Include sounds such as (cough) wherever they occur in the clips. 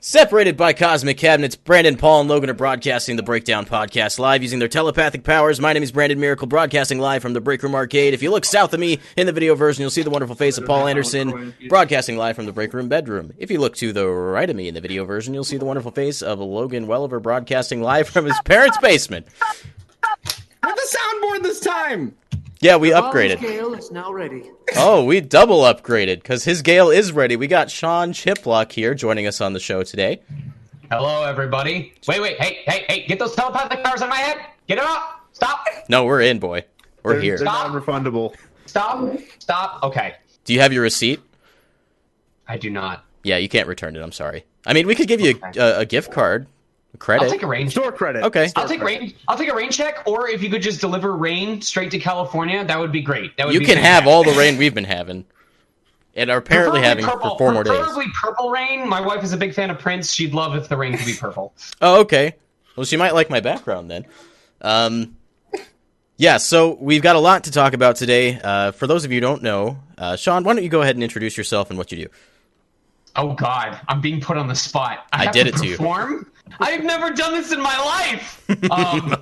Separated by cosmic cabinets, Brandon, Paul, and Logan are broadcasting the Breakdown Podcast live using their telepathic powers. My name is Brandon Miracle, broadcasting live from the Break Room Arcade. If you look south of me in the video version, you'll see the wonderful face of Paul Anderson, broadcasting live from the Break Room Bedroom. If you look to the right of me in the video version, you'll see the wonderful face of Logan Welliver, broadcasting live from his parents' basement. With the soundboard this time. Yeah, we Paul's upgraded. Gale is now ready. Oh, we double upgraded because his Gale is ready. We got Sean Chiplock here joining us on the show today. Hello, everybody. Wait, wait, hey, hey, hey, get those telepathic powers on my head. Get them up. Stop. No, we're in, boy. We're They're, here. they're Stop. non-refundable. Stop. Stop. Okay. Do you have your receipt? I do not. Yeah, you can't return it. I'm sorry. I mean, we could give you a, a, a gift card, a credit. I'll take a rain. Store credit. Okay. Store I'll take credit. rain. I'll take a rain check, or if you could just deliver rain straight to California, that would be great. That would you be can have fantastic. all the rain we've been having, and are apparently Preferably having purple, for four more days. Preferably purple rain. My wife is a big fan of Prince. She'd love if the rain could be purple. (laughs) Oh, okay. Well, she might like my background then. Um, yeah. So we've got a lot to talk about today. Uh, for those of you who don't know, uh, Sean, why don't you go ahead and introduce yourself and what you do? Oh God, I'm being put on the spot. I, I have did to it to you. I've never done this in my life. (laughs) Um,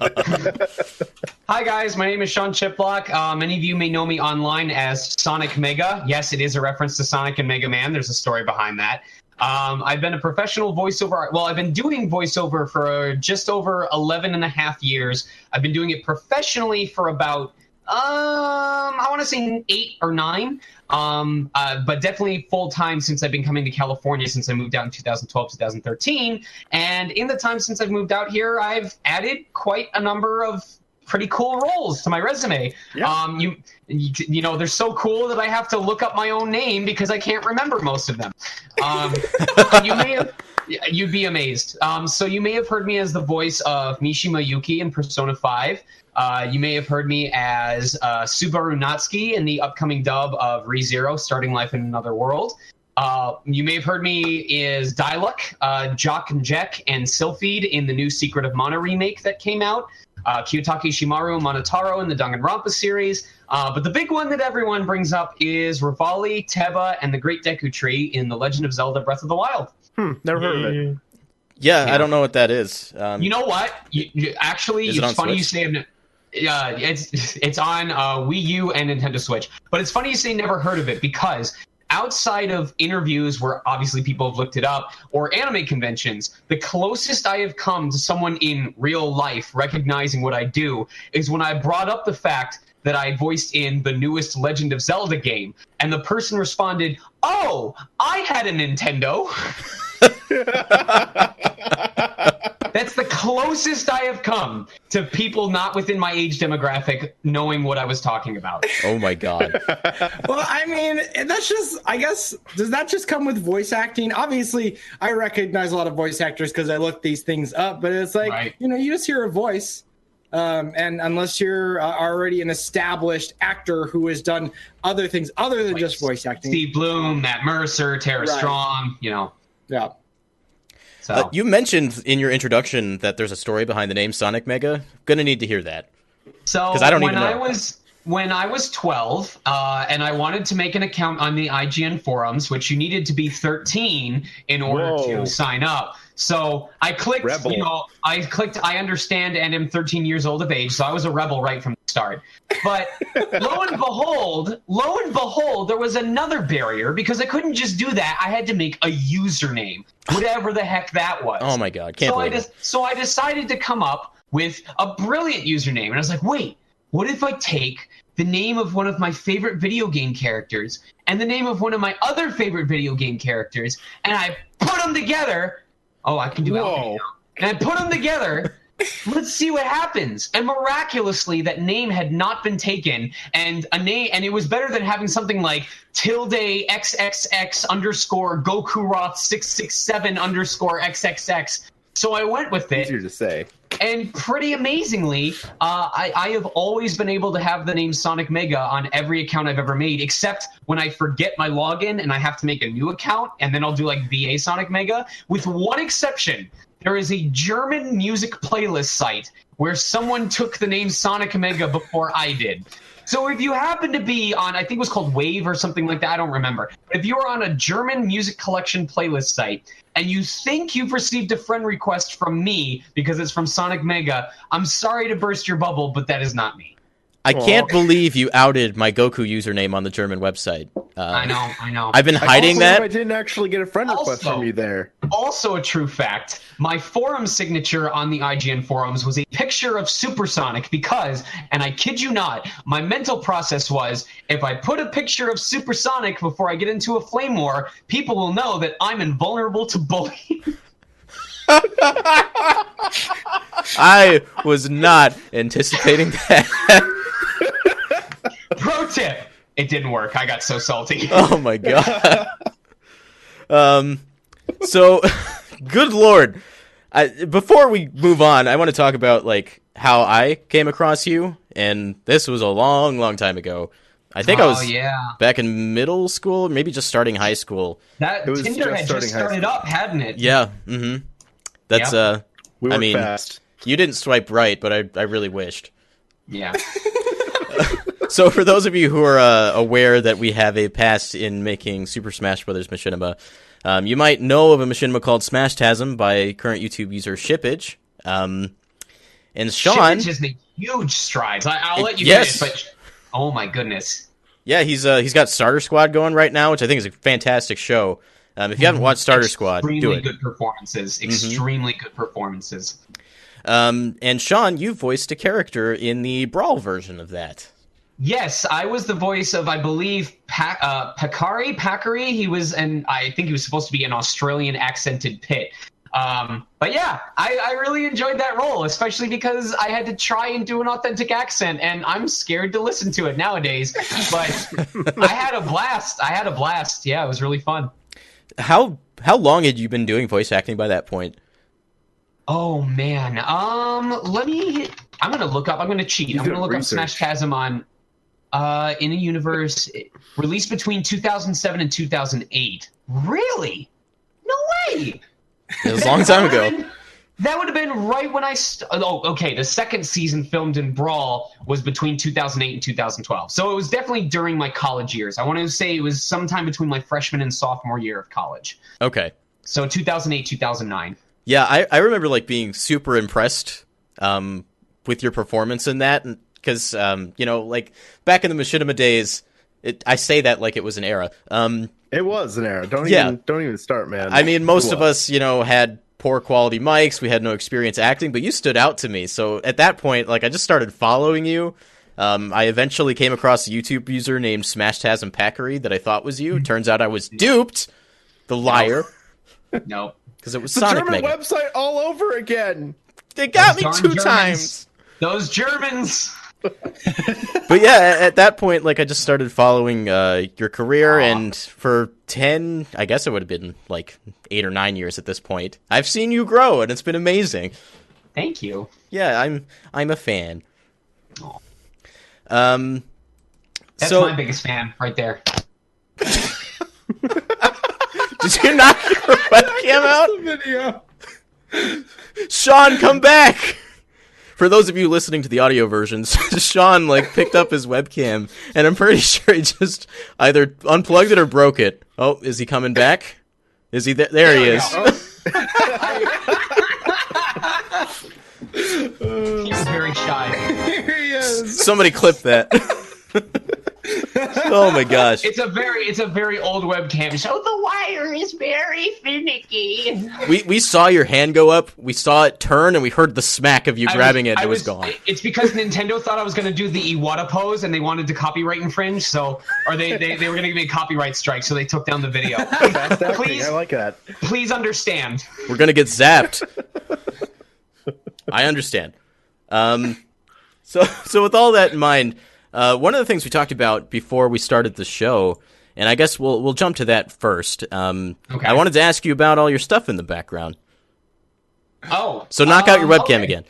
hi guys, my name is Sean Chiplock. Uh, many of you may know me online as Sonic Mega. Yes, it is a reference to Sonic and Mega Man. There's a story behind that. Um, I've been a professional voiceover. Well, I've been doing voiceover for just over 11 and a half years. I've been doing it professionally for about um, I want to say eight or nine, um, uh, but definitely full time since I've been coming to California since I moved out in 2012, 2013. And in the time since I've moved out here, I've added quite a number of pretty cool roles to my resume. Yeah. Um, you, you, you know, they're so cool that I have to look up my own name because I can't remember most of them. Um, (laughs) you may have. You'd be amazed. Um, so you may have heard me as the voice of Mishima Yuki in Persona 5. Uh, you may have heard me as uh, Subaru Natsuki in the upcoming dub of ReZero, Starting Life in Another World. Uh, you may have heard me as Dyluck, uh, Jock and Jack, and Sylphid in the new Secret of Mana remake that came out. Uh, Kiyotaka Ishimaru, Monotaro in the Danganronpa series. Uh, but the big one that everyone brings up is Revali, Teba, and the Great Deku Tree in The Legend of Zelda Breath of the Wild. Hmm, never heard of it. Yeah, Yeah. I don't know what that is. Um, You know what? You, you, actually, it it's on funny you Switch? say. I've Yeah, it's it's on uh, Wii U and Nintendo Switch. But it's funny you say never heard of it because outside of interviews where obviously people have looked it up or anime conventions, the closest I have come to someone in real life recognizing what I do is when I brought up the fact that I voiced in the newest Legend of Zelda game, and the person responded, "Oh, I had a Nintendo." (laughs) (laughs) That's the closest I have come to people not within my age demographic knowing what I was talking about. oh my god. (laughs) Well, I mean, that's just, I guess, does that just come with voice acting? Obviously, I recognize a lot of voice actors because I look these things up, but it's like, Right. you know, you just hear a voice. Um, and unless you're uh, already an established actor who has done other things other than just voice acting, Steve Blum, Matt Mercer, Tara Right. Strong, you know. yeah. So Uh, you mentioned in your introduction that there's a story behind the name Sonic Mega. Gonna need to hear that. So 'Cause I don't when even know. I was when I was 12 uh, and I wanted to make an account on the IGN forums, which you needed to be 13 in order Whoa. to sign up. So I clicked, Rebel. you know, I clicked, I understand and am 13 years old of age, so I was a rebel right from the start. But (laughs) lo and behold, lo and behold, there was another barrier because I couldn't just do that. I had to make a username, whatever the heck that was. Oh my god, can't so I just so I decided to come up with a brilliant username, and I was like, wait, what if I take the name of one of my favorite video game characters and the name of one of my other favorite video game characters, and I put them together? Oh, I can do Whoa. alchemy now. And I put them together. (laughs) Let's see what happens. And miraculously, that name had not been taken, and a name, and it was better than having something like tilde xxx underscore Goku Roth six six seven underscore xxx. So I went with it, Easier to say. And pretty amazingly, uh, I, I have always been able to have the name Sonic Mega on every account I've ever made, except when I forget my login and I have to make a new account, and then I'll do like VA Sonic Mega. With one exception, there is a German music playlist site where someone took the name Sonic Mega before I did. So if you happen to be on, I think it was called Wave or something like that, I don't remember. But if you're on a German music collection playlist site and you think you've received a friend request from me because it's from Sonic Mega, I'm sorry to burst your bubble, but that is not me. I can't believe you outed my Goku username on the German website. Uh, I know, I know. I've been hiding Also, I that. didn't actually get a friend request Also- from you there. Also, a true fact my forum signature on the IGN forums was a picture of Supersonic because, and I kid you not, my mental process was if I put a picture of Supersonic before I get into a flame war, people will know that I'm invulnerable to bullying. (laughs) (laughs) I was not anticipating that. (laughs) Pro tip it didn't work. I got so salty. (laughs) oh my god. (laughs) um, so, (laughs) good lord. I, before we move on, I want to talk about like how I came across you, and this was a long, long time ago. I think I oh, was yeah. back in middle school, maybe just starting high school. That It was Tinder just had starting just started up, hadn't it? Yeah. Mm-hmm. That's Yep. uh. We I mean- fast. You didn't swipe right, but I I really wished. Yeah. So, for those of you who are uh, aware that we have a past in making Super Smash Bros. Machinima, um, you might know of a machinima called Smashtasm by current YouTube user Shippage. Um, and Sean, Shippage has made huge strides. I, I'll let you Yes. finish, but oh my goodness. yeah, he's uh, he's got Starter Squad going right now, which I think is a fantastic show. Um, if you haven't watched Starter Squad, extremely do it. good performances. Extremely good performances. Um, and Sean, you voiced a character in the Brawl version of that. Yes, I was the voice of, I believe, pa- uh, Pakari. Pakari. He was, and I think he was supposed to be an Australian accented pit. Um, but yeah, I, I really enjoyed that role, especially because I had to try and do an authentic accent, and I'm scared to listen to it nowadays. But I had a blast. I had a blast. Yeah, it was really fun. How how long had you been doing voice acting by that point? Oh man. Um, let me. I'm gonna look up. I'm gonna cheat. You I'm gonna look research. up Smashtasm on. Uh, in a universe released between 2007 and 2008. Really? No way. It was a long time ago. been- That would have been right when I. St- oh, okay. The second season filmed in Brawl was between 2008 and 2012. So it was definitely during my college years. I want to say it was sometime between my freshman and sophomore year of college. Okay. So 2008, 2009. Yeah, I, I remember like being super impressed um, with your performance in that because um, you know like back in the Machinima days, it, I say that like it was an era. Um, It was an era. Don't Yeah. even don't even start, man. I mean, most of us you know had poor quality mics, we had no experience acting, but you stood out to me. So at that point, like I just started following you. Um, I eventually came across a YouTube user named Smashtasm Packery that I thought was you. Turns out I was duped, the liar, (laughs) No. because it was the Sonic German Mega. website all over again. They got me two darn times. Those Germans. (laughs) but yeah, at, at that point, like I just started following uh, your career, and for ten, I guess it would have been like eight or nine years at this point. I've seen you grow, and it's been amazing. Thank you. Yeah, I'm I'm a fan. Um, That's so my biggest fan right there. (laughs) did you knock your webcam out? video. Sean, come back. For those of you listening to the audio versions, (laughs) Sean like picked up his webcam, and I'm pretty (laughs) sure he just either unplugged it or broke it. Oh, is he coming back? Is he there? There, he is. go. (laughs) He's very shy. Here he is. Somebody clip that. (laughs) oh my gosh. It's a very, it's a very old webcam. So the wire is very finicky. We we saw your hand go up, we saw it turn, and we heard the smack of you I grabbing it and I it was gone. It's because Nintendo thought I was going to do the Iwata pose and they wanted to copyright infringe, so or they they, they were going to give me a copyright strike, so they took down the video. (laughs) Please. I like that. Please understand. We're gonna get zapped. I understand. Um, so so with all that in mind, uh, one of the things we talked about before we started the show, and I guess we'll we'll jump to that first. Um, Okay. I wanted to ask you about all your stuff in the background. Oh, So knock out your um, webcam okay. again.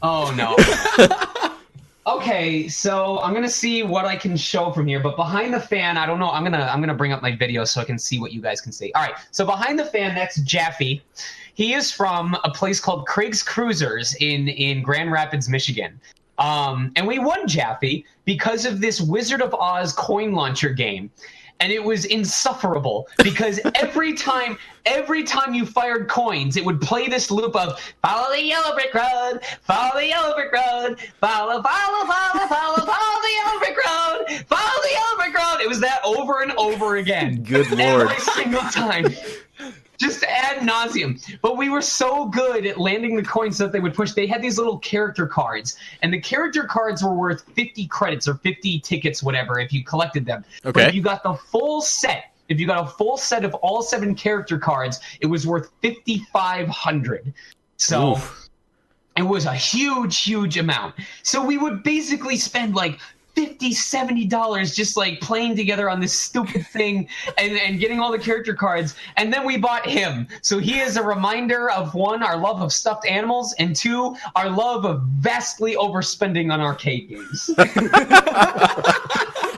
Oh no. (laughs) okay, so I'm gonna see what I can show from here, but behind the fan, I don't know. I'm gonna I'm gonna bring up my video so I can see what you guys can see. All right, so behind the fan, that's Jaffe. He is from a place called Craig's Cruisers in in Grand Rapids, Michigan. Um, and we won Jaffe because of this Wizard of Oz coin launcher game. And it was insufferable (laughs) because every time, every time you fired coins, it would play this loop of follow the yellow brick road, follow the yellow brick road, follow, follow, follow, follow, follow the yellow brick road, follow the yellow brick road. It was that over and over again. Good lord. Every single time. (laughs) Just ad nauseum. But we were so good at landing the coins that they would push. They had these little character cards, and the character cards were worth 50 credits or 50 tickets, whatever, if you collected them. But Okay. if you got the full set, if you got a full set of all seven character cards, it was worth 5,500. So. Oof. It was a huge, huge amount. So we would basically spend like 50 70 dollars just like playing together on this stupid thing and, and getting all the character cards. And then we bought him. So he is a reminder of one our love of stuffed animals and two our love of vastly overspending on arcade games. (laughs)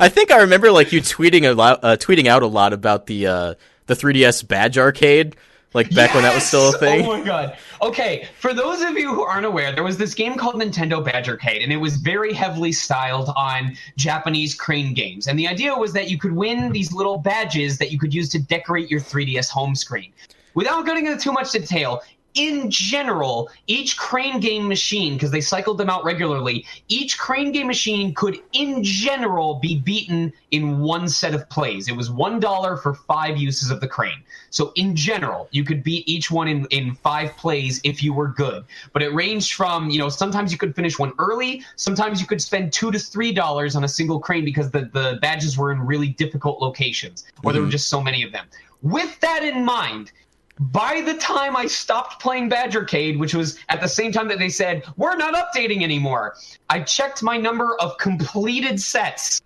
I think I remember like you tweeting a lot, uh, tweeting out a lot about the uh, the 3DS badge arcade, like back when that was still a thing. Oh my god. Okay, for those of you who aren't aware, there was this game called Nintendo Badge Arcade, and it was very heavily styled on Japanese crane games. And the idea was that you could win these little badges that you could use to decorate your 3DS home screen. Without getting into too much detail, in general, each crane game machine, because they cycled them out regularly, each crane game machine could, in general, be beaten in one set of plays. It was $1 for five uses of the crane. So, in general, you could beat each one in, in five plays if you were good. But it ranged from, you know, sometimes you could finish one early, sometimes you could spend two to three dollars on a single crane because the, the badges were in really difficult locations, or there were mm-hmm. just so many of them. With that in mind, by the time I stopped playing Badgercade, which was at the same time that they said, we're not updating anymore, I checked my number of completed sets,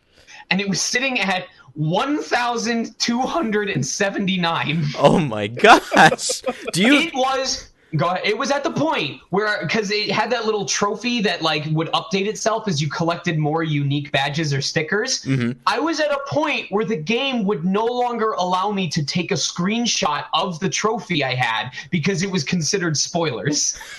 and it was sitting at 1,279. Oh my gosh! Do you? It was. Go ahead. It was at the point where, because it had that little trophy that like would update itself as you collected more unique badges or stickers. Mm-hmm. I was at a point where the game would no longer allow me to take a screenshot of the trophy I had because it was considered spoilers. (laughs)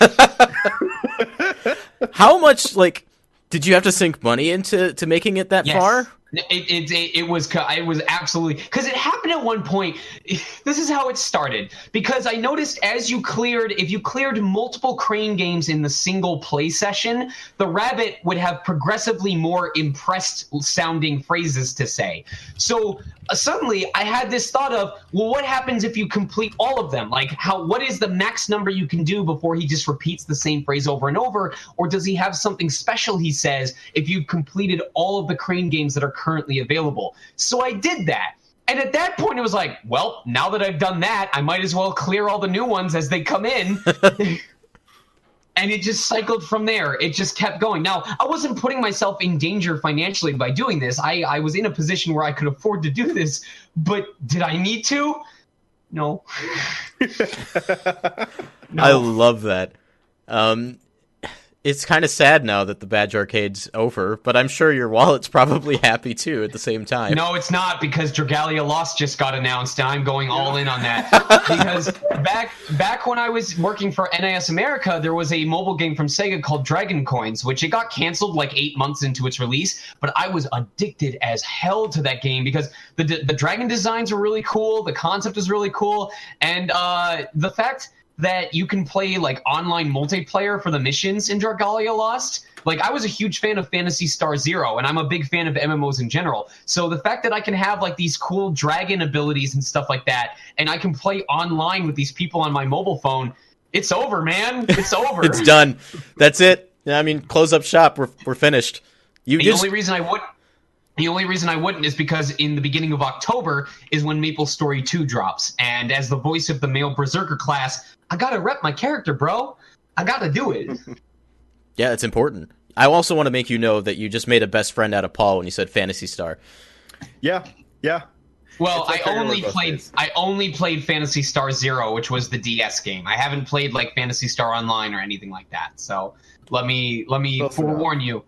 How much like did you have to sink money into to making it that Yes. far? It, it, it, was it was absolutely because it happened at one point. (laughs) This is how it started because I noticed as you cleared, if you cleared multiple crane games in the single play session, the rabbit would have progressively more impressed sounding phrases to say. So uh, suddenly I had this thought of, well, what happens if you complete all of them? Like, how what is the max number you can do before he just repeats the same phrase over and over, or does he have something special he says if you've completed all of the crane games that are currently available? So I did that. And at that point, it was like, well, now that I've done that, I might as well clear all the new ones as they come in. (laughs) and it just cycled from there. It just kept going. Now, I wasn't putting myself in danger financially by doing this. I, I was in a position where I could afford to do this, but did I need to? No. (laughs) (laughs) no. I love that. Um, it's kind of sad now that the badge arcade's over, but I'm sure your wallet's (laughs) probably happy too at the same time. No, it's not because Dragalia Lost just got announced, and I'm going all in on that. (laughs) because back back when I was working for NIS America, there was a mobile game from Sega called Dragon Coins, which it got canceled like eight months into its release. But I was addicted as hell to that game because the the dragon designs were really cool, the concept was really cool, and uh, the fact that you can play like online multiplayer for the missions in Dragalia Lost. Like I was a huge fan of Phantasy Star Zero, and I'm a big fan of MMOs in general. So the fact that I can have like these cool dragon abilities and stuff like that, and I can play online with these people on my mobile phone, it's over, man. It's (laughs) over. It's done. That's it. I mean, close up shop. We're we're finished. You The just only reason I would the only reason I wouldn't is because in the beginning of October is when MapleStory 2 drops. And as the voice of the male berserker class, I gotta rep my character, bro. I gotta do it. (laughs) yeah, it's important. I also want to make you know that you just made a best friend out of Paul when you said Phantasy Star. Yeah, yeah. Well, like I only played Days. I only played Phantasy Star Zero, which was the DS game. I haven't played like Phantasy Star Online or anything like that. So let me let me Close enough. forewarn you.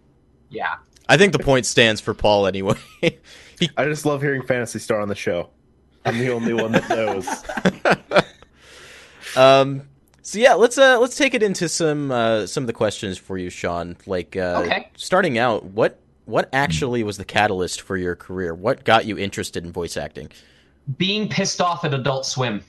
Yeah. I think the point stands for Paul anyway. (laughs) I just love hearing Phantasy Star on the show. I'm the only one that knows. (laughs) um, So yeah, let's uh let's take it into some uh some of the questions for you, Sean. Like uh Okay. starting out, what what actually was the catalyst for your career? What got you interested in voice acting? Being pissed off at Adult Swim.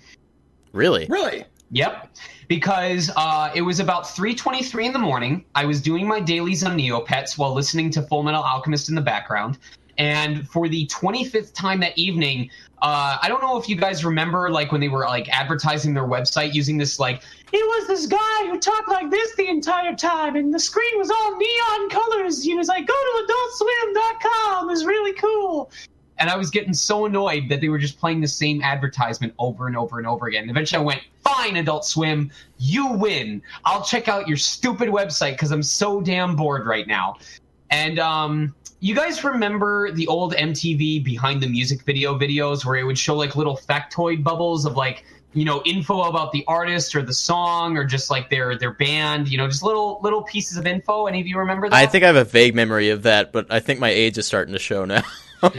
Really? Really? Yep, because uh, it was about 3:23 in the morning. I was doing my dailies on Neopets while listening to Fullmetal Alchemist in the background. And for the 25th time that evening, uh, I don't know if you guys remember, like when they were like advertising their website using this like it was this guy who talked like this the entire time, and the screen was all neon colors. You know, it's like go to AdultSwim.com. It's really cool and I was getting so annoyed that they were just playing the same advertisement over and over and over again. Eventually, I went, "Fine, Adult Swim, you win. I'll check out your stupid website because I'm so damn bored right now." And um, you guys remember the old MTV behind the music video videos where it would show like little factoid bubbles of like you know info about the artist or the song or just like their their band you know just little little pieces of info any of you remember that I think I have a vague memory of that, but I think my age is starting to show now. (laughs)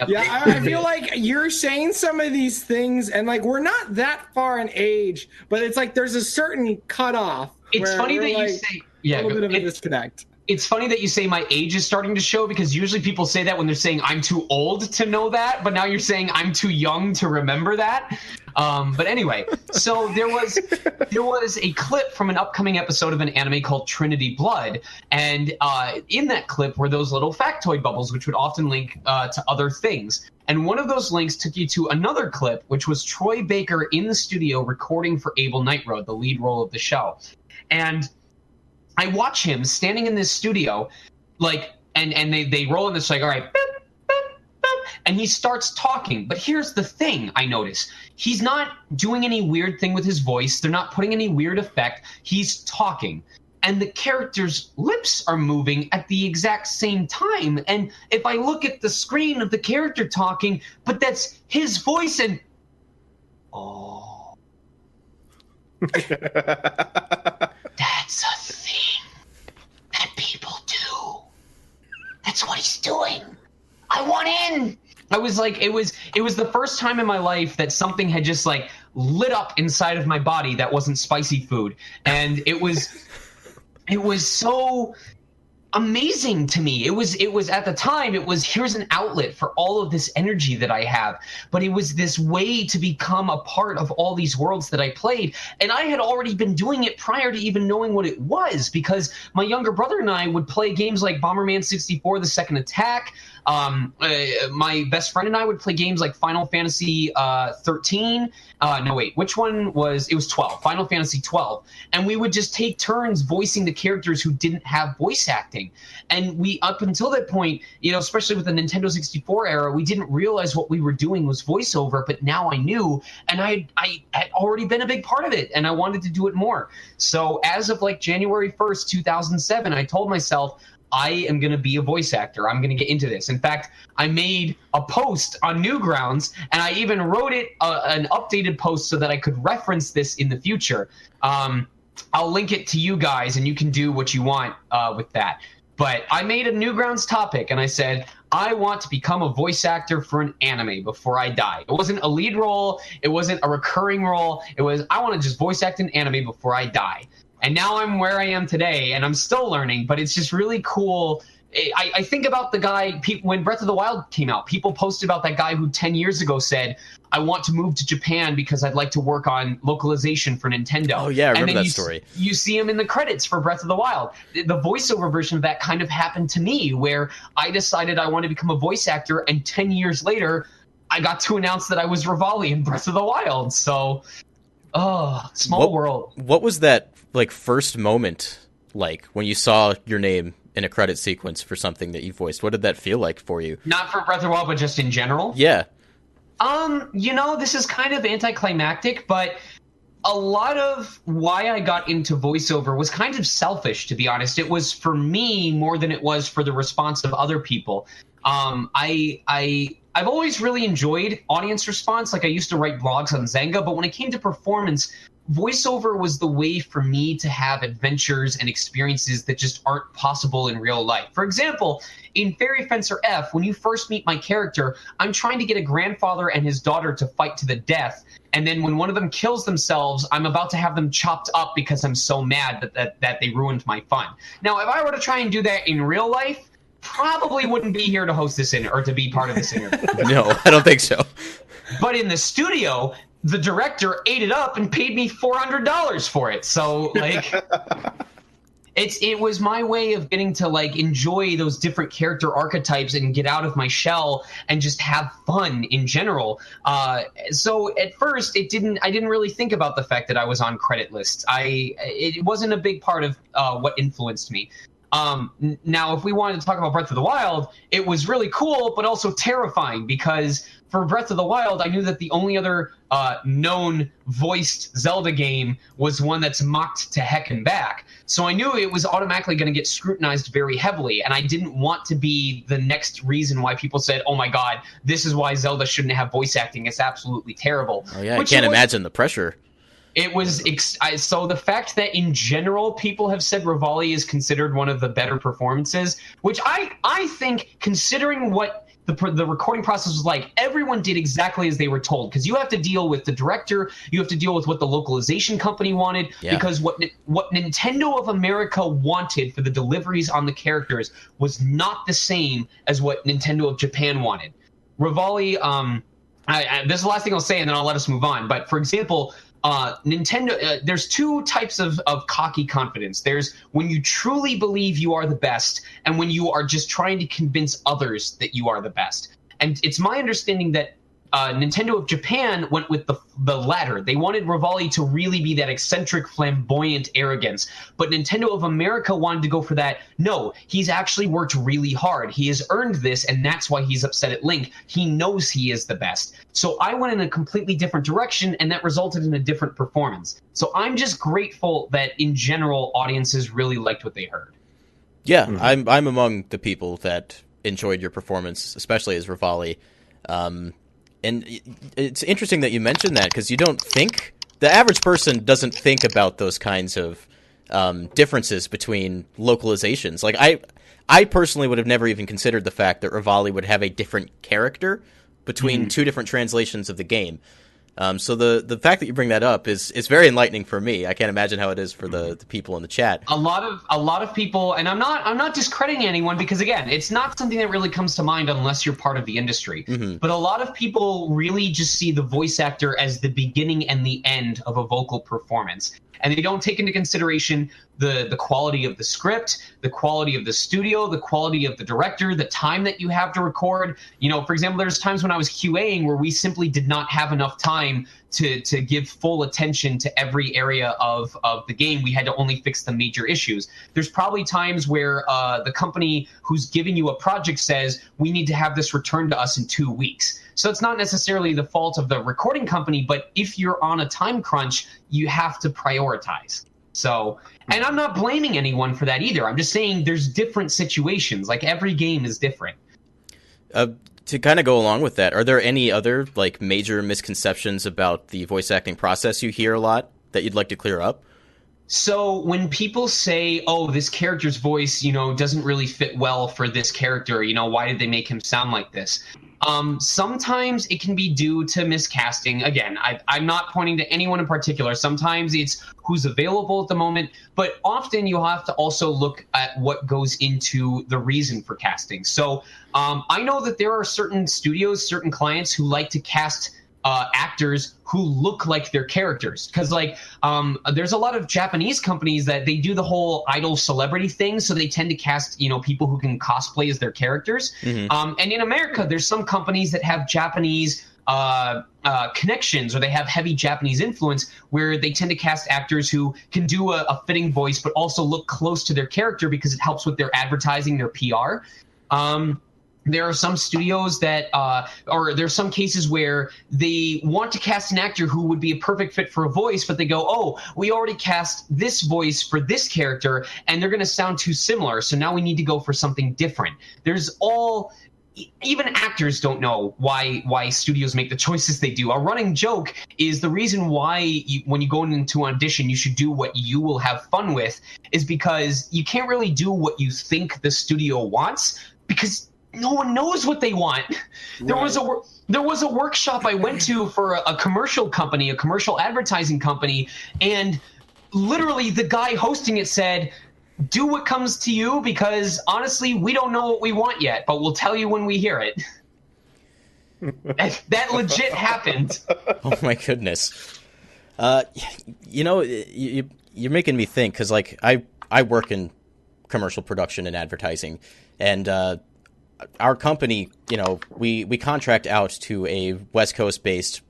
Yeah, I, I feel (laughs) like you're saying some of these things, and like we're not that far in age, but it's like there's a certain cutoff. it's funny we're, that you like, say a little bit of a disconnect. It's funny that you say my age is starting to show because usually people say that when they're saying I'm too old to know that, but now you're saying I'm too young to remember that. Um, but anyway, so there was there was a clip from an upcoming episode of an anime called Trinity Blood, and uh, in that clip were those little factoid bubbles, which would often link uh, to other things. And one of those links took you to another clip, which was Troy Baker in the studio recording for Abel Nightroad, the lead role of the show. And I watch him standing in this studio, like, and and they they roll in this like, all right, boop, boop, boop, and he starts talking. But here's the thing: I notice he's not doing any weird thing with his voice. They're not putting any weird effect. He's talking. And the character's lips are moving at the exact same time. And if I look at the screen of the character talking, but that's his voice and oh, (laughs) That's a thing that people do. That's what he's doing. I want in. I was like, it was it was the first time in my life that something had just like lit up inside of my body that wasn't spicy food. And it was it was so amazing to me. It was it was at the time it was here's an outlet for all of this energy that I have, but it was this way to become a part of all these worlds that I played and I had already been doing it prior to even knowing what it was because my younger brother and I would play games like Bomberman 64 The Second Attack um, uh, my best friend and I would play games like Final Fantasy uh, 13. Uh, no, wait, which one was? It was 12. Final Fantasy 12, and we would just take turns voicing the characters who didn't have voice acting. And we, up until that point, you know, especially with the Nintendo 64 era, we didn't realize what we were doing was voiceover. But now I knew, and I, I had already been a big part of it, and I wanted to do it more. So as of like January 1st, 2007, I told myself. I am going to be a voice actor. I'm going to get into this. In fact, I made a post on Newgrounds, and I even wrote it uh, an updated post so that I could reference this in the future. Um, I'll link it to you guys, and you can do what you want uh, with that. But I made a Newgrounds topic, and I said I want to become a voice actor for an anime before I die. It wasn't a lead role. It wasn't a recurring role. It was I want to just voice act an anime before I die and now I'm where I am today, and I'm still learning. But it's just really cool. I, I think about the guy pe- when Breath of the Wild came out. People posted about that guy who 10 years ago said, "I want to move to Japan because I'd like to work on localization for Nintendo." Oh, yeah, I And remember then that you, story. You see him in the credits for Breath of the Wild. The the voiceover version of that kind of happened to me, where I decided I want to become a voice actor, and 10 years later, I got to announce that I was Revali in Breath of the Wild. So, oh, small What- world. What was that like first moment like when you saw your name in a credit sequence for something that you voiced? What did that feel like for you? Not for Breath of the Wild, but just in general. Yeah. Um, you know, this is kind of anticlimactic, but a lot of why I got into voiceover was kind of selfish, to be honest. It was for me more than it was for the response of other people. Um, I, I, I've always really enjoyed audience response. Like I used to write blogs on Xanga, but when it came to performance, voiceover was the way for me to have adventures and experiences that just aren't possible in real life. For example, in Fairy Fencer F, when you first meet my character, I'm trying to get a grandfather and his daughter to fight to the death. And then when one of them kills themselves, I'm about to have them chopped up because I'm so mad that, that, that they ruined my fun. Now, if I were to try and do that in real life, probably wouldn't be here to host this in or to be part of this interview. (laughs) No, I don't think so. But in the studio, the director ate it up and paid me four hundred dollars for it. So like (laughs) it's it was my way of getting to like enjoy those different character archetypes and get out of my shell and just have fun in general. Uh, so at first it didn't I didn't really think about the fact that I was on credit lists. I it wasn't a big part of uh, what influenced me. Um, now, if we wanted to talk about Breath of the Wild, it was really cool, but also terrifying because for Breath of the Wild, I knew that the only other uh, known voiced Zelda game was one that's mocked to heck and back. So I knew it was automatically going to get scrutinized very heavily, and I didn't want to be the next reason why people said, "Oh my God, this is why Zelda shouldn't have voice acting. It's absolutely terrible." Oh yeah, Which I can't imagine the pressure. It was ex- I, so the fact that in general people have said Revali is considered one of the better performances, which I I think considering what the the recording process was like, everyone did exactly as they were told because you have to deal with the director, you have to deal with what the localization company wanted yeah. because what what Nintendo of America wanted for the deliveries on the characters was not the same as what Nintendo of Japan wanted. Revali um I, I, this is the last thing I'll say, and then I'll let us move on. But for example, uh, Nintendo, uh, there's two types of, of cocky confidence. There's when you truly believe you are the best, and when you are just trying to convince others that you are the best. And it's my understanding that uh, Nintendo of Japan went with the the latter. They wanted Revali to really be that eccentric, flamboyant arrogance, but Nintendo of America wanted to go for that. No, he's actually worked really hard. He has earned this, and that's why he's upset at Link. He knows he is the best. So I went in a completely different direction, and that resulted in a different performance. So I'm just grateful that in general, audiences really liked what they heard. Yeah, mm-hmm. I'm I'm among the people that enjoyed your performance, especially as Revali. Um, and it's interesting that you mentioned that because you don't think the average person doesn't think about those kinds of um, differences between localizations. Like I, I personally would have never even considered the fact that Revali would have a different character between mm. two different translations of the game. Um, so the the fact that you bring that up is is very enlightening for me. I can't imagine how it is for the, the people in the chat. A lot of a lot of people, and I'm not I'm not discrediting anyone because again, it's not something that really comes to mind unless you're part of the industry. Mm-hmm. But a lot of people really just see the voice actor as the beginning and the end of a vocal performance and they don't take into consideration the the quality of the script, the quality of the studio, the quality of the director, the time that you have to record. You know, for example, there's times when I was QAing where we simply did not have enough time to to give full attention to every area of of the game. We had to only fix the major issues. There's probably times where uh, the company who's giving you a project says we need to have this returned to us in two weeks. So it's not necessarily the fault of the recording company, but if you're on a time crunch, you have to prioritize. So, and I'm not blaming anyone for that either. I'm just saying there's different situations. Like every game is different. Uh, to kind of go along with that, are there any other like major misconceptions about the voice acting process you hear a lot that you'd like to clear up? So when people say, "Oh, this character's voice, you know, doesn't really fit well for this character," you know, why did they make him sound like this? Um, sometimes it can be due to miscasting. Again, I, I'm not pointing to anyone in particular. Sometimes it's who's available at the moment, but often you'll have to also look at what goes into the reason for casting. So um, I know that there are certain studios, certain clients who like to cast uh, actors who look like their characters because like um, there's a lot of japanese companies that they do the whole idol celebrity thing so they tend to cast you know people who can cosplay as their characters mm-hmm. um, and in america there's some companies that have japanese uh, uh, connections or they have heavy Japanese influence where they tend to cast actors who can do a, a, fitting voice but also look close to their character because it helps with their advertising, their PR. Um, there are some studios that uh, or there's some cases where they want to cast an actor who would be a perfect fit for a voice but they go oh we already cast this voice for this character and they're going to sound too similar so now we need to go for something different there's all even actors don't know why why studios make the choices they do. A running joke is the reason why you, when you go into an audition, you should do what you will have fun with, is because you can't really do what you think the studio wants because no one knows what they want. There was a there was a workshop I went to for a, a commercial company, a commercial advertising company, and literally the guy hosting it said do what comes to you because honestly, we don't know what we want yet, but we'll tell you when we hear it. (laughs) that legit happened. (laughs) Oh my goodness. Uh, you know, you, you're making me think because like I I work in commercial production and advertising, and uh, our company, you know, we we contract out to a West Coast based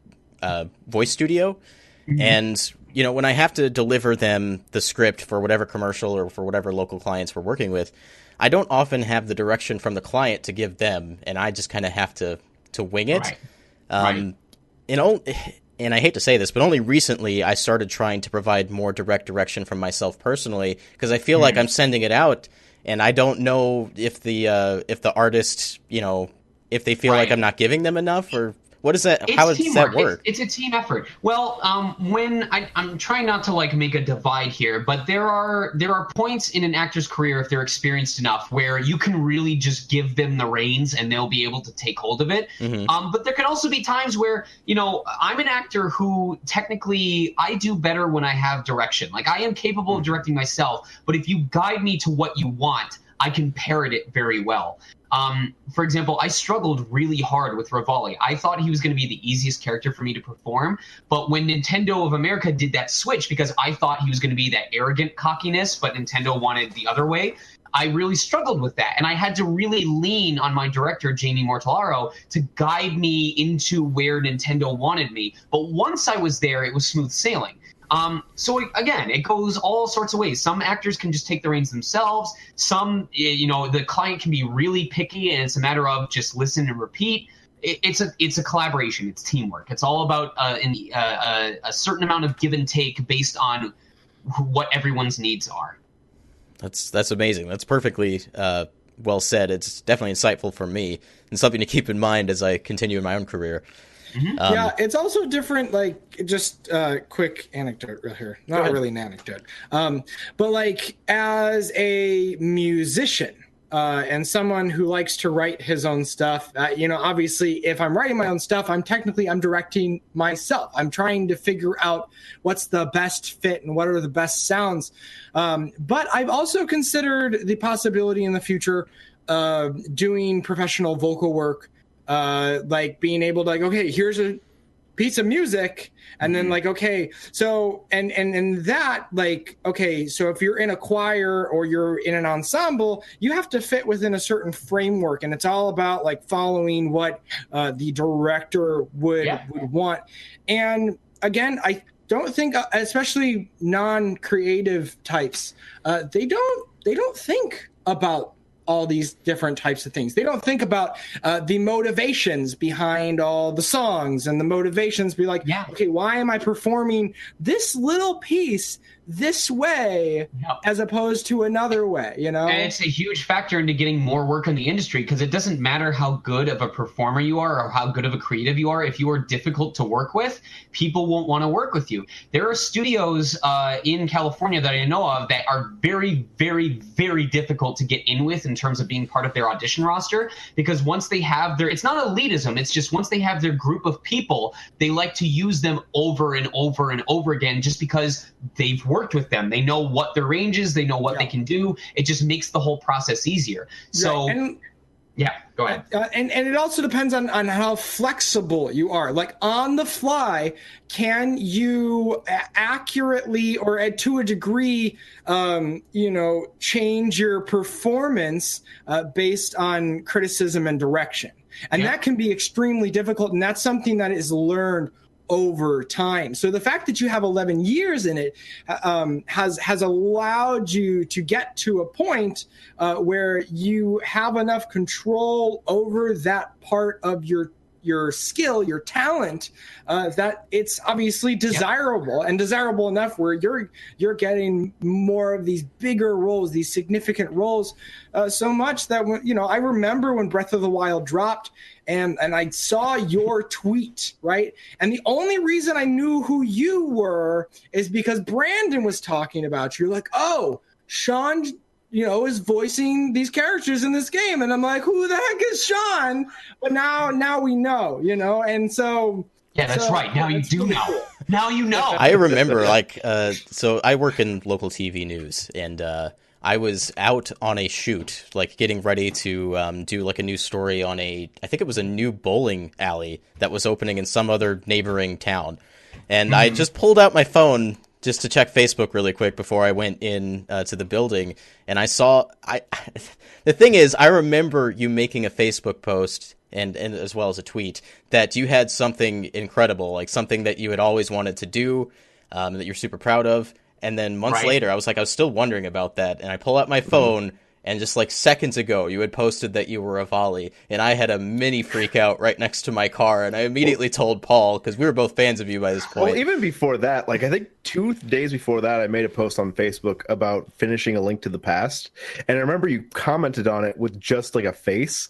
uh, voice studio, mm-hmm. and you know, when I have to deliver them the script for whatever commercial or for whatever local clients we're working with, I don't often have the direction from the client to give them, and I just kind of have to to wing it. Right. Um, right. And, and I hate to say this, but only recently I started trying to provide more direct direction from myself personally because I feel mm like I'm sending it out, and I don't know if the uh, if the artist, you know, if they feel right. like I'm not giving them enough or what is that? It's how does that work? It's, it's, a team effort. Well, um, when I, am trying not to like make a divide here, but there are there are points in an actor's career if they're experienced enough where you can really just give them the reins and they'll be able to take hold of it. Mm-hmm. Um, but there can also be times where you know I'm an actor who technically I do better when I have direction. Like I am capable of directing myself, but if you guide me to what you want, I can parrot it very well. Um, for example, I struggled really hard with Revali. I thought he was going to be the easiest character for me to perform, but when Nintendo of America did that switch, because I thought he was going to be that arrogant cockiness, but Nintendo wanted the other way, I really struggled with that. And I had to really lean on my director, Jamie Mortellaro, to guide me into where Nintendo wanted me. But once I was there, it was smooth sailing. Um, so again, it goes all sorts of ways. Some actors can just take the reins themselves. Some, you know, the client can be really picky, and it's a matter of just listen and repeat. it's a it's a collaboration. It's teamwork. It's all about uh, in, uh, a certain amount of give and take based on what everyone's needs are. That's that's amazing. That's perfectly uh, well said. It's definitely insightful for me and something to keep in mind as I continue in my own career. Mm-hmm. Um, yeah, it's also different. Like, just uh, quick anecdote here. Not really an anecdote, um, but like as a musician. Uh, and someone who likes to write his own stuff uh, you know obviously if i'm writing my own stuff i'm technically i'm directing myself i'm trying to figure out what's the best fit and what are the best sounds um, but i've also considered the possibility in the future of doing professional vocal work uh, like being able to like, okay, here's a piece of music and then mm-hmm. like okay so and and and that like okay so if you're in a choir or you're in an ensemble you have to fit within a certain framework and it's all about like following what uh, the director would yeah. would want and again i don't think uh, especially non-creative types uh, they don't they don't think about all these different types of things. They don't think about uh, the motivations behind all the songs and the motivations. Be like, yeah. okay, why am I performing this little piece this way yep. as opposed to another way you know and it's a huge factor into getting more work in the industry because it doesn't matter how good of a performer you are or how good of a creative you are if you are difficult to work with people won't want to work with you there are studios uh, in california that i know of that are very very very difficult to get in with in terms of being part of their audition roster because once they have their it's not elitism it's just once they have their group of people they like to use them over and over and over again just because they've worked with them. They know what their range is. They know what yeah. they can do. It just makes the whole process easier. So. Right. And- yeah, go ahead. Uh, and and it also depends on on how flexible you are. Like on the fly, can you accurately or to a degree, um, you know, change your performance uh, based on criticism and direction? And yeah. that can be extremely difficult. And that's something that is learned over time. So the fact that you have 11 years in it um, has has allowed you to get to a point uh, where you have enough control over that part of your your skill, your talent, uh, that it's obviously desirable and desirable enough where you're you're getting more of these bigger roles, these significant roles, uh, so much that when, you know I remember when Breath of the Wild dropped and and I saw your (laughs) tweet, right? And the only reason I knew who you were is because Brandon was talking about you. You're like, oh, Sean you know, is voicing these characters in this game. And I'm like, who the heck is Sean? But now, now we know, you know, and so. Yeah, that's so, right. Now you do know. Cool. Now you know. I remember, like, uh, so I work in local TV news, and uh, I was out on a shoot, like getting ready to um, do like a new story on a, I think it was a new bowling alley that was opening in some other neighboring town. And mm-hmm. I just pulled out my phone just to check Facebook really quick before I went in uh, to the building, and I saw I. (laughs) the thing is, I remember you making a Facebook post and, and as well as a tweet that you had something incredible, like something that you had always wanted to do, um, that you're super proud of. And then months right. later, I was like, I was still wondering about that, and I pull out my mm-hmm. phone. Mm-hmm and just like seconds ago you had posted that you were Revali and i had a mini freak out right next to my car and i immediately told paul because we were both fans of you by this point. well even before that like i think two days before that i made a post on facebook about finishing a link to the past and i remember you commented on it with just like a face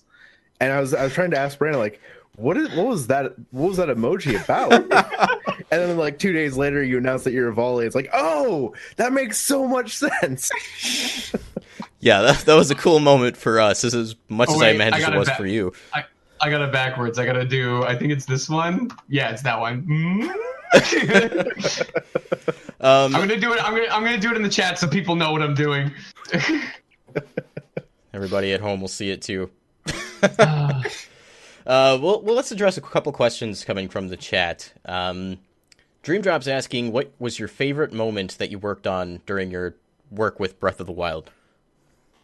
and i was i was trying to ask brandon like what is what was that what was that emoji about? (laughs) And then like two days later you announced that you're Revali. It's like oh that makes so much sense (laughs) yeah, that, that was a cool moment for us, as, as much oh, as wait, I imagine I it was ba- for you. I, I got it backwards. I got to do. I think it's this one. Yeah, it's that one. (laughs) um, I'm gonna do it. I'm gonna. I'm gonna do it in the chat so people know what I'm doing. (laughs) Everybody at home will see it too. (laughs) uh, well, well, let's address a couple questions coming from the chat. Um, Dreamdrop's asking, what was your favorite moment that you worked on during your work with Breath of the Wild?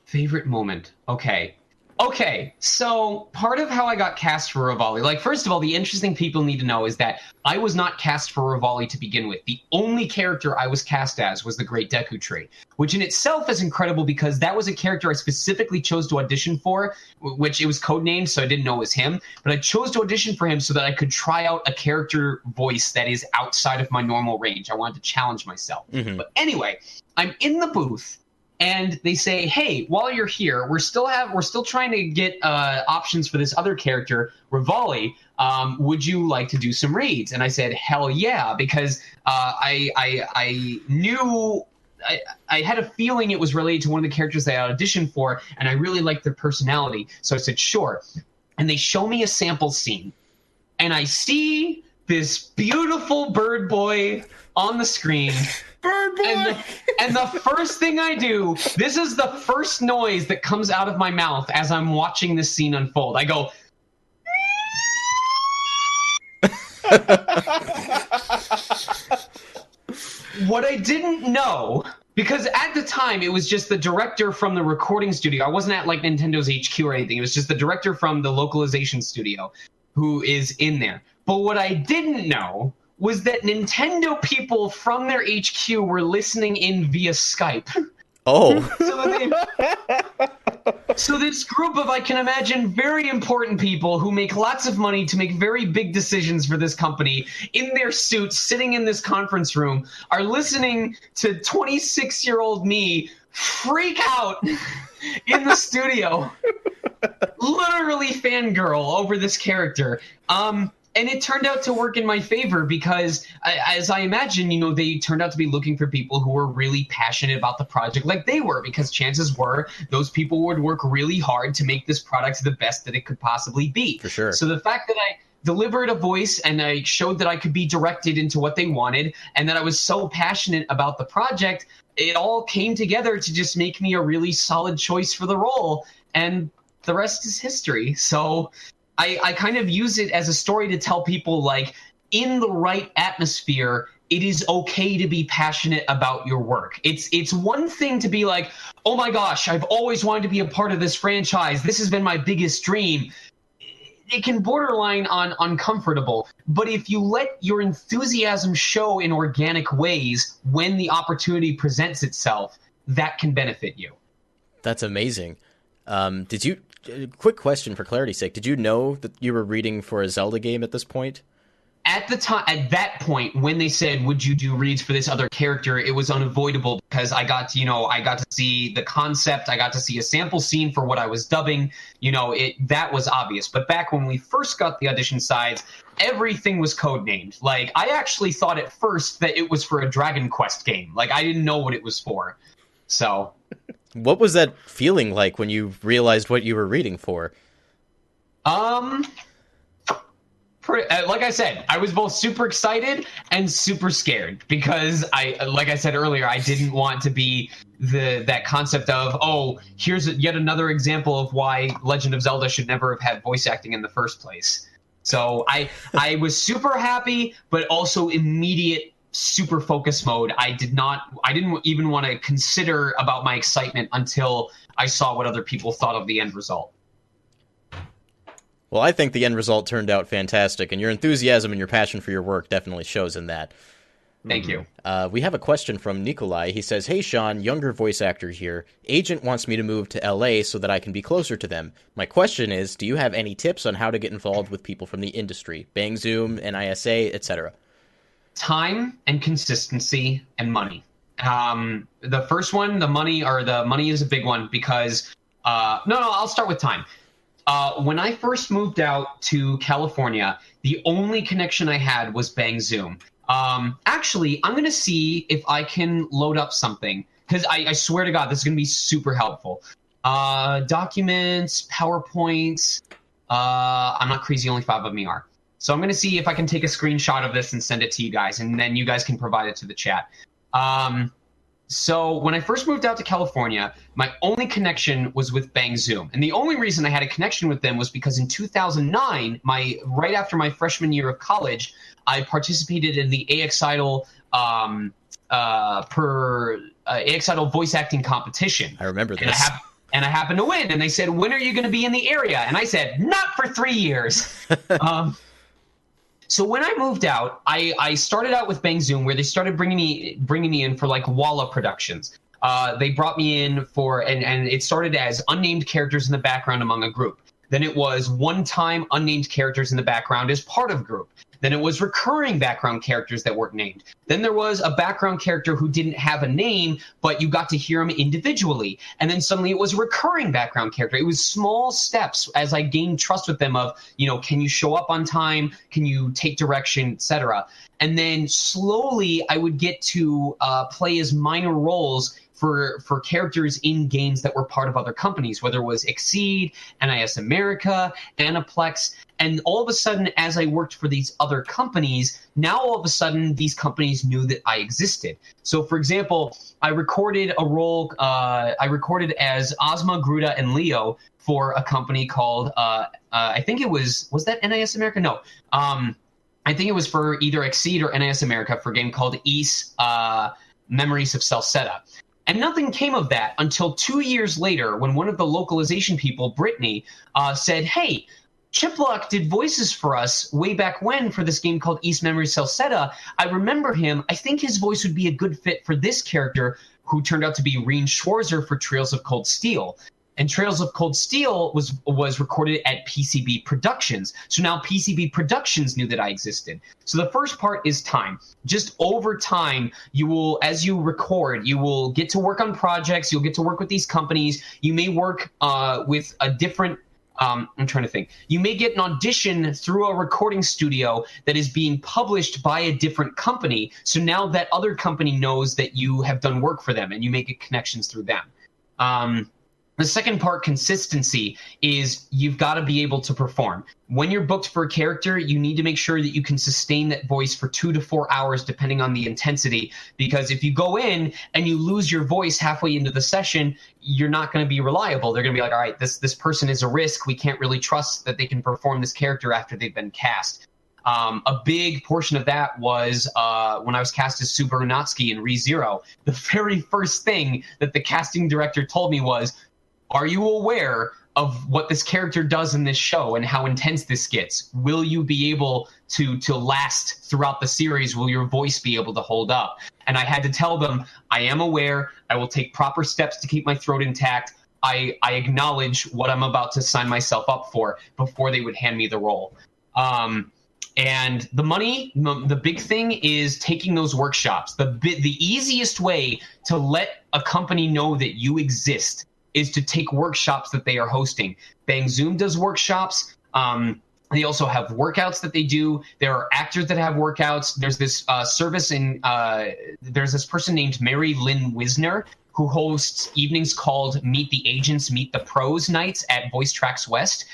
Favorite moment. Okay. Okay, so part of how I got cast for Revali, like first of all, the interesting people need to know is that I was not cast for Revali to begin with. The only character I was cast as was the Great Deku Tree, which in itself is incredible because that was a character I specifically chose to audition for, which it was codenamed, so I didn't know it was him. But I chose to audition for him so that I could try out a character voice that is outside of my normal range. I wanted to challenge myself. Mm-hmm. But anyway, I'm in the booth and they say, "Hey, while you're here, we're still have we're still trying to get uh, options for this other character, Revali. Um, would you like to do some reads?" And I said, "Hell yeah!" Because uh, I, I I knew I, I, had a feeling it was related to one of the characters I auditioned for, and I really liked their personality. So I said, sure. And they show me a sample scene, and I see this beautiful bird boy on the screen Bird boy. And the, and the first thing I do, this is the first noise that comes out of my mouth as I'm watching this scene unfold. I go. what I didn't know, because at the time it was just the director from the recording studio. I wasn't at like Nintendo's HQ or anything. It was just the director from the localization studio who is in there. But what I didn't know was that Nintendo people from their HQ were listening in via Skype. Oh. so, they, so this group of, I can imagine, very important people who make lots of money to make very big decisions for this company in their suits, sitting in this conference room, are listening to 26 year old me freak out in the studio. (laughs) Literally fangirl over this character. Um, and it turned out to work in my favor because as i imagine you know they turned out to be looking for people who were really passionate about the project like they were because chances were those people would work really hard to make this product the best that it could possibly be. For sure. So the fact that i delivered a voice and i showed that i could be directed into what they wanted and that i was so passionate about the project it all came together to just make me a really solid choice for the role and the rest is history. So I, I kind of use it as a story to tell people like in the right atmosphere it is okay to be passionate about your work. It's it's one thing to be like, "Oh my gosh, I've always wanted to be a part of this franchise. This has been my biggest dream." It can borderline on uncomfortable, but if you let your enthusiasm show in organic ways when the opportunity presents itself, that can benefit you. That's amazing. Um, did you quick question for clarity's sake: Did you know that you were reading for a Zelda game at this point? at the time at that point when they said would you do reads for this other character? it was unavoidable because i got to you know i got to see the concept. I got to see a sample scene for what i was dubbing. You know it that was obvious. But back when we first got the audition sides everything was codenamed like i actually thought at first that it was for a dragon quest game. Like i didn't know what it was for. So what was that feeling like when you realized what you were reading for um uh, like I said, I was both super excited and super scared because I, like I said earlier, I didn't want to be the that concept of oh, here's yet another example of why Legend of Zelda should never have had voice acting in the first place. So I I was super happy, but also immediate super focus mode. I did not I didn't even want to consider about my excitement until I saw what other people thought of the end result. Well, I think the end result turned out fantastic, and your enthusiasm and your passion for your work definitely shows in that. Thank you. Uh, we have a question from Nikolai. He says, Hey, Sean, younger voice actor here. Agent wants me to move to LA so that I can be closer to them. My question is Do you have any tips on how to get involved with people from the industry? Bang Zoom, NISA, etc. Time and consistency and money. Um, the first one, the money, or the money is a big one because, uh, no, no, I'll start with time. Uh, when I first moved out to California, the only connection I had was Bang Zoom. Um, actually, I'm to see if I can load up something because I, I, swear to God, this is to be super helpful. Uh, documents, PowerPoints. Uh, I'm not crazy, only five of me are. So I'm going to see if I can take a screenshot of this and send it to you guys, and then you guys can provide it to the chat. Um, so when I first moved out to California, my only connection was with Bang Zoom, and the only reason I had a connection with them was because in 2009, my right after my freshman year of college, I participated in the AX Idol um, uh, per uh, AX Idol voice acting competition. I remember this. And I, hap- and I happened to win, and they said, "When are you going to be in the area?" And I said, "Not for three years." (laughs) um, so when I moved out, I, I started out with Bang Zoom, where they started bringing me bringing me in for like Walla Productions. Uh, they brought me in for and and it started as unnamed characters in the background among a group. Then it was one time unnamed characters in the background as part of group. Then it was recurring background characters that weren't named. Then there was a background character who didn't have a name, but you got to hear him individually. And then suddenly it was a recurring background character. It was small steps as I gained trust with them of, you know, can you show up on time? Can you take direction, etc. And then slowly I would get to uh, play as minor roles for for characters in games that were part of other companies, whether it was XSEED, NIS America, Aniplex. And all of a sudden, as I worked for these other companies, now all of a sudden these companies knew that I existed. So, for example, I recorded a role. Uh, I recorded as Ozma, Gruda, and Leo for a company called. Uh, uh, I think it was was that NIS America? No. Um, I think it was for either XSEED or NIS America for a game called Ys uh, Memories of Celceta. And nothing came of that until two years later when one of the localization people, Brittany, uh, said, Hey, Chiplock did voices for us way back when for this game called Ys Memory Celceta. I remember him. I think his voice would be a good fit for this character, who turned out to be Rean Schwarzer for Trails of Cold Steel and Trails of Cold Steel was was recorded at PCB Productions. So now PCB Productions knew that I existed. So the first part is time. Just over time, you will, as you record, you will get to work on projects. You'll get to work with these companies. You may work uh, with a different um, I'm trying to think. You may get an audition through a recording studio that is being published by a different company. So now that other company knows that you have done work for them and you may get connections through them. Um, the second part, consistency, is you've got to be able to perform. When you're booked for a character, you need to make sure that you can sustain that voice for two to four hours, depending on the intensity. Because if you go in and you lose your voice halfway into the session, you're not going to be reliable. They're going to be like, all right, this this person is a risk. We can't really trust that they can perform this character after they've been cast. Um, a big portion of that was uh, when I was cast as Subaru Natsuki in ReZero. The very first thing that the casting director told me was, are you aware of what this character does in this show and how intense this gets? Will you be able to to last throughout the series? Will your voice be able to hold up? And I had to tell them, I am aware. I will take proper steps to keep my throat intact. I, I acknowledge what I'm about to sign myself up for before they would hand me the role. Um, and the money, the big thing is taking those workshops. The the easiest way to let a company know that you exist is to take workshops that they are hosting. Bang Zoom does workshops. Um, they also have workouts that they do. There are actors that have workouts. There's this uh, service in. Uh, there's this person named Mary Lynn Wissner who hosts evenings called Meet the Agents, Meet the Pros nights at VoiceTrax West.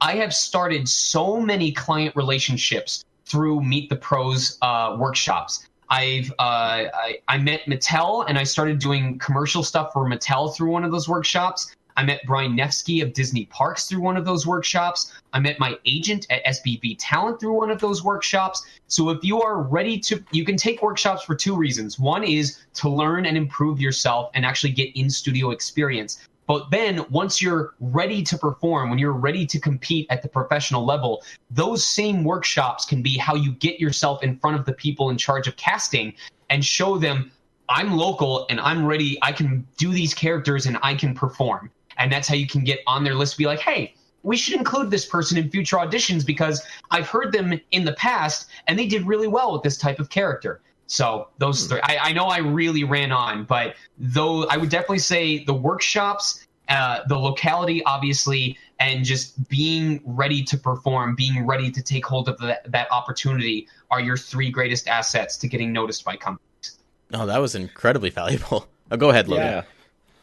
I have started so many client relationships through Meet the Pros uh, workshops. I've uh, I, I met Mattel and I started doing commercial stuff for Mattel through one of those workshops. I met Brian Nevsky of Disney Parks through one of those workshops. I met my agent at SBV Talent through one of those workshops. So if you are ready to, you can take workshops for two reasons. One is to learn and improve yourself and actually get in studio experience. But then once you're ready to perform, when you're ready to compete at the professional level, those same workshops can be how you get yourself in front of the people in charge of casting and show them I'm local and I'm ready. I can do these characters and I can perform. And that's how you can get on their list. Be like, hey, we should include this person in future auditions because I've heard them in the past and they did really well with this type of character. So those hmm. three, I, I know I really ran on, but though I would definitely say the workshops, uh, the locality, obviously, and just being ready to perform, being ready to take hold of the, that opportunity are your three greatest assets to getting noticed by companies. Oh, that was incredibly valuable. (laughs) Oh, go ahead, Logan. Yeah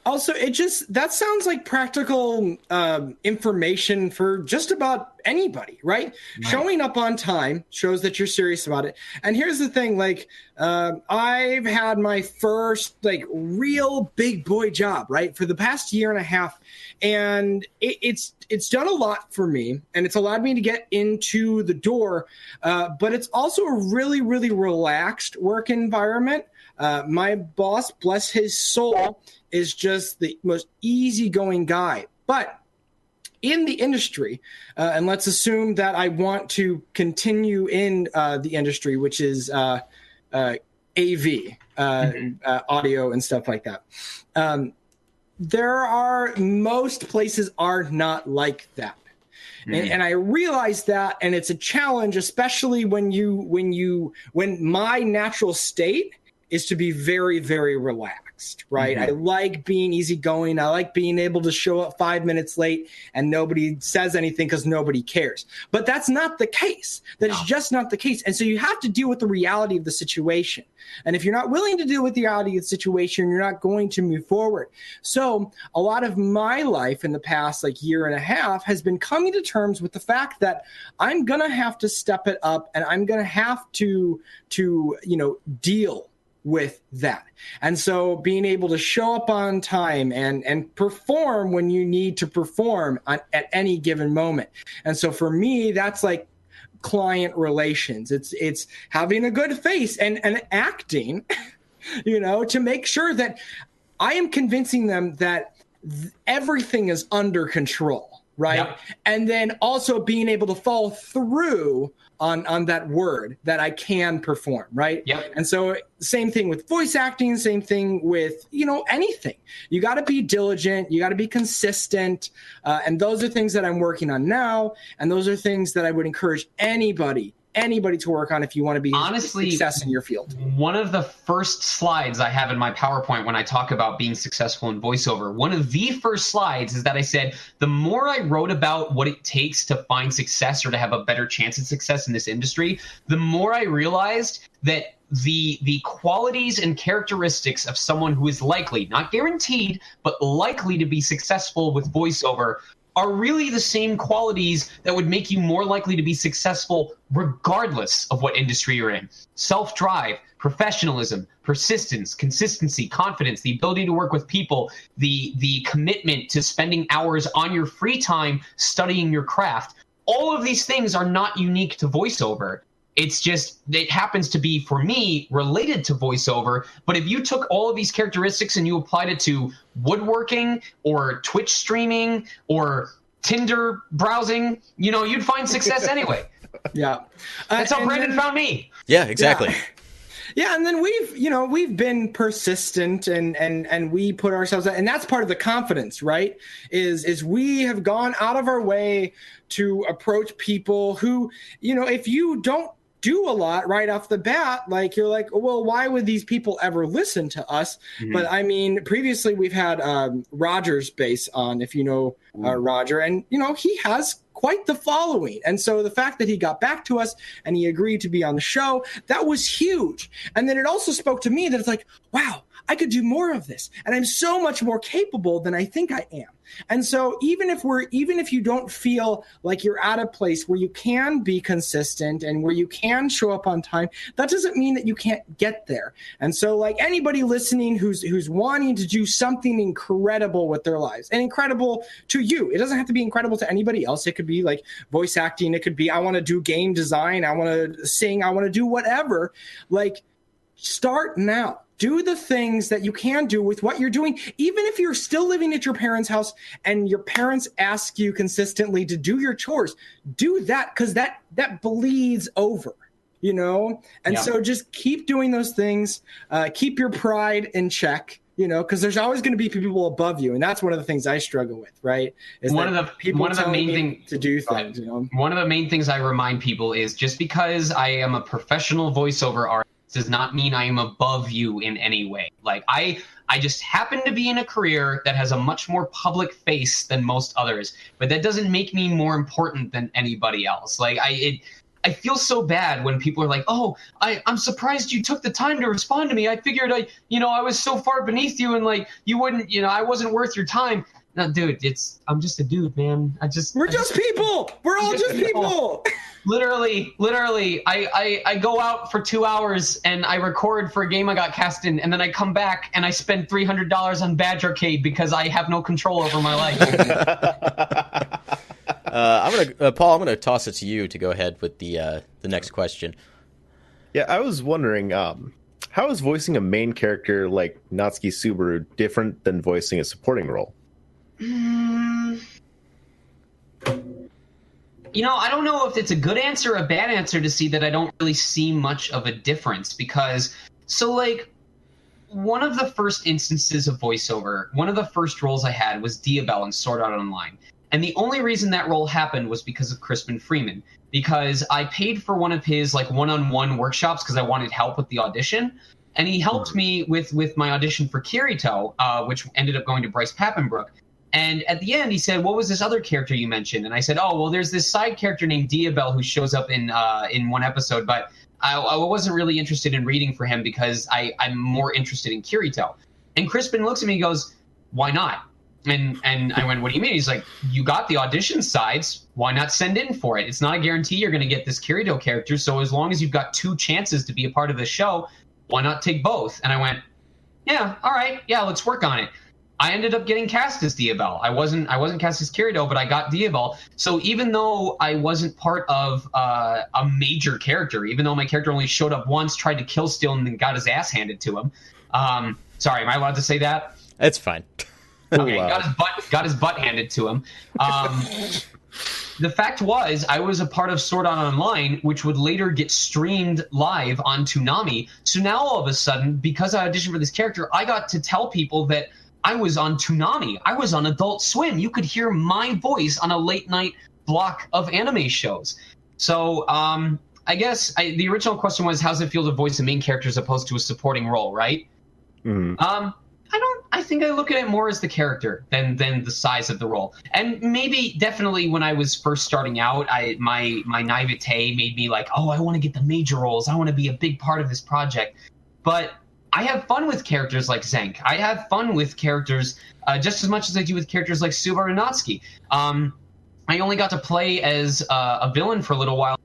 also it just that sounds like practical um, information for just about anybody right? right? showing up on time shows that you're serious about it and here's the thing like uh, i've had my first like real big boy job right for the past year and a half and it, it's it's done a lot for me and it's allowed me to get into the door uh, but it's also a really really relaxed work environment uh, my boss bless his soul is just the most easygoing guy. But in the industry, uh, and let's assume that I want to continue in uh, the industry, which is uh, uh AV, uh, mm-hmm. Uh, audio, and stuff like that. Um, there are most places are not like that. Mm-hmm. And, and, I realize that, and it's a challenge, especially when you when you when my natural state is to be very very relaxed right? Mm-hmm. I like being easygoing. I like being able to show up five minutes late and nobody says anything because nobody cares. But that's not the case. That no. is just not the case. And so you have to deal with the reality of the situation. And if you're not willing to deal with the reality of the situation, you're not going to move forward. So a lot of my life in the past like year and a half has been coming to terms with the fact that I'm gonna have to step it up and I'm gonna have to to you know deal with that. And so being able to show up on time and and perform when you need to perform on, at any given moment. And so for me that's like client relations. It's it's having a good face and and acting, (laughs) you know, to make sure that I am convincing them that th- everything is under control, right? Yep. And then also being able to follow through on on that word that I can perform, right? Yeah. And so same thing with voice acting, same thing with you know anything. You got to be diligent, you got to be consistent, uh, and those are things that I'm working on now, and those are things that I would encourage anybody anybody to work on if you want to be honestly success in your field. One of the first slides I have in my PowerPoint when I talk about being successful in voiceover, one of the first slides is that I said the more I wrote about what it takes to find success or to have a better chance at success in this industry, the more I realized that the the qualities and characteristics of someone who is likely, not guaranteed, but likely to be successful with voiceover are really the same qualities that would make you more likely to be successful regardless of what industry you're in. Self drive, professionalism, persistence, consistency, confidence, the ability to work with people, the, the commitment to spending hours on your free time studying your craft. All of these things are not unique to voiceover. It's just it happens to be for me related to voiceover. But if you took all of these characteristics and you applied it to woodworking or Twitch streaming or Tinder browsing, you know, you'd find success (laughs) anyway. Yeah, that's uh, how Brandon then, found me. Yeah, exactly. Yeah. Yeah, and then we've, you know, we've been persistent and and and we put ourselves and that's part of the confidence, right? Is is we have gone out of our way to approach people who, you know, if you don't do a lot right off the bat like you're like well why would these people ever listen to us mm-hmm. but i mean previously we've had um, rogers base on if you know uh, roger and you know he has quite the following and so the fact that he got back to us and he agreed to be on the show that was huge and then it also spoke to me that it's like wow I could do more of this. And I'm so much more capable than I think I am. And so even if we're even if you don't feel like you're at a place where you can be consistent and where you can show up on time, that doesn't mean that you can't get there. And so like anybody listening who's who's wanting to do something incredible with their lives and incredible to you. It doesn't have to be incredible to anybody else. It could be like voice acting, it could be I want to do game design, I want to sing, I want to do whatever. Like start now do the things that you can do with what you're doing even if you're still living at your parents house and your parents ask you consistently to do your chores do that because that that bleeds over you know? And yeah. so just keep doing those things uh, keep your pride in check you know because there's always going to be people above you and that's one of the things i struggle with right? Is one of the people one of the main things to do things you know? One of the main things i remind people is just because i am a professional voiceover artist does not mean I am above you in any way. Like I I just happen to be in a career that has a much more public face than most others, but that doesn't make me more important than anybody else. Like I it I feel so bad when people are like, "Oh, I, I'm surprised you took the time to respond to me. I figured I, you know, I was so far beneath you, and like you wouldn't, you know, I wasn't worth your time." No, dude, it's I'm just a dude, man. I just we're I just, just people. We're all just (laughs) people. literally, literally, I, I I go out for two hours and I record for a game I got cast in, and then I come back and I spend three hundred dollars on Badge Arcade because I have no control over my life. (laughs) uh, I'm gonna, uh, Paul. I'm gonna toss it to you to go ahead with the uh, the next question. Yeah, I was wondering, um, how is voicing a main character like Natsuki Subaru different than voicing a supporting role? Mm. You know, I don't know if it's a good answer or a bad answer to see that I don't really see much of a difference because, so like, one of the first instances of voiceover, one of the first roles I had was Diavel in Sword Art Online. And the only reason that role happened was because of Crispin Freeman, because I paid for one of his like one-on-one workshops because I wanted help with the audition, and he helped hmm. me with with my audition for Kirito, uh, which ended up going to Bryce Papenbrook. And at the end, he said, "What was this other character you mentioned?" And I said, "Oh, well, there's this side character named Diavel who shows up in uh, in one episode, but I, I, wasn't really interested in reading for him because I, I'm more interested in Kirito." And Crispin looks at me and goes, "Why not?" And and I went, "What do you mean?" He's like, "You got the audition sides. Why not send in for it? It's not a guarantee you're going to get this Kirito character. So as long as you've got two chances to be a part of the show, why not take both?" And I went, "Yeah, all right, yeah, let's work on it." I ended up getting cast as Diavel. I wasn't I wasn't cast as Kirito, but I got Diavel. So even though I wasn't part of uh, a major character, even though my character only showed up once, tried to kill Steel, and then got his ass handed to him. Um, sorry, am I allowed to say that? It's fine. (laughs) okay, wow. got his butt got his butt handed to him. Um, the fact was, I was a part of Sword Art Online, which would later get streamed live on Toonami. So now all of a sudden, because I auditioned for this character, I got to tell people that I was on Toonami. I was on Adult Swim. You could hear my voice on a late night block of anime shows. So um, I guess I, the original question was, how's it feel to voice a main character as opposed to a supporting role, right? Mm-hmm. Um, I don't. I think I look at it more as the character than than the size of the role. And maybe, definitely, when I was first starting out, I my my naivete made me like, oh, I want to get the major roles. I want to be a big part of this project. But I have fun with characters like Zenk. I have fun with characters uh, just as much as I do with characters like Subaru Natsuki. Um, I only got to play as uh, a villain for a little while,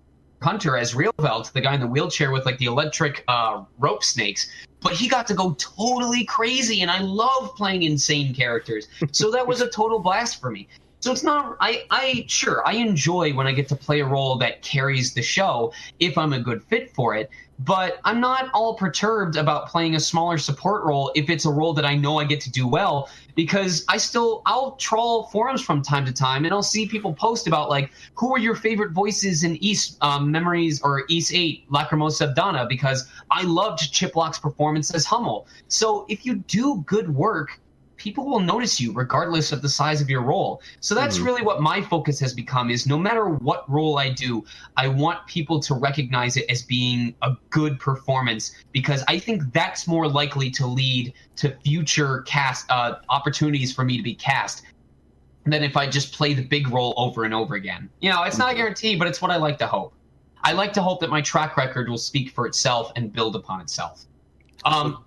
Hunter as Riehlvelt, the guy in the wheelchair with like the electric uh, rope snakes. But he got to go totally crazy, and I love playing insane characters. So that was a total blast for me. So it's not I I sure I enjoy when I get to play a role that carries the show if I'm a good fit for it. But I'm not all perturbed about playing a smaller support role if it's a role that I know I get to do well because I still I'll trawl forums from time to time and I'll see people post about like who are your favorite voices in Ys um, Memories or Ys 8 Lacrimosa Dana because I loved Chiplock's performance as Hummel. So if you do good work, people will notice you regardless of the size of your role. So that's mm-hmm. really what my focus has become is no matter what role I do, I want people to recognize it as being a good performance because I think that's more likely to lead to future cast uh, opportunities for me to be cast than if I just play the big role over and over again. You know, it's not a mm-hmm. guarantee, but it's what I like to hope. I like to hope that my track record will speak for itself and build upon itself. Um,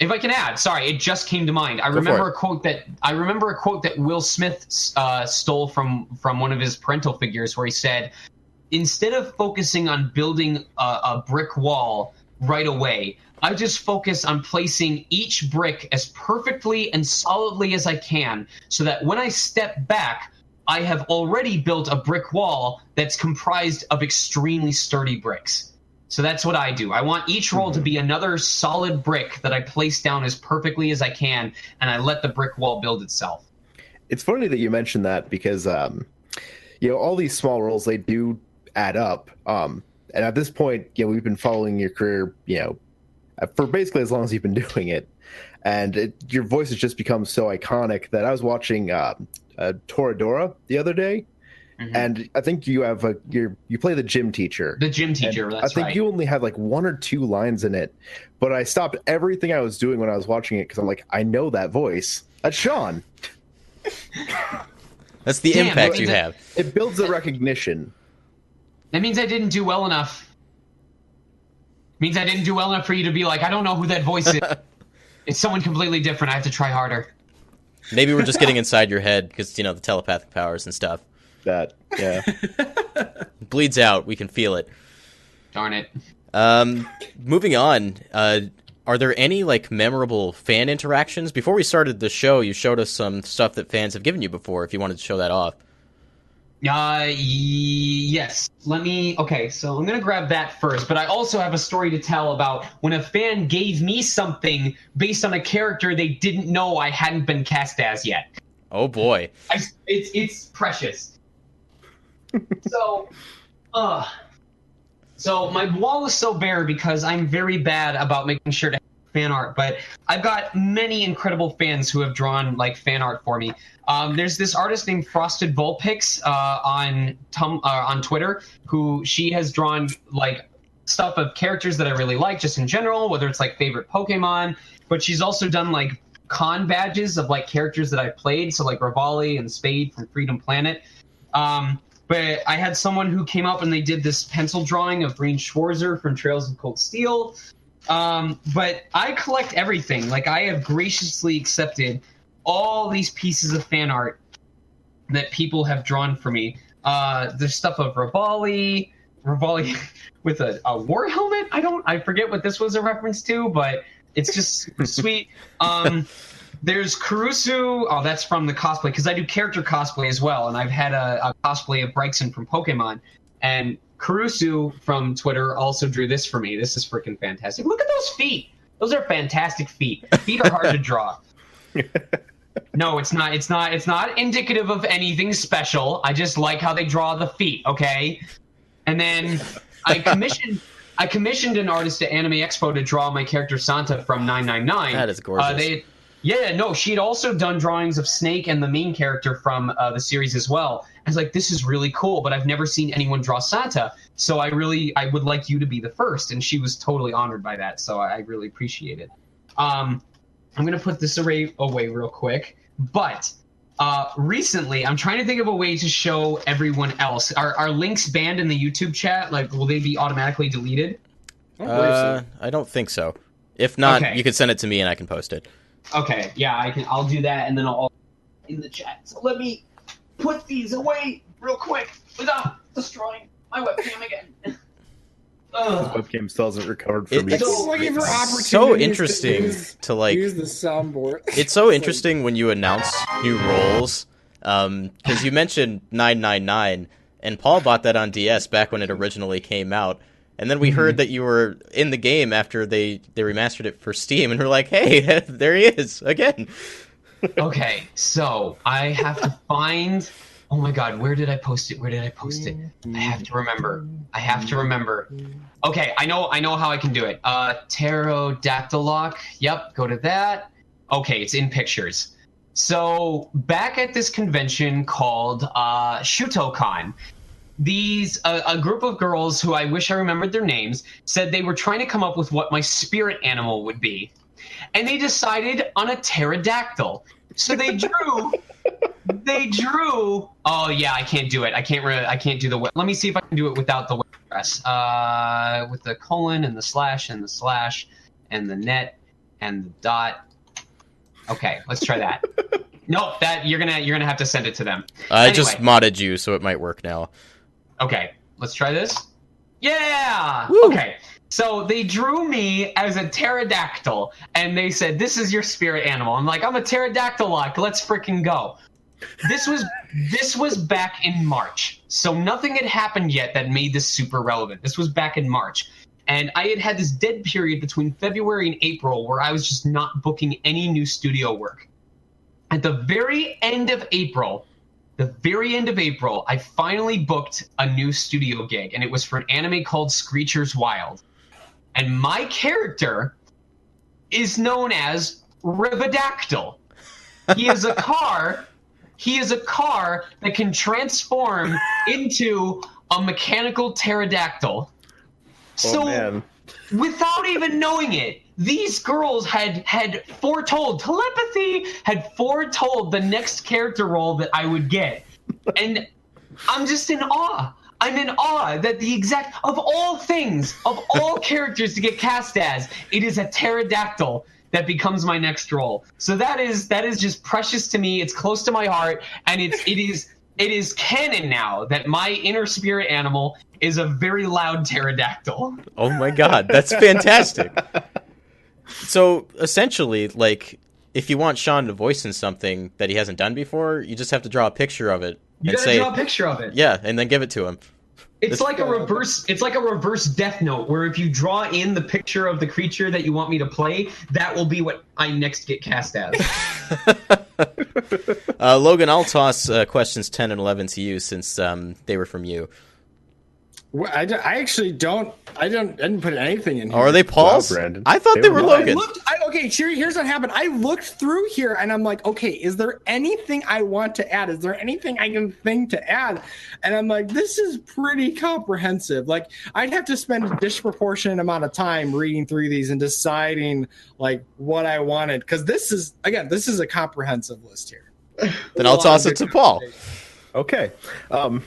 if I can add, sorry, it just came to mind. I Go remember a quote that I remember a quote that Will Smith uh, stole from from one of his parental figures, where he said, "Instead of focusing on building a, a brick wall right away, I just focus on placing each brick as perfectly and solidly as I can, so that when I step back." I have already built a brick wall that's comprised of extremely sturdy bricks. So that's what I do. I want each roll mm-hmm. to be another solid brick that I place down as perfectly as I can, and I let the brick wall build itself. It's funny that you mentioned that because, um, you know, all these small rolls they do add up. Um, and at this point, you know, we've been following your career, you know, for basically as long as you've been (laughs) doing it, and it, your voice has just become so iconic that I was watching uh, uh, Toradora the other day, Mm-hmm. And I think you have a you you play the gym teacher. The gym teacher. I think right. you only have like one or two lines in it, but I stopped everything I was doing when I was watching it because I'm like, I know that voice. That's Sean. (laughs) That's the Damn, impact you have. It builds the recognition. That means I didn't do well enough. It means I didn't do well enough for you to be like, I don't know who that voice is. (laughs) it's someone completely different. I have to try harder. Maybe we're just getting (laughs) inside your head because you know the telepathic powers and stuff that. Yeah. (laughs) Bleeds out. We can feel it. Darn it. Um, moving on. Uh, are there any like memorable fan interactions? Before we started the show, you showed us some stuff that fans have given you before. If you wanted to show that off. Uh, yes. Let me. Okay, so I'm gonna grab that first, but I also have a story to tell about when a fan gave me something based on a character they didn't know I hadn't been cast as yet. Oh boy, I, it's it's precious so, uh, so my wall is so bare because I'm very bad about making sure to have fan art, but I've got many incredible fans who have drawn like fan art for me. Um, there's this artist named Frosted Vulpix uh, on Tum- uh, on Twitter who she has drawn like stuff of characters that I really like just in general, whether it's like favorite Pokemon, but she's also done like con badges of like characters that I've played, so like Revali and Spade from Freedom Planet. Um, but I had someone who came up and they did this pencil drawing of Rean Schwarzer from Trails of Cold Steel. Um, but I collect everything. Like I have graciously accepted all these pieces of fan art that people have drawn for me. Uh, there's stuff of Revali, Revali (laughs) with a, a war helmet. I don't, I forget what this was a reference to, but it's just (laughs) sweet. Um, there's Kurusu. Oh, that's from the cosplay because I do character cosplay as well, and I've had a, a cosplay of Brycen from Pokemon. And Kurusu from Twitter also drew this for me. This is freaking fantastic. Look at those feet. Those are fantastic feet. Feet are hard to draw. No, it's not. It's not. It's not indicative of anything special. I just like how they draw the feet. Okay, and then I commissioned. I commissioned an artist at Anime Expo to draw my character Santa from 999. That is gorgeous. Uh, they yeah, no, she'd also done drawings of Snake and the main character from uh, the series as well. I was like, this is really cool, but I've never seen anyone draw Santa, so I really, I would like you to be the first. And she was totally honored by that, so I really appreciate it. Um, I'm gonna put this array away real quick, but uh, recently, I'm trying to think of a way to show everyone else. Are, are links banned in the YouTube chat? Like, will they be automatically deleted? Uh, I don't think so. If not, okay. you can send it to me and I can post it. Okay, yeah, I can. I'll do that, and then I'll in the chat. So let me put these away real quick without destroying my webcam again. (laughs) webcam still hasn't recovered from it, it's, looking for so interesting to, use, to, like use the soundboard. It's so interesting when you announce new roles, because um, you mentioned nine nine nine, and Paul bought that on DS back when it originally came out, And then we heard that you were in the game after they they remastered it for Steam, and we're like, hey, (laughs) there he is again. okay, so I have to find. Oh my god, where did I post it? Where did I post it? I have to remember. I have to remember. Okay, I know. I know how I can do it. Uh, pterodactyl lock. Yep, go to that. Okay, it's in pictures. So back at this convention called uh, ShutoCon, these uh, a group of girls who I wish I remembered their names said they were trying to come up with what my spirit animal would be, and they decided on a pterodactyl. So they drew. (laughs) they drew. Oh yeah, I can't do it. I can't. Re- I can't do the. Let me see if I can do it without the press. Uh, with the colon and the slash and the slash and the net and the dot. Okay, let's try that. (laughs) nope, that you're gonna you're gonna have to send it to them. I Anyway. just modded you, so it might work now. Okay, let's try this. Yeah. Woo. Okay. So they drew me as a pterodactyl, and they said, "This is your spirit animal." I'm like, "I'm a pterodactyl. Let's freaking go." This was this was back in March, so nothing had happened yet that made this super relevant. This was back in March, and I had had this dead period between February and April where I was just not booking any new studio work. At the very end of April, the very end of April, I finally booked a new studio gig, and it was for an anime called Screechers Wild. And my character is known as Rivadactyl. He is a car. He is a car that can transform into a mechanical pterodactyl. Oh, so oh man. Without even knowing it these girls had had foretold telepathy had foretold the next character role that i would get. And i'm just in awe. I'm in awe that the exact of all things of all (laughs) characters to get cast as it is a pterodactyl that becomes my next role. So that is that is just precious to me. It's close to my heart. And it's it is it is canon now that my inner spirit animal is a very loud pterodactyl Oh my god, that's fantastic. (laughs) so essentially, like, if you want Sean to voice in something that he hasn't done before, you just have to draw a picture of it You and gotta say, draw a picture of it. yeah, and then give it to him. It's like a reverse. It's like a reverse Death Note, where if you draw in the picture of the creature that you want me to play, that will be what I next get cast as. (laughs) Uh, Logan, I'll toss uh, questions 10 and 11 to you since um, they were from you. Well, I, d- I actually don't. I don't. I didn't put anything in here. Are they Paul's? Wow, Brandon. I thought They they, were were mine. I Logan. looked. I, okay, here, here's what happened. I looked through here and I'm like, okay, is there anything I want to add? Is there anything I can think to add? And I'm like, this is pretty comprehensive. Like, I'd have to spend a disproportionate amount of time reading through these and deciding like what I wanted because this is again, this is a comprehensive list here. Then I'll toss it to Paul. Okay. Um,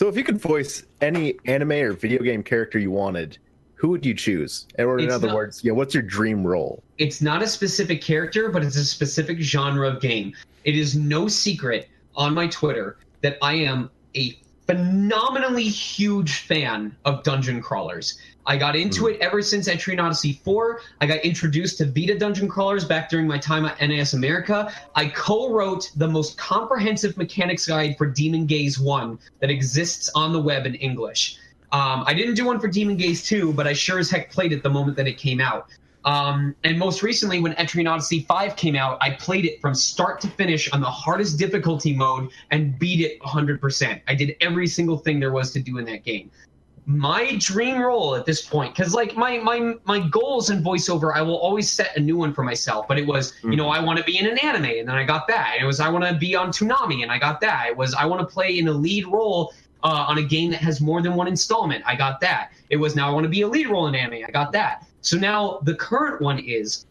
so if you could voice any anime or video game character you wanted, who would you choose? Or in It's other not- words, yeah, what's your dream role? it's not a specific character, but it's a specific genre of game. It is no secret on my Twitter that I am a phenomenally huge fan of dungeon crawlers. I got into it ever since Etrian Odyssey 4. I got introduced to Vita dungeon crawlers back during my time at NIS America. I co-wrote the most comprehensive mechanics guide for Demon Gaze 1 that exists on the web in English. Um, I didn't do one for Demon Gaze 2, but I sure as heck played it the moment that it came out. Um, and most recently, when Etrian Odyssey 5 came out, I played it from start to finish on the hardest difficulty mode and beat it 100%. I did every single thing there was to do in that game. My dream role at this point, because like my my my goals in voiceover, I will always set a new one for myself. But it was, you know, I want to be in an anime, and then I got that. It was I want to be on Toonami, and I got that. It was I want to play in a lead role uh, on a game that has more than one installment. I got that. It was now I want to be a lead role in anime. I got that. So now the current one is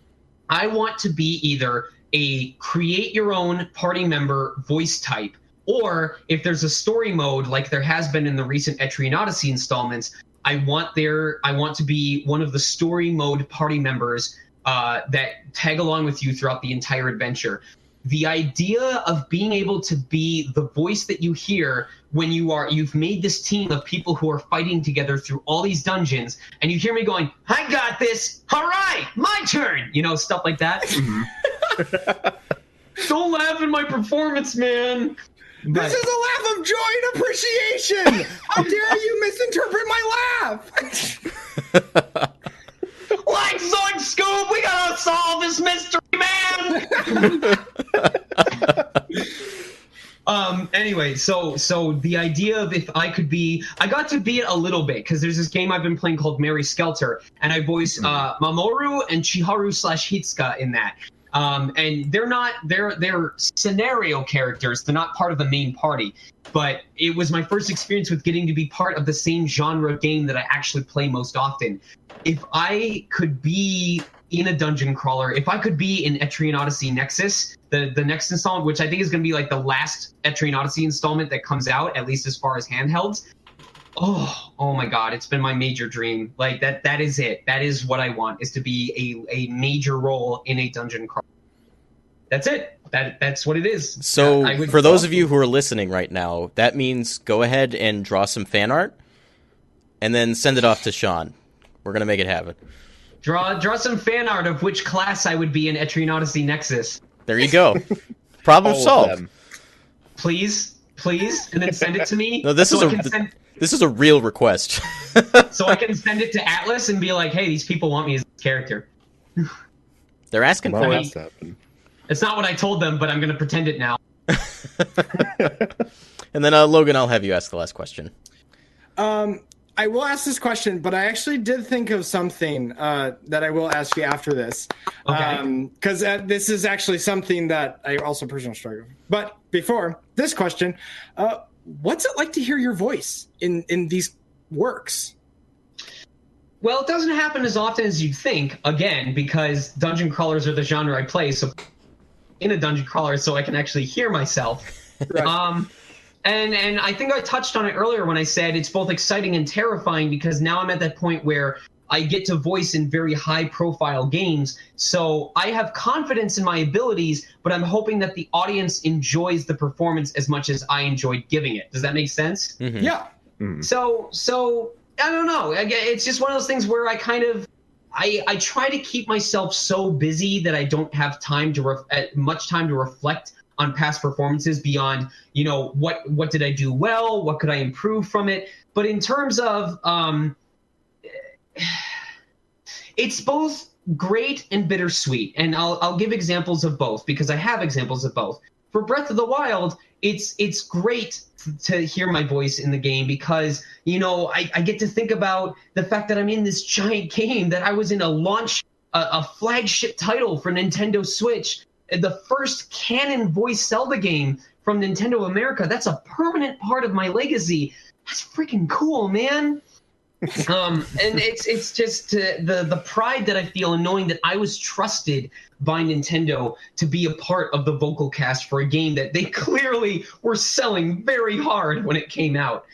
I want to be either a create your own party member voice type, or if there's a story mode like there has been in the recent Etrian Odyssey installments, I want there I want to be one of the story mode party members uh, that tag along with you throughout the entire adventure. The idea of being able to be the voice that you hear when you are you've made this team of people who are fighting together through all these dungeons and you hear me going i got this. All right my turn. You know stuff like that. (laughs) Don't laugh at my performance man This is a laugh of joy and appreciation. How (laughs) dare you misinterpret my laugh? (laughs) like Zoid Scoop, we gotta solve this mystery, man. (laughs) um. Anyway, so so the idea of if I could be, I got to be it a little bit because there's this game I've been playing called Mary Skelter, and I voice uh, Mamoru and Chiharu slash Hitsuka in that. Um, and they're not they're they're scenario characters. They're not part of the main party. But it was my first experience with getting to be part of the same genre game that I actually play most often. If I could be in a dungeon crawler, if I could be in Etrian Odyssey Nexus, the the next installment, which I think is going to be like the last Etrian Odyssey installment that comes out, at least as far as handhelds. Oh, oh my God! It's been my major dream. Like that. That is it. That is what I want. Is to be a a major role in a dungeon crawl That's it. That that's what it is. So, I for those of you who are listening right now, that means go ahead and draw some fan art, and then send it off to Sean. We're gonna make it happen. draw draw some fan art of which class I would be in Etrian Odyssey Nexus, There you go. Problem solved. please, please, and then send it to me. No, this so is I a- can send, This is a real request. (laughs) so I can send it to Atlus and be like, hey, these people want me as a character. They're asking Well, for that's it. happened. It's not what I told them, but I'm gonna pretend it now. (laughs) And then uh, Logan, I'll have you ask the last question. Um, I will ask this question, but I actually did think of something uh, that I will ask you after this. Okay. Because uh, this is actually something that I also personally struggle with. But before this question, uh, what's it like to hear your voice in, in these works? Well, it doesn't happen as often as you'd think. Again, because dungeon crawlers are the genre I play, so in a dungeon crawler, so I can actually hear myself. (laughs) Right. Um, and and I think I touched on it earlier when I said it's both exciting and terrifying because now I'm at that point where I get to voice in very high profile games. So I have confidence in my abilities, but I'm hoping that the audience enjoys the performance as much as I enjoyed giving it. Does that make sense? Mhm. Yeah. So so I don't know. It's just one of those things where I kind of I I try to keep myself so busy that I don't have time to ref- uh, much time to reflect on past performances beyond you know what what did I do well, what could I improve from it. But in terms of um, (sighs) it's both great and bittersweet, and I'll I'll give examples of both because I have examples of both. For Breath of the Wild, it's it's great to hear my voice in the game because you know I, I get to think about the fact that I'm in this giant game that I was in a launch a, a flagship title for Nintendo Switch, the first canon voice Zelda game from Nintendo America. That's a permanent part of my legacy. That's freaking cool, man. Um, and it's it's just uh, the the pride that I feel in knowing that I was trusted by Nintendo to be a part of the vocal cast for a game that they (laughs) clearly were selling very hard when it came out.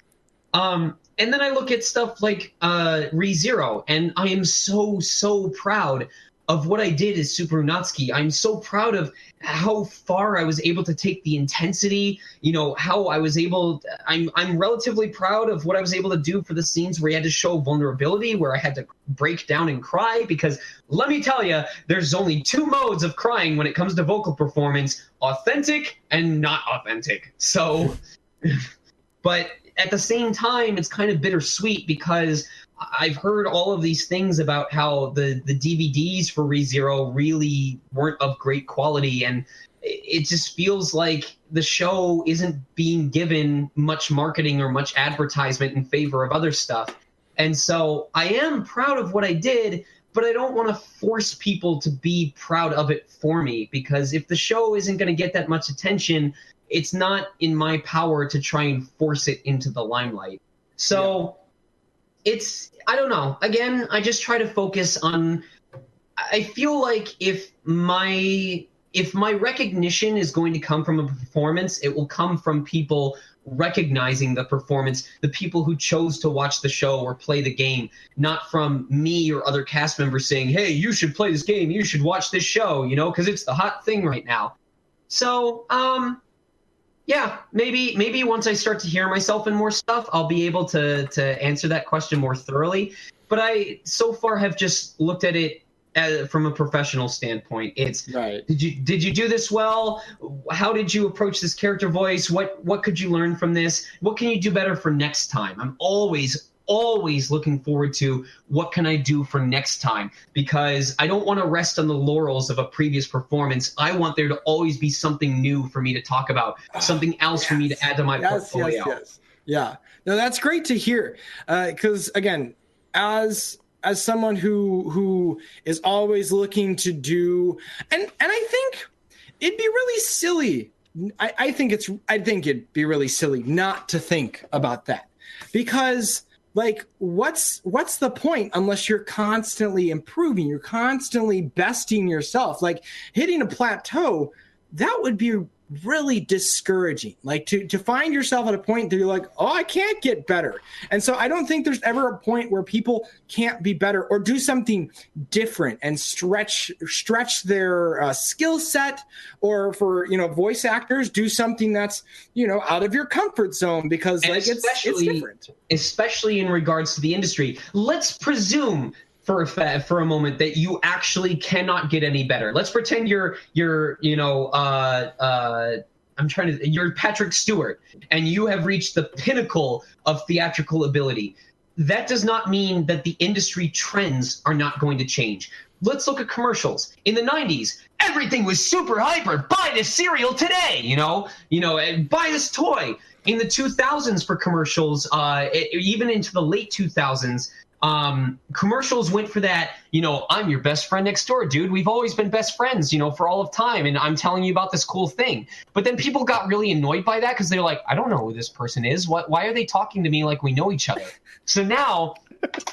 Um, and then I look at stuff like uh, ReZero, and I am so so proud of what I did as Subaru Natsuki. I'm so proud of how far I was able to take the intensity. You know how I was able. I'm I'm relatively proud of what I was able to do for the scenes where you had to show vulnerability, where I had to break down and cry. Because let me tell you, there's only two modes of crying when it comes to vocal performance: authentic and not authentic. So, (laughs) but at the same time, it's kind of bittersweet because I've heard all of these things about how the the DVDs for ReZero really weren't of great quality, and it just feels like the show isn't being given much marketing or much advertisement in favor of other stuff. And so I am proud of what I did, but I don't want to force people to be proud of it for me because if the show isn't going to get that much attention, it's not in my power to try and force it into the limelight. So it's I don't know. Again, I just try to focus on I feel like if my if my recognition is going to come from a performance, it will come from people recognizing the performance, the people who chose to watch the show or play the game, not from me or other cast members saying, "Hey, you should play this game, you should watch this show," you know, because it's the hot thing right now. So, um yeah, maybe maybe once I start to hear myself in more stuff, I'll be able to to answer that question more thoroughly. But I so far have just looked at it uh, from a professional standpoint. It's right. Did you did you do this well? How did you approach this character voice? What what could you learn from this? What can you do better for next time? I'm always always looking forward to what can I do for next time because I don't want to rest on the laurels of a previous performance. I want there to always be something new for me to talk about, something else yes. for me to add to my yes, portfolio. Yes, yes. Yeah. No, that's great to hear. Because uh, again, as as someone who who is always looking to do and and I think it'd be really silly. I, I think it's I think it'd be really silly not to think about that. Because like what's what's the point unless you're constantly improving, you're constantly besting yourself. Like hitting a plateau, that would be really discouraging. Like to to find yourself at a point that you're like oh i can't get better. And so i don't think there's ever a point where people can't be better or do something different and stretch stretch their uh, skill set or for you know voice actors do something that's you know out of your comfort zone because and like it's, it's different. especially in regards to the industry. Let's presume for a for a moment that you actually cannot get any better. Let's pretend you're you're you know uh, uh, I'm trying to you're Patrick Stewart and you have reached the pinnacle of theatrical ability. That does not mean that the industry trends are not going to change. Let's look at commercials. In the 90s, everything was super hyper. Buy this cereal today, you know, you know, and buy this toy. In the 2000s for commercials, uh, it, even into the late 2000s, um, commercials went for that, you know, I'm your best friend next door, dude. We've always been best friends, you know, for all of time. And I'm telling you about this cool thing. But then people got really annoyed by that because they're like, I don't know who this person is. What, why are they talking to me like we know each other? So now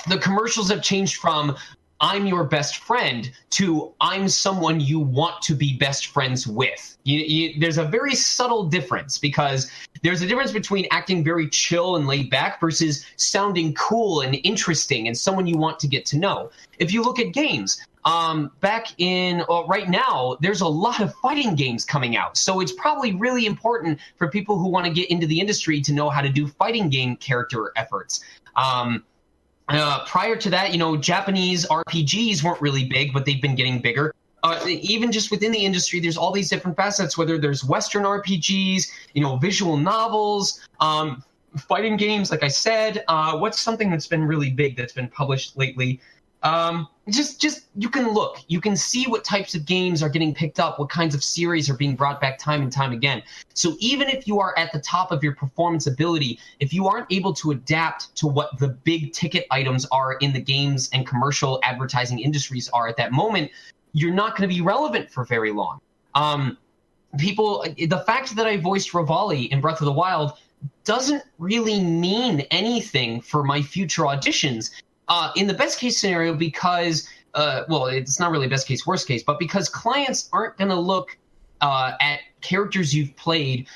the commercials have changed from I'm your best friend to I'm someone you want to be best friends with. You, you, there's a very subtle difference because there's a difference between acting very chill and laid back versus sounding cool and interesting and someone you want to get to know. If you look at games, um, back in well, right now, there's a lot of fighting games coming out. So it's probably really important for people who want to get into the industry to know how to do fighting game character efforts. Um, uh, prior to that, you know, Japanese RPGs weren't really big, but they've been getting bigger. Uh, even just within the industry, there's all these different facets. Whether there's Western RPGs, you know, visual novels, um, fighting games. Like I said, uh, what's something that's been really big that's been published lately? Um, just just you can look you can see what types of games are getting picked up what kinds of series are being brought back time and time again so even if you are at the top of your performance ability if you aren't able to adapt to what the big ticket items are in the games and commercial advertising industries are at that moment you're not going to be relevant for very long. Um, people the fact that i voiced Revali in breath of the wild doesn't really mean anything for my future auditions uh, in the best case scenario because uh, well it's not really best case worst case but because clients aren't going to look uh, at characters you've played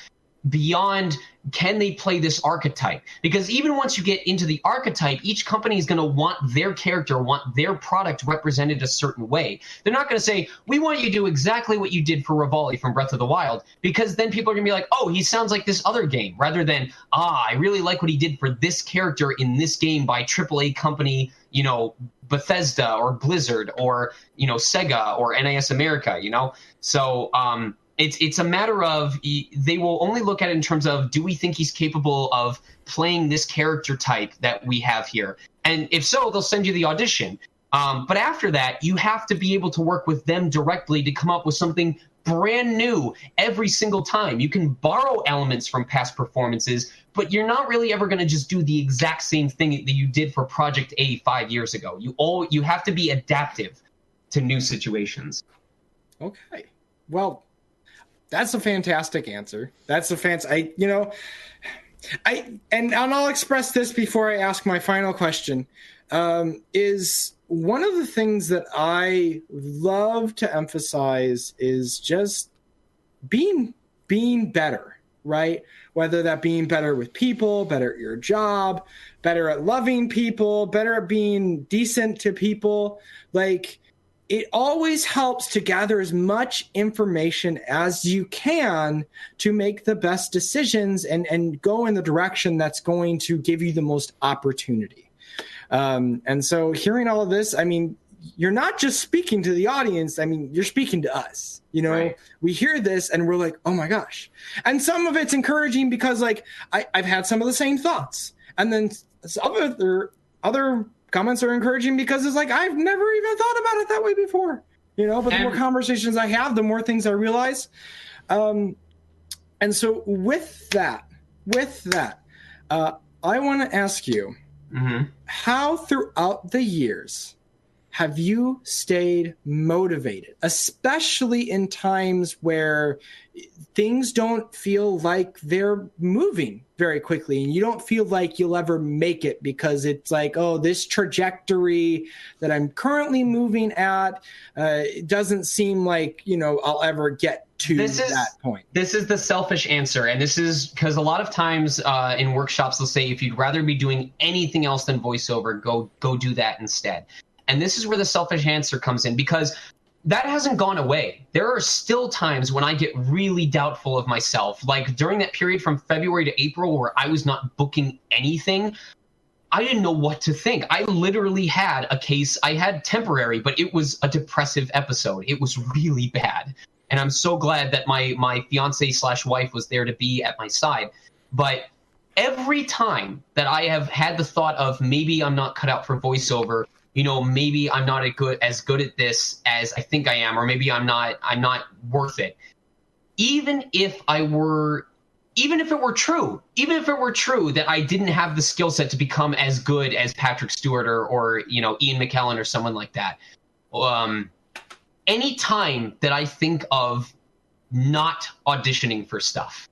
beyond can they play this archetype? Because even once you get into the archetype each company is going to want their character want their product represented a certain way. They're not going to say we want you to do exactly what you did for Revali from breath of the wild because then people are going to be like oh he sounds like this other game rather than ah i really like what he did for this character in this game by aaa company you know bethesda or blizzard or you know sega or NIS America you know? So um it's it's a matter of they will only look at it in terms of do we think he's capable of playing this character type that we have here, and if so, they'll send you the audition. Um, but after that, you have to be able to work with them directly to come up with something brand new every single time. You can borrow elements from past performances, but you're not really ever going to just do the exact same thing that you did for Project A five years ago. You all you have to be adaptive to new situations. Okay. Well, that's a fantastic answer. That's a fancy. I you know, I and, and I'll express this before I ask my final question. Um, is one of the things that I love to emphasize is just being being better, right? Whether that being better with people, better at your job, better at loving people, better at being decent to people, like it always helps to gather as much information as you can to make the best decisions and, and go in the direction that's going to give you the most opportunity. Um, and so, hearing all of this, I mean, you're not just speaking to the audience. I mean, you're speaking to us. You know, right. we hear this and we're like, oh my gosh. And some of it's encouraging because like I, I've had some of the same thoughts. And then other other comments are encouraging because it's like I've never even thought about it that way before. You know, but the more conversations I have, the more things I realize. Um, and so with that, with that, uh, I want to ask you mm-hmm. how throughout the years have you stayed motivated, especially in times where things don't feel like they're moving very quickly and you don't feel like you'll ever make it because it's like, oh, this trajectory that I'm currently moving at uh, doesn't seem like, you know, I'll ever get to this is, that point. This is the selfish answer. And this is because a lot of times uh, in workshops, they'll say, if you'd rather be doing anything else than voiceover, go, go do that instead. And this is where the selfish answer comes in because that hasn't gone away. There are still times when I get really doubtful of myself. Like during that period from February to April where I was not booking anything, I didn't know what to think. I literally had a case, I had temporary, but it was a depressive episode. It was really bad. And I'm so glad that my my fiance slash wife was there to be at my side. But every time that I have had the thought of maybe I'm not cut out for voiceover, you know, maybe I'm not good as good at this as I think I am, or maybe I'm not I'm not worth it. Even if I were even if it were true, even if it were true that I didn't have the skill set to become as good as Patrick Stewart or, or you know Ian McKellen or someone like that, um, any time that I think of not auditioning for stuff,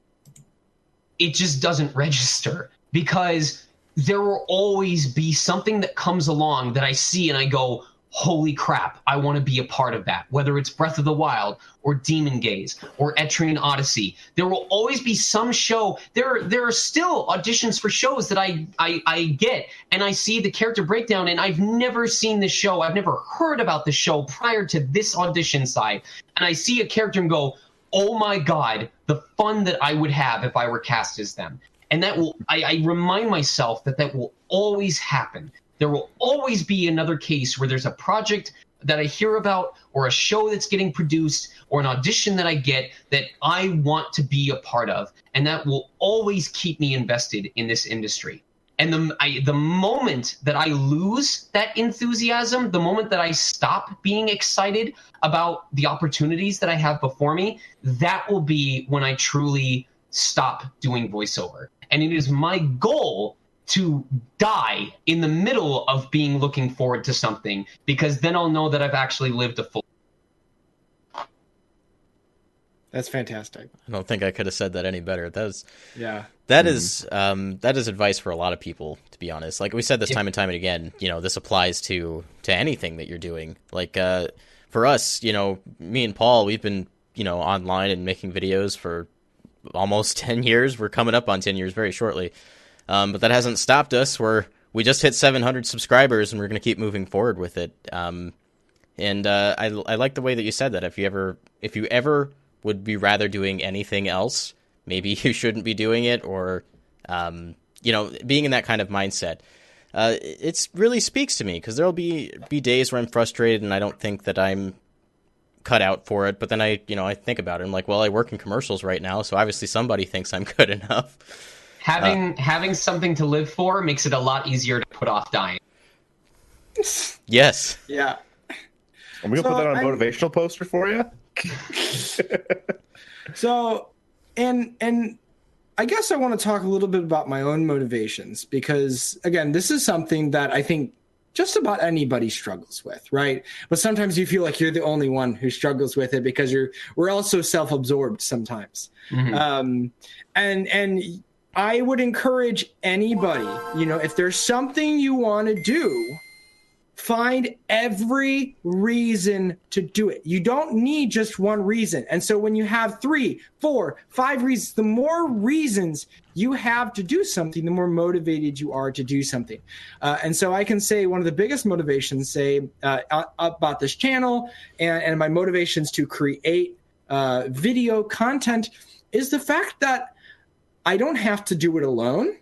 it just doesn't (laughs) register because there will always be something that comes along that I see and I go, holy crap, I want to be a part of that. Whether it's Breath of the Wild or Demon Gaze or Etrian Odyssey, there will always be some show. There there are still auditions for shows that I, I, I get and I see the character breakdown and I've never seen the show. I've never heard about the show prior to this audition side. And I see a character and go, oh my God, the fun that I would have if I were cast as them and that will I, I remind myself that that will always happen there will always be another case where there's a project that I hear about or a show that's getting produced or an audition that I get that I want to be a part of. And that will always keep me invested in this industry. And the, I, the moment that I lose that enthusiasm, the moment that I stop being excited about the opportunities that I have before me, that will be when I truly stop doing voiceover and it is my goal to die in the middle of being looking forward to something because then I'll know that I've actually lived a full. That's fantastic. I don't think I could have said that any better. That is, yeah, that mm-hmm. is, um, that is advice for a lot of people. To be honest, like we said this time and time and again, you know, this applies to to anything that you're doing. Like, uh, for us, you know, me and Paul, we've been, you know, online and making videos for almost (laughs) 10 years. We're coming up on 10 years very shortly. Um, but that hasn't stopped us. We're we just hit 700 subscribers, and we're going to keep moving forward with it. Um, and uh, I I like the way that you said that. If you ever if you ever would be rather doing anything else, maybe (laughs) you shouldn't be doing it, or um, you know, being in that kind of mindset. Uh, it really speaks to me because there'll be be days where I'm frustrated and I don't think that I'm cut out for it. But then I, you know, I think about it. I'm like, well, I work in commercials right now, so obviously somebody thinks I'm (laughs) good enough. Having uh, having something to live for makes it a lot easier to put off dying. Yes. Yeah. I'm gonna so put that on a motivational I'm... poster for you. (laughs) so, and and I guess I want to talk a little bit about my own motivations because again, this is something that I think just about anybody struggles with, right? But sometimes you feel like you're the only one who struggles with it because you're we're all so self-absorbed sometimes. Mm-hmm. Um, and and I would encourage anybody, you know, if there's something you want to do, find every reason to do it. You don't need just one reason. And so when you have three, four, five reasons, the more reasons you have to do something, the more motivated you are to do something. Uh, and so I can say one of the biggest motivations, say, uh, about this channel and, and my motivations to create uh, video content is the fact that I don't have to do it alone.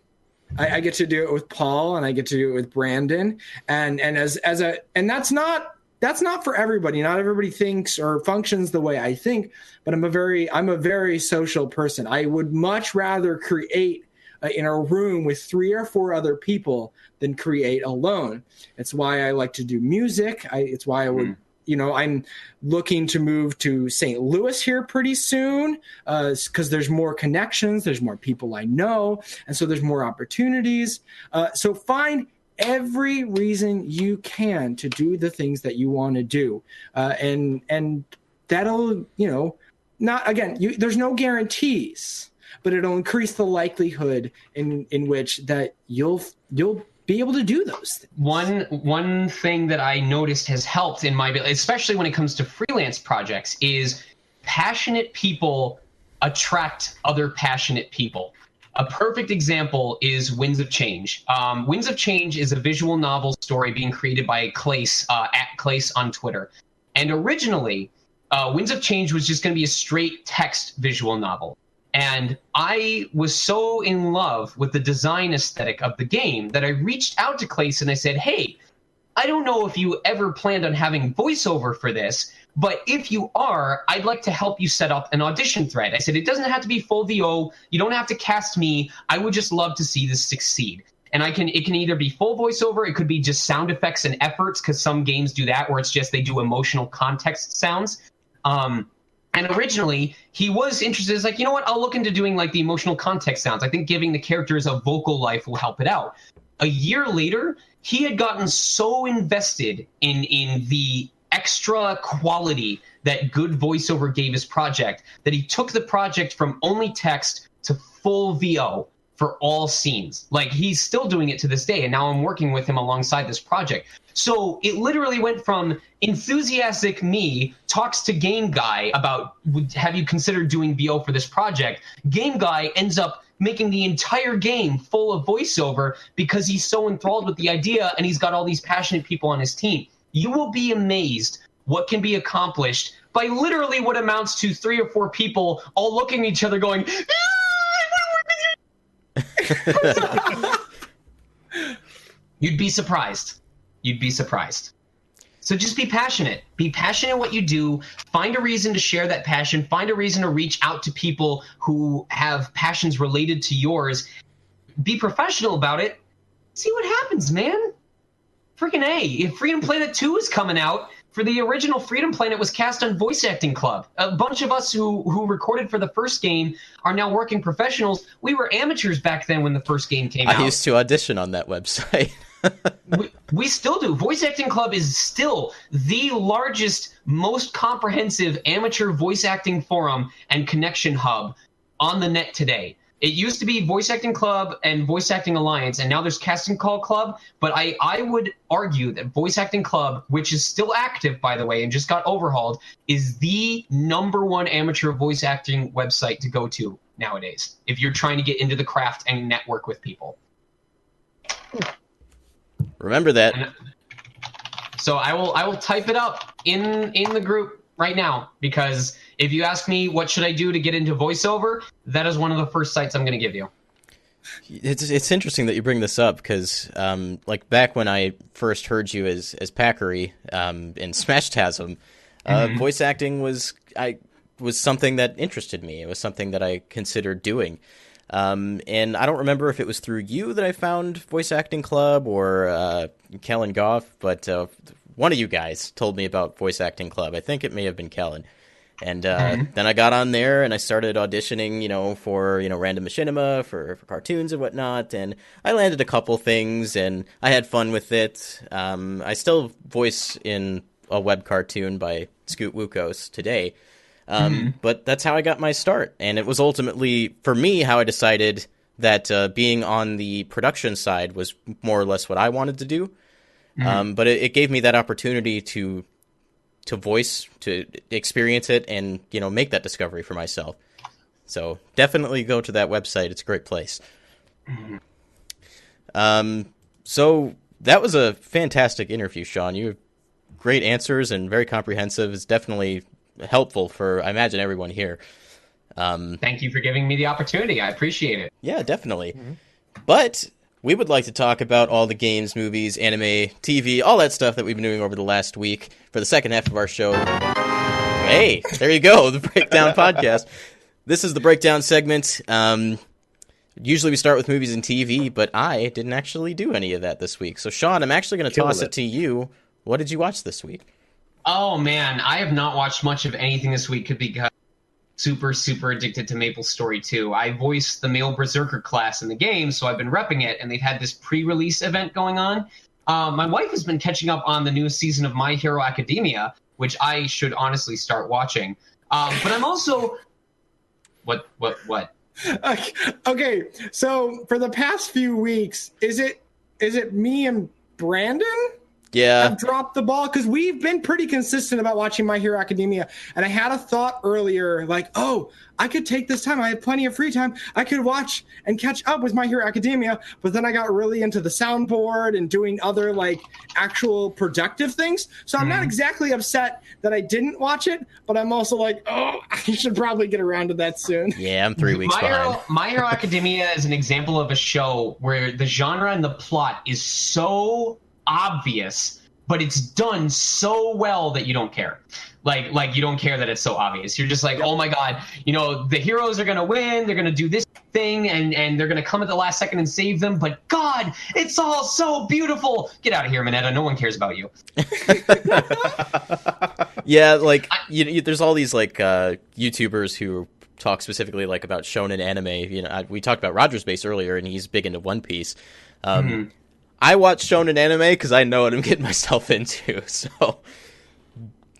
I, I, get to do it with Paul and I get to do it with Brandon. And and as as a and that's not that's not for everybody. Not everybody thinks or functions the way I think, but I'm a very I'm a very social person. I would much rather create in a room with three or four other people than create alone. It's why I like to do music. I, it's why I would. Mm. You know, I'm looking to move to St. Louis here pretty soon because uh, there's more connections, there's more people I know, and so there's more opportunities. Uh, so find every reason you can to do the things that you want to do, uh, and and that'll you know not again. You, there's no guarantees but it'll increase the likelihood in in which that you'll you'll be able to do those things. One one thing that I noticed has helped in my especially when it comes to freelance projects is passionate people attract other passionate people. A perfect example is Winds of Change. Um, Winds of Change is a visual novel story being created by Clace uh, at Clace on Twitter. And originally, uh, Winds of Change was just going to be a straight text visual novel. And I was so in love with the design aesthetic of the game that I reached out to Clace and I said, Hey, I don't know if you ever planned on having voiceover for this, but if you are, I'd like to help you set up an audition thread. I said, It doesn't have to be full VO. You don't have to cast me. I would just love to see this succeed. And I can it can either be full voiceover, it could be just sound effects and efforts, because some games do that where it's just they do emotional context sounds. Um, and originally, he was interested. It's like, you know what? I'll look into doing like the emotional context sounds. I think giving the characters a vocal life will help it out. A year later, he had gotten so invested in in the extra quality that good voiceover gave his project that he took the project from only text to full VO for all scenes. Like he's still doing it to this day, and now I'm working with him alongside this project. So it literally went from enthusiastic me talks to game guy about have you considered doing VO for this project. Game guy ends up making the entire game full of voiceover because he's so enthralled with the idea and he's got all these passionate people on his team. You will be amazed what can be accomplished by literally what amounts to three or four people all looking at each other going, ah, You'd be surprised you'd be surprised. So just be passionate. Be passionate in what you do. Find a reason to share that passion. Find a reason to reach out to people who have passions related to yours. Be professional about it. See what happens, man. Freaking A. If Freedom Planet 2 is coming out, for the original Freedom Planet was cast on Voice Acting Club. A bunch of us who who recorded for the first game are now working professionals. We were amateurs back then when the first game came I out. I used to audition on that website. (laughs) we, we still do. Voice Acting Club is still the largest, most comprehensive amateur voice acting forum and connection hub on the net today. It used to be Voice Acting Club and Voice Acting Alliance, and now there's Casting Call Club. But I, I would argue that Voice Acting Club, which is still active, by the way, and just got overhauled, is the number one amateur voice acting website to go to nowadays if you're trying to get into the craft and network with people. Remember that. So I will I will type it up in in the group right now because if you ask me what should I do to get into voiceover, that is one of the first sites I'm going to give you. It's it's interesting that you bring this up because um, like back when I first heard you as as Packery um, in Smashtasm, uh, mm-hmm. voice acting was I was something that interested me. It was something that I considered doing. Um, and I don't remember if it was through you that I found Voice Acting Club or uh, Kellen Goff, but uh, one of you guys told me about Voice Acting Club. I think it may have been Kellen. And uh, mm-hmm. then I got on there and I started auditioning, you know, for you know random machinima for, for cartoons and whatnot. And I landed a couple things and I had fun with it. Um, I still voice in a web cartoon by Scoot Wukos today. Um, mm-hmm. But that's how I got my start, and it was ultimately for me how I decided that uh, being on the production side was more or less what I wanted to do. Mm-hmm. Um, but it, it, gave me that opportunity to to voice, to experience it, and you know make that discovery for myself. So definitely go to that website; it's a great place. Mm-hmm. Um, so that was a fantastic interview, Sean. You have great answers and very comprehensive. It's definitely helpful for I imagine everyone here. Um, Thank you for giving me the opportunity. I appreciate it. Yeah, definitely. Mm-hmm. But we would like to talk about all the games, movies, anime, TV, all that stuff that we've been doing over the last week for the second half of our show. Hey, there you go, (laughs) the Breakdown Podcast. This is the Breakdown segment. Um, usually we start with movies and TV, but I didn't actually do any of that this week. So, Sean, I'm actually going to toss it. it to you. What did you watch this week? Oh man, I have not watched much of anything this week because super super addicted to MapleStory 2. I voiced the male berserker class in the game, so I've been repping it, and they've had this pre-release event going on. Uh, my wife has been catching up on the new season of My Hero Academia, which I should honestly start watching. Um, but I'm also what what what? Okay, so for the past few weeks, is it is it me and Brandon? Yeah. have dropped the ball because we've been pretty consistent about watching My Hero Academia. And I had a thought earlier, like, oh, I could take this time. I have plenty of free time. I could watch and catch up with My Hero Academia. But then I got really into the soundboard and doing other like actual productive things. So I'm mm. not mm-hmm. exactly upset that I didn't watch it, but I'm also like, oh, (laughs) I should probably get around to that soon. Yeah, I'm three weeks My behind. Hero, (laughs) My Hero Academia is an example of a show where the genre and the plot is so obvious, but it's done so well that you don't care. Like like you don't care that it's so obvious. You're just like, oh my god, you know the heroes are gonna win. They're gonna do this thing, and and they're gonna come at the last second and save them. But God, it's all so beautiful. Get out of here, Mineta. No one cares about you. (laughs) yeah, like you, you, there's all these like uh, YouTubers who talk specifically like about shonen anime. You know, I, we talked about RogersBase earlier, and he's big into One Piece. Um, mm-hmm I watch shonen anime because I know what I'm getting myself into. (laughs) So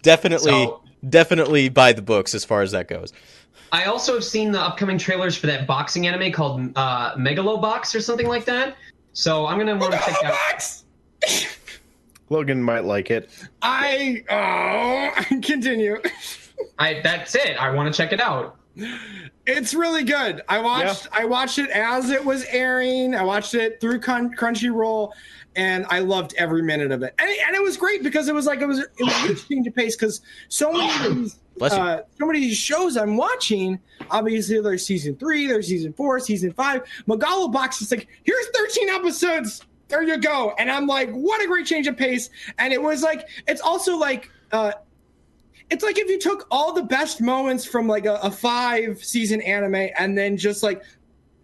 definitely, so, definitely buy the books as far as that goes. I also have seen the upcoming trailers for that boxing anime called uh, Megalobox or something like that. So I'm gonna want to check out. (laughs) Logan might like it. I oh, (laughs) continue. I that's it. I want to check it out. It's really good. I watched yeah. I watched it as it was airing. I watched it through Crunchyroll, and I loved every minute of it. And, and it was great because it was like it was it was interesting to pace because so many of these uh, so many of these shows I'm watching. Obviously, there's season three, there's season four, season five. Megalobox is like here's 13 episodes. There you go. And I'm like, what a great change of pace. And it was like it's also like. Uh, it's like if you took all the best moments from like a, a five season anime and then just like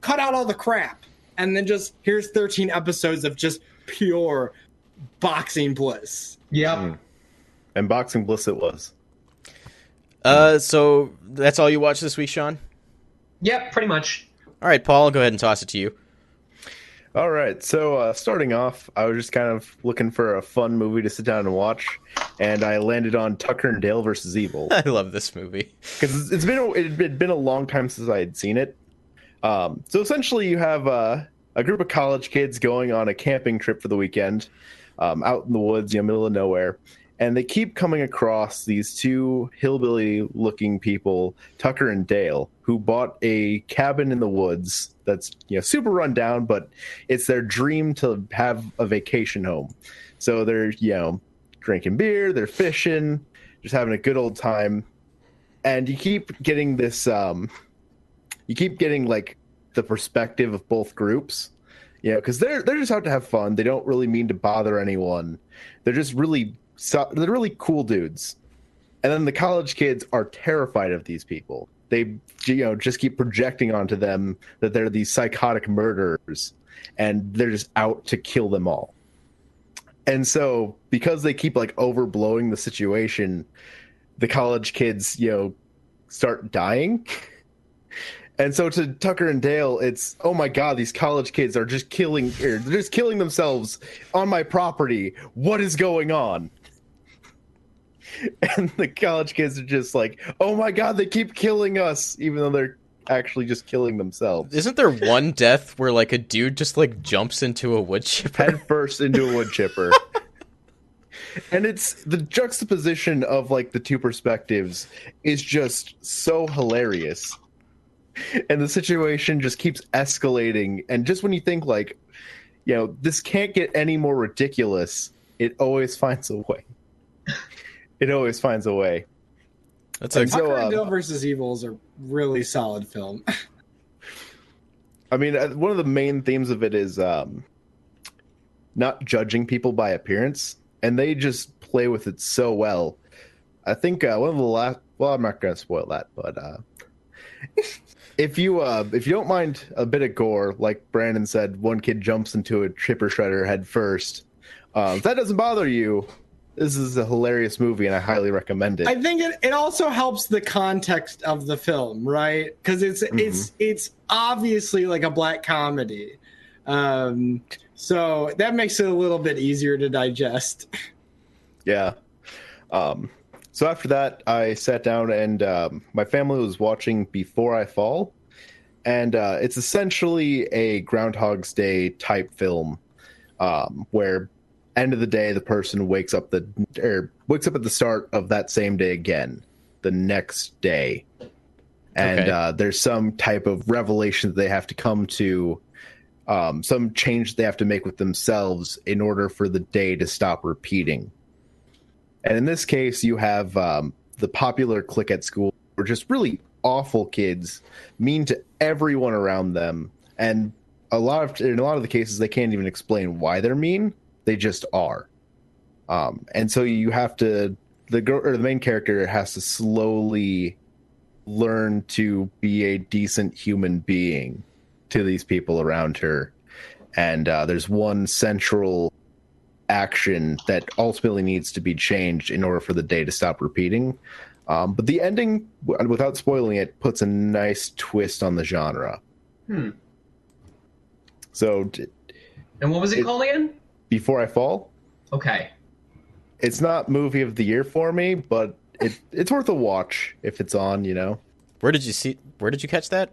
cut out all the crap and then just here's 13 episodes of just pure boxing bliss. Yep. Mm. And boxing bliss it was. Uh, so that's all you watched this week, Sean? Yep, pretty much. All right, Paul, I'll go ahead and toss it to you. All right. So uh, starting off, I was just kind of looking for a fun movie to sit down and watch, and I landed on Tucker and Dale versus Evil. (laughs) I love this movie because it's been a, it had been a long time since I had seen it. Um, so essentially, you have uh, a group of college kids going on a camping trip for the weekend, um, out in the woods, you know, middle of nowhere, and they keep coming across these two hillbilly-looking people, Tucker and Dale, who bought a cabin in the woods that's you know super run down, but it's their dream to have a vacation home. So they're you know drinking beer, they're fishing, just having a good old time, and you keep getting this. Um, you keep getting like the perspective of both groups. You know, because they're they're just out to have fun. They don't really mean to bother anyone. They're just really they're really cool dudes. And then the college kids are terrified of these people they you know just keep projecting onto them that they're these psychotic murderers and they're just out to kill them all and so because they keep like overblowing the situation the college kids you know start dying. (laughs) And so to tucker and dale it's oh my god these college kids are just killing er, they're just killing themselves on my property. What is going on? (laughs) And the college kids are just like, "Oh my god, they keep killing us," even though they're actually just killing themselves. Isn't there one death where like a dude just like jumps into a wood chipper head first into a wood chipper? (laughs) and it's the juxtaposition of like the two perspectives is just so hilarious. And the situation just keeps escalating and just when you think like, you know, this can't get any more ridiculous, it always finds a way it always finds a way. That's like so, uh, versus Evils is a really solid film. (laughs) I mean, uh, one of the main themes of it is um, not judging people by appearance, and they just play with it so well. I think uh, one of the last. Well, I'm not going to spoil that, but uh, (laughs) if you uh, if you don't mind a bit of gore, like Brandon said, one kid jumps into a chipper shredder head first. Uh, if that doesn't bother you, this is a hilarious movie, and I highly recommend it. I think it, it also helps the context of the film, right? Because it's mm-hmm. it's it's obviously like a black comedy, um, so that makes it a little bit easier to digest. (laughs) Yeah. Um, so after that, I sat down and um, my family was watching Before I Fall, and uh, it's essentially a Groundhog's Day type film, um, where end of the day the person wakes up the or wakes up at the start of that same day again, the next day, and okay. uh, there's some type of revelation that they have to come to. Um, some change they have to make with themselves in order for the day to stop repeating and in this case, you have um, the popular clique at school, or just really awful kids, mean to everyone around them, and a lot of in a lot of the cases they can't even explain why they're mean. They just are. Um, and so you have to the girl or the main character has to slowly learn to be a decent human being to these people around her. And uh, there's one central action that ultimately needs to be changed in order for the day to stop repeating. Um, but the ending, without spoiling it, puts a nice twist on the genre. Hmm. So, and what was it, it called again? Before I Fall. Okay. It's not movie of the year for me, but it it's worth a watch if it's on. You know. Where did you see? Where did you catch that?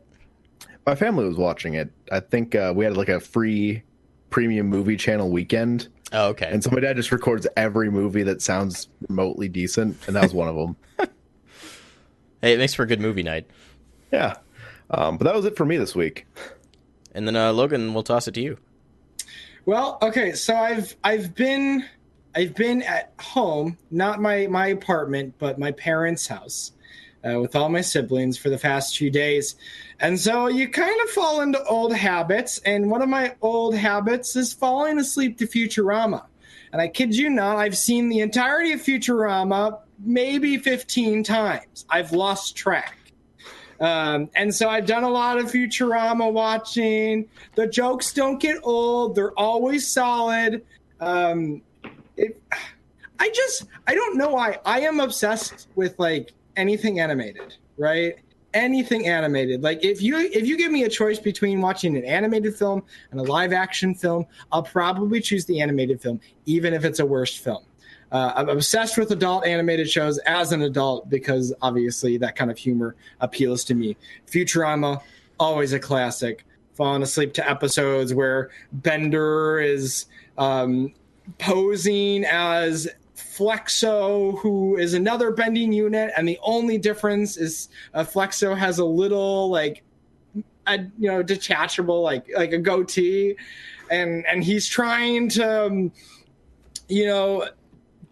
My family was watching it. I think uh, we had like a free premium movie channel weekend Oh, okay. And so my dad just records every movie that sounds remotely decent, and that was one of them. (laughs) hey, it makes for a good movie night. Yeah. Um, but that was it for me this week. And then uh, Logan, we'll toss it to you. Well, okay, so I've I've been I've been at home, not my my apartment, but my parents' house, uh, with all my siblings for the past few days. And so you kind of fall into old habits. And one of my old habits is falling asleep to Futurama. And I kid you not, I've seen the entirety of Futurama maybe 15 times. I've lost track. Um, and so I've done a lot of Futurama watching. The jokes don't get old, they're always solid. Um, it, I just, I don't know why. I am obsessed with like anything animated, right? Anything animated. Like if you if you give me a choice between watching an animated film and a live action film, I'll probably choose the animated film, even if it's a worst film. Uh, I'm obsessed with adult animated shows as an adult because obviously that kind of humor appeals to me. Futurama, always a classic. Falling asleep to episodes where Bender is um, posing as Flexo, who is another bending unit, and the only difference is uh, Flexo has a little like, a, you know, detachable like like a goatee, and and he's trying to, um, you know,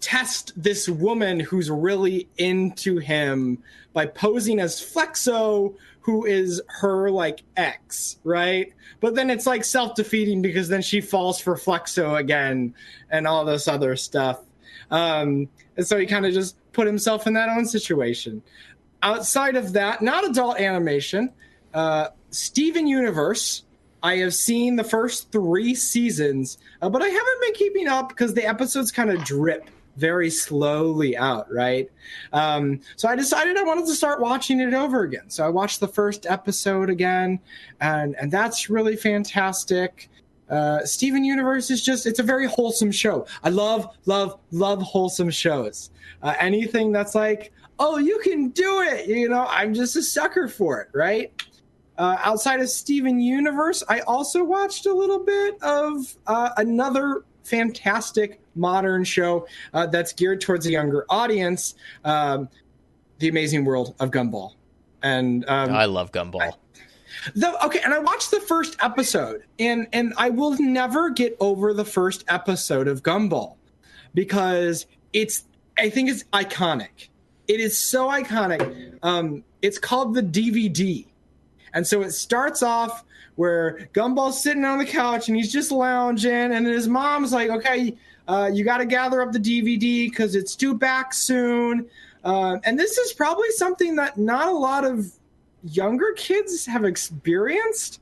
test this woman who's really into him by posing as Flexo, who is her like ex, right? But then it's like self defeating because then she falls for Flexo again and all this other stuff. Um, and so he kind of just put himself in that own situation. Outside of that, not adult animation, uh, Steven Universe. I have seen the first three seasons, uh, but I haven't been keeping up because the episodes kind of drip very slowly out, right? Um, so I decided I wanted to start watching it over again. So I watched the first episode again, and and that's really fantastic uh, Steven Universe is just, it's a very wholesome show. I love, love, love wholesome shows. Uh, anything that's like, oh, you can do it. You know, I'm just a sucker for it, right? Uh, outside of Steven Universe, I also watched a little bit of uh, another fantastic modern show uh, that's geared towards a younger audience um, The Amazing World of Gumball. And um, I love Gumball. I, the, okay, and I watched the first episode, and and I will never get over the first episode of Gumball because it's I think it's iconic. It is so iconic. Um, it's called the DVD, And so it starts off where Gumball's sitting on the couch and he's just lounging, and his mom's like, "Okay, uh, you got to gather up the DVD because it's due back soon." Uh, and this is probably something that not a lot of younger kids have experienced,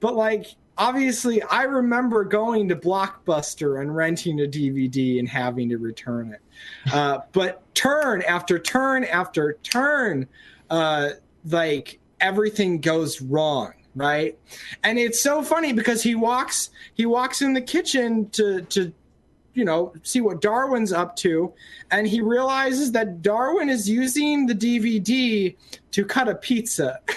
but like obviously, I remember going to Blockbuster and renting a DVD and having to return it. Uh, (laughs) but turn after turn after turn, uh, like everything goes wrong right and it's so funny because he walks he walks in the kitchen to to you know see what darwin's up to. And he realizes that darwin is using the dvd to cut a pizza. (laughs)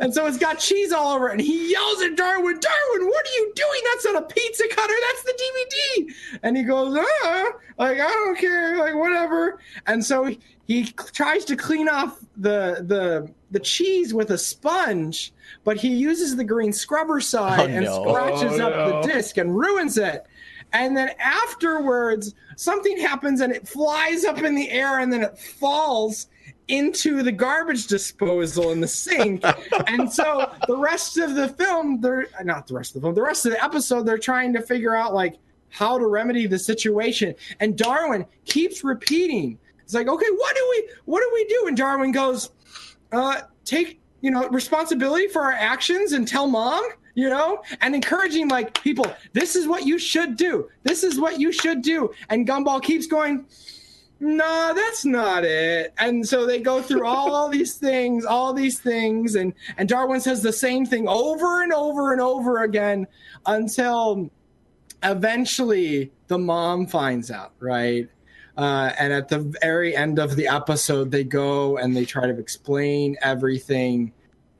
And so it's got cheese all over it. And he yells at darwin darwin what are you doing? That's not a pizza cutter. That's the dvd and he goes ah like i don't care. Like whatever. And so he, he tries to clean off the the the cheese with a sponge but he uses the green scrubber side Oh, and no. scratches Oh, up no. the disc and ruins it. And then afterwards, something happens and it flies up in the air and then it falls into the garbage disposal in the sink. (laughs) and so the rest of the film, they're not the rest of the film, the rest of the episode, they're trying to figure out like how to remedy the situation. And Darwin keeps repeating, it's like, okay, what do we what do we do? And Darwin goes, uh, take you know responsibility for our actions and tell mom you know and encouraging like people this is what you should do. This is what you should do. And gumball keeps going no that's not it. And so they go through all these things all these things. And and darwin says the same thing over and over and over again until eventually the mom finds out right? Uh, and at the very end of the episode, they go and they try to explain everything.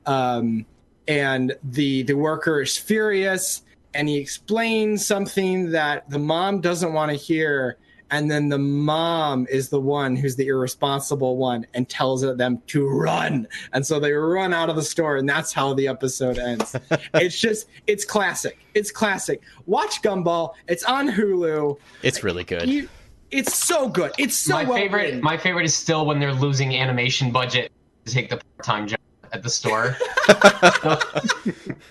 Um, and the the worker is furious, and he explains something that the mom doesn't want to hear. And then the mom is the one who's the irresponsible one and tells them to run. And so they run out of the store, and that's how the episode ends. (laughs) it's just, it's classic. It's classic. Watch Gumball. It's on Hulu. It's really good. You, it's so good. It's so my well favorite, written. my favorite is still when they're losing animation budget to take the part-time job at the store. (laughs)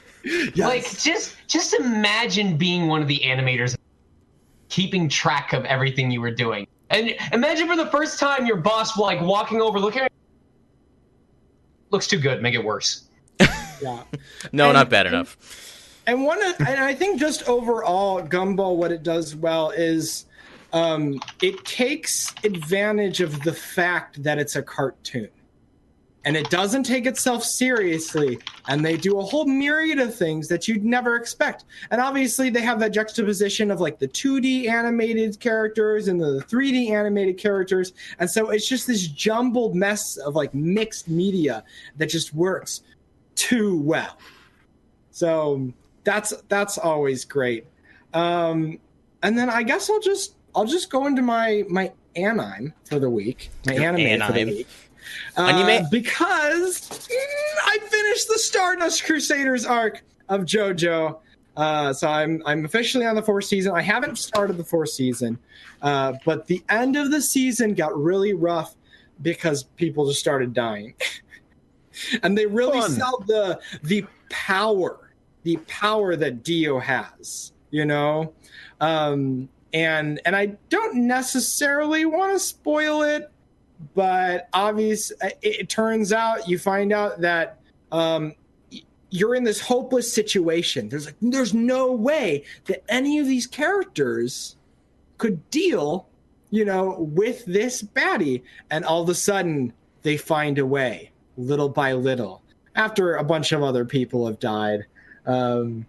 Like just just imagine being one of the animators keeping track of everything you were doing. And imagine for the first time your boss like walking over looking at looks too good, make it worse. yeah. (laughs) no, and- not bad and- enough. And one, of, and I think just overall, Gumball, what it does well is um, it takes advantage of the fact that it's a cartoon, and it doesn't take itself seriously. And they do a whole myriad of things that you'd never expect. And obviously, they have that juxtaposition of like the 2D animated characters and the 3D animated characters, and so it's just this jumbled mess of like mixed media that just works too well. So that's that's always great. Um, and then I guess I'll just I'll just go into my my anime for the week, my Your anime, for the anime. week. Uh, because mm, I finished the Stardust Crusaders arc of JoJo. Uh, so I'm I'm officially on the fourth season. I haven't started the fourth season, uh, but the end of the season got really rough because people just started dying, (laughs) and they really Fun. sell the the power, the power that Dio has. You know, um, and and I don't necessarily want to spoil it, but obvious it, it turns out you find out that um, you're in this hopeless situation. There's like there's no way that any of these characters could deal, you know, with this baddie, and all of a sudden they find a way, little by little, after a bunch of other people have died. Um,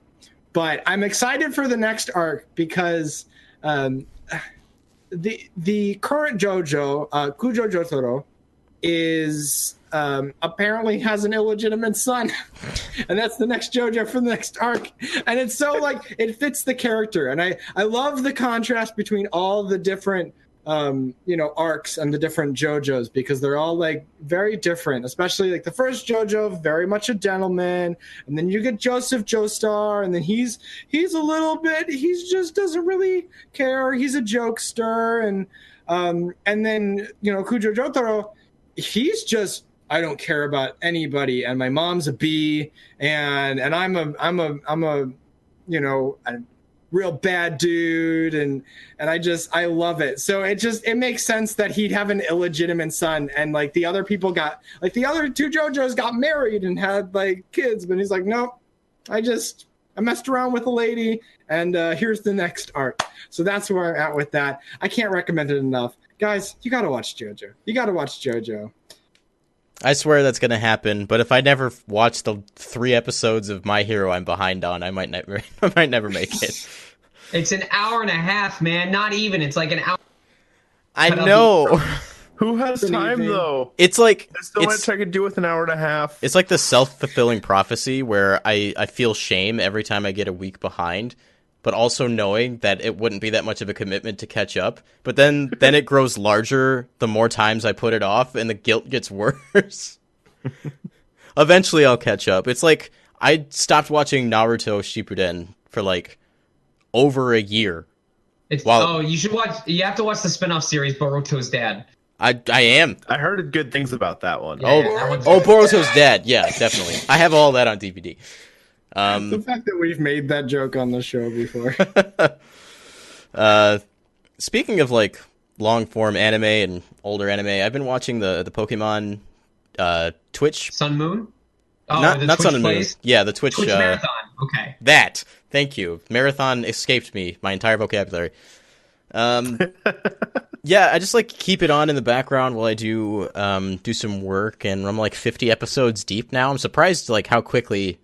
but I'm excited for the next arc because um, the the current JoJo, uh, Kujo Jotaro, is um, apparently has an illegitimate son, (laughs) and that's the next JoJo for the next arc. And it's so like it fits the character, and I I love the contrast between all the different um you know arcs and the different JoJos because they're all like very different. Especially like the first JoJo, very much a gentleman, and then you get Joseph Joestar, and then he's he's a little bit he's just doesn't really care. He's a jokester, and um and then you know Kujo Jotaro, he's just I don't care about anybody, and my mom's a bee, and and I'm a I'm a I'm a you know a real bad dude, and and I just I love it. So it just it makes sense that he'd have an illegitimate son, and like the other people got like the other two JoJos got married and had like kids, but he's like, nope, I just I messed around with a lady, and uh, here's the next arc. So that's where I'm at with that. I can't recommend it enough, guys. You got to watch JoJo. You got to watch JoJo. I swear that's gonna happen. But if I never watch the three episodes of My Hero I'm behind on, I might never, (laughs) I might never make it. (laughs) It's an hour and a half, man. Not even. It's like an hour. I know. (laughs) Who has time evening. though? It's like There's so it's, much I could do with an hour and a half. it's like the self fulfilling prophecy where I I feel shame every time I get a week behind, but also knowing that it wouldn't be that much of a commitment to catch up. But then (laughs) then it grows larger the more times I put it off, and the guilt gets (laughs) worse. Eventually, I'll catch up. It's like I stopped watching Naruto Shippuden for like over a year. It's, Wow. Oh, you should watch. You have to watch the spin-off series Boruto's dad. I I am. I heard good things about that one. Yeah, Oh, that one's- oh, Boruto's dead. Yeah, definitely. I have all that on DVD. The Um, fact that we've made that joke on the show before. (laughs) uh, speaking of like long form anime and older anime, I've been watching the the Pokemon uh Twitch. Sun Moon. Oh, not not Twitch Sun and Moon. Yeah, the Twitch. Twitch uh, marathon. Okay. That. Thank you. Marathon escaped me. My entire vocabulary. Um, (laughs) yeah, I just like keep it on in the background while I do um do some work, and I'm like 50 episodes deep now. I'm surprised like how quickly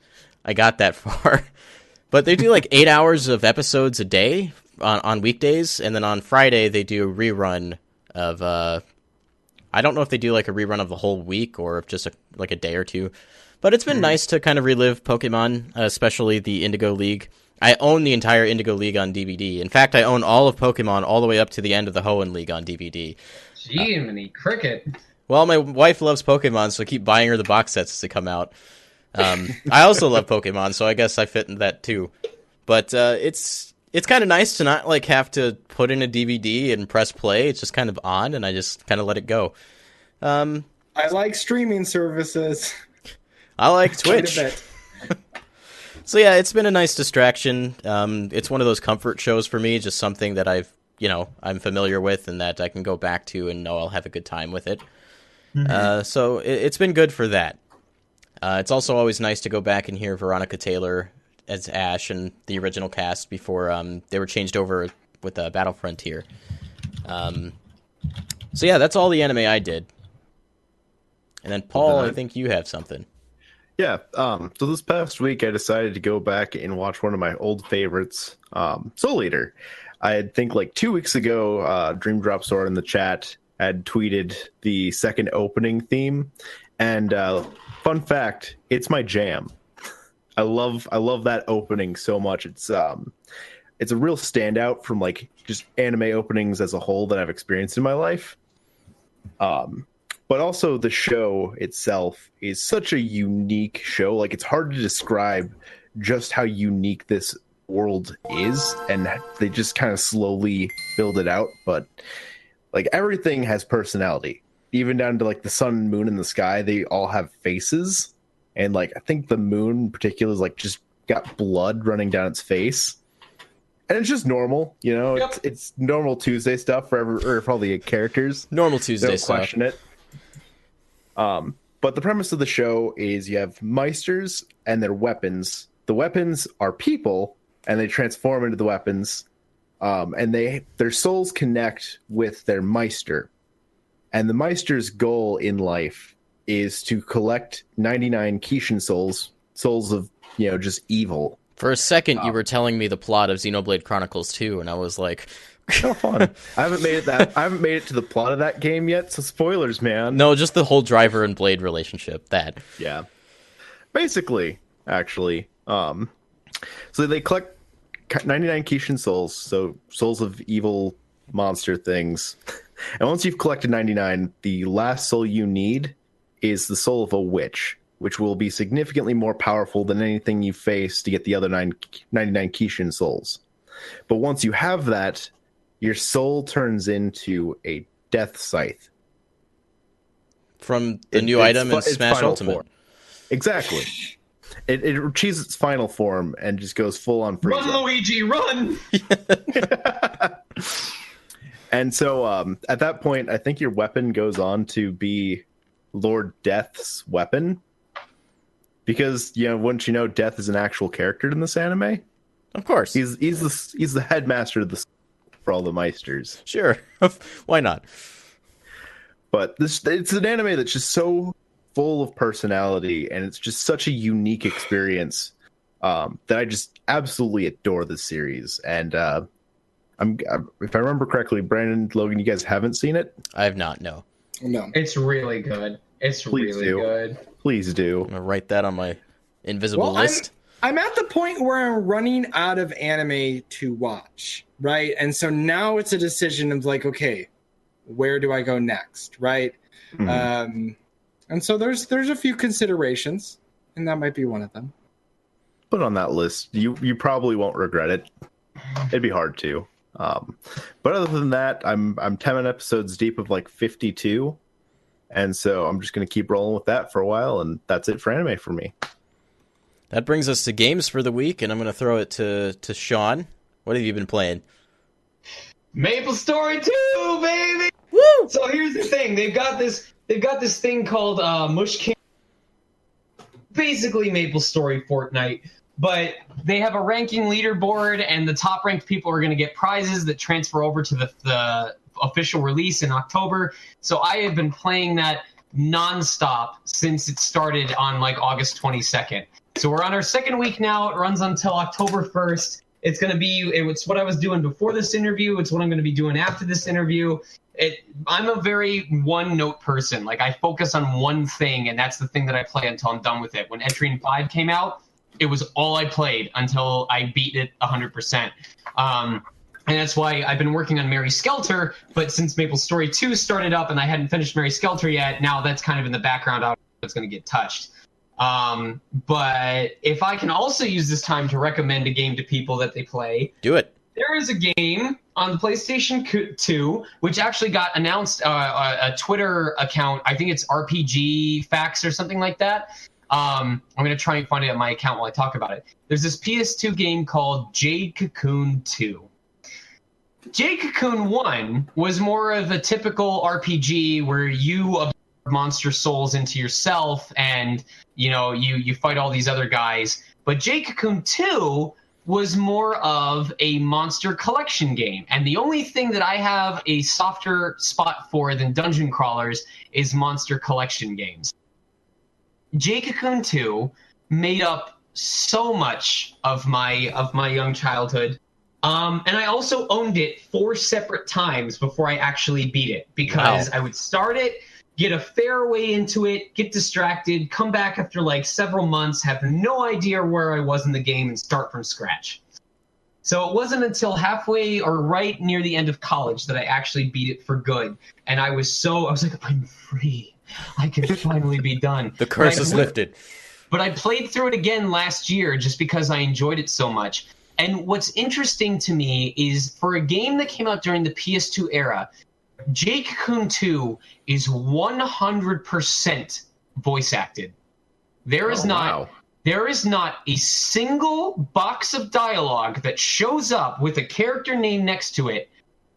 I got that (laughs) far. but they do like eight (laughs) hours of episodes a day on on weekdays, and then on Friday they do a rerun of uh. I don't know if they do like a rerun of the whole week or if just a, like a day or two. But it's been nice to kind of relive Pokemon, uh, especially the Indigo League. I own the entire Indigo League on DVD. In fact, I own all of Pokemon all the way up to the end of the Hoenn League on DVD. Jiminy cricket. Well, my wife loves Pokemon, so I keep buying her the box sets as they come out. Um, I also love Pokemon, so I guess I fit in that too. But uh, it's it's kind of nice to not like have to put in a DVD and press play. It's just kind of on, and I just kind of let it go. Um, I like streaming services. I like (laughs) Quite a Twitch. bit. (laughs) So yeah, it's been a nice distraction. Um, it's one of those comfort shows for me, just something that I've, you know, I'm familiar with and that I can go back to and know I'll have a good time with it. Uh, so it, it's been good for that. Uh, it's also always nice to go back and hear Veronica Taylor as Ash and the original cast before um, they were changed over with uh, Battle Frontier. Um, so yeah, that's all the anime I did. And then Paul, I think you have something. Yeah. Um, so this past week, I decided to go back and watch one of my old favorites, um, Soul Eater. I think like two weeks ago, uh, Dream Drop Sword in the chat had tweeted the second opening theme, and uh, fun fact, it's my jam. I love I love that opening so much. It's um, it's a real standout from like just anime openings as a whole that I've experienced in my life. Um, but also the show itself is such a unique show like it's hard to describe just how unique this world is and they just kind of slowly build it out but like everything has personality even down to like the sun moon and the sky they all have faces and like i think the moon in particular is like just got blood running down its face and it's just normal you know Yep. it's, it's normal tuesday stuff for every, or for all the characters Normal Tuesday don't stuff. question it. Um, but the premise of the show is you have meisters and their weapons. The weapons are people, and they transform into the weapons. Um, and they their souls connect with their meister, and the meister's goal in life is to collect ninety nine Kishin souls, souls of you know just evil. For a second, you were telling me the plot of Xenoblade Chronicles 2, and I was like, How (laughs) fun! I haven't made it that I haven't made it to the plot of that game yet, so spoilers, man. no, just the whole driver and blade relationship. That. Yeah. Basically, actually. Um so they collect 99 Kishin souls, so souls of evil monster things. And once you've collected 99, the last soul you need is the soul of a witch, which will be significantly more powerful than anything you face to get the other nine, 99 Kishin souls. But once you have that, your soul turns into a death scythe. from the It- new item fi- in Smash Ultimate. form. Exactly. It, it achieves its final form and just goes full on Run, Luigi, run! (laughs) (laughs) (laughs) And so um, at that point, I think your weapon goes on to be Lord Death's weapon. Because, you know, wouldn't you know, Death is an actual character in this anime? Of course. He's he's the he's the headmaster of the for all the Meisters. Sure. (laughs) Why not? But this it's an anime that's just so full of personality and it's just such a unique experience um, that I just absolutely adore this series. And uh, I'm if I remember correctly, Brandon Logan, you guys haven't seen it. I have not, no. No. It's really good. It's Please really do. good. Please do. I'm going to write that on my invisible Well, I'm- list. I'm at the point where I'm running out of anime to watch, right? And so now it's a decision of like, okay, where do I go next, right? Mhm. Um, and so there's there's a few considerations, and that might be one of them. Put on that list. You you probably won't regret it. It'd be hard to. Um, but other than that, I'm I'm ten episodes deep of like 52, and so I'm just gonna keep rolling with that for a while, and that's it for anime for me. That brings us to games for the week, and I'm going to throw it to, to Sean. What have you been playing? MapleStory 2, baby! Woo! So here's the thing. They've got this they've got this thing called uh Mush Camp. Basically MapleStory Fortnite. But they have a ranking leaderboard and the top ranked people are gonna get prizes that transfer over to the, the official release in October. So I have been playing that nonstop since it started on like August 22nd. So we're on our second week now. It runs until October 1st. It's going to be, it's what I was doing before this interview. It's what I'm going to be doing after this interview. It, I'm a very one note person. Like I focus on one thing, and that's the thing that I play until I'm done with it. When Etrian 5 came out, it was all I played until I beat it 100%. Um, and that's why I've been working on Mary Skelter. But since MapleStory 2 started up and I hadn't finished Mary Skelter yet, now that's kind of in the background. I don't know if It's going to get touched. Um, but if I can also use this time to recommend a game to people that they play, Do it. there is a game on the PlayStation 2 which actually got announced uh, a, a Twitter account. I think it's RPG Facts or something like that. Um, I'm gonna try and find it on my account while I talk about it. There's this PS2 game called Jade Cocoon 2. Jade Cocoon 1 was more of a typical RPG where you absorb monster souls into yourself and you know you you fight all these other guys. But Jade Cocoon 2 was more of a monster collection game. And the only thing that I have a softer spot for than dungeon crawlers is monster collection games. Cocoon 2 made up so much of my of my young childhood. Um, and I also owned it four separate times before I actually beat it because Wow. I would start it, get a fair way into it, get distracted, come back after like several months, have no idea where I was in the game, and start from scratch. So it wasn't until halfway or right near the end of college that I actually beat it for good. And I was so, I was like, I'm free. I can finally be done. (laughs) The curse is lifted. but I played through it again last year just because I enjoyed it so much. And what's interesting to me is for a game that came out during the PS2 era, Jade Cocoon 2 is 100% voice acted. There is Oh, not wow. there is not a single box of dialogue that shows up with a character name next to it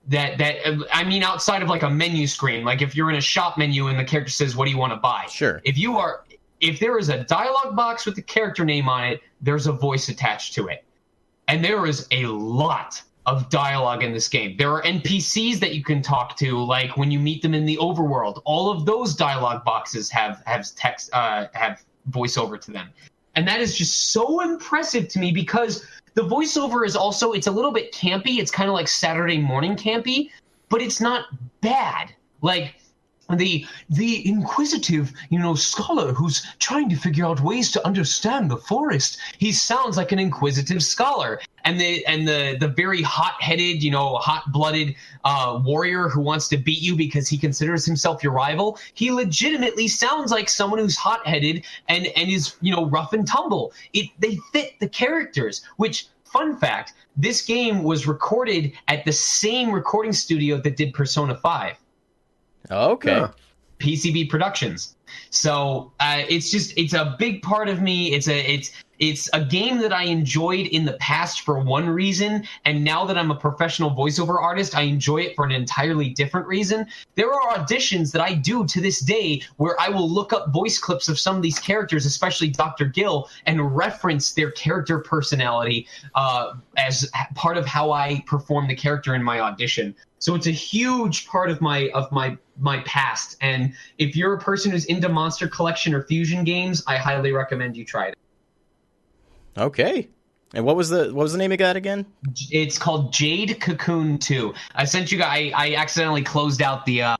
that that I mean outside of like a menu screen like if you're in a shop menu and the character says what do you want to buy? Sure. if you are if there is a dialogue box with the character name on it there's a voice attached to it. And there is a lot of dialogue in this game. There are npcs that you can talk to like when you meet them in the overworld. All of those dialogue boxes have have text uh, have voiceover to them. And that is just so impressive to me because the voiceover is also it's a little bit campy. It's kind of like saturday morning campy but it's not bad. Like the the inquisitive you know scholar who's trying to figure out ways to understand the forest. He sounds like an inquisitive scholar. And the and the the very hot-headed you know hot-blooded uh, warrior who wants to beat you because he considers himself your rival he legitimately sounds like someone who's hot-headed and and is you know rough and tumble. It they fit the characters which fun fact this game was recorded at the same recording studio that did persona 5 Okay. Huh. PCB Productions. So uh, it's just it's a big part of me. It's a it's it's a game that I enjoyed in the past for one reason, and now that I'm a professional voiceover artist, I enjoy it for an entirely different reason. There are auditions that I do to this day where I will look up voice clips of some of these characters, especially Dr. Gill, and reference their character personality uh, as part of how I perform the character in my audition. So it's a huge part of my of my my past. And if you're a person who's into Monster Collection or Fusion games, I highly recommend you try it. Okay. And what was the what was the name of that again? It's called Jade Cocoon 2. I sent you guys. I, I accidentally closed out the uh,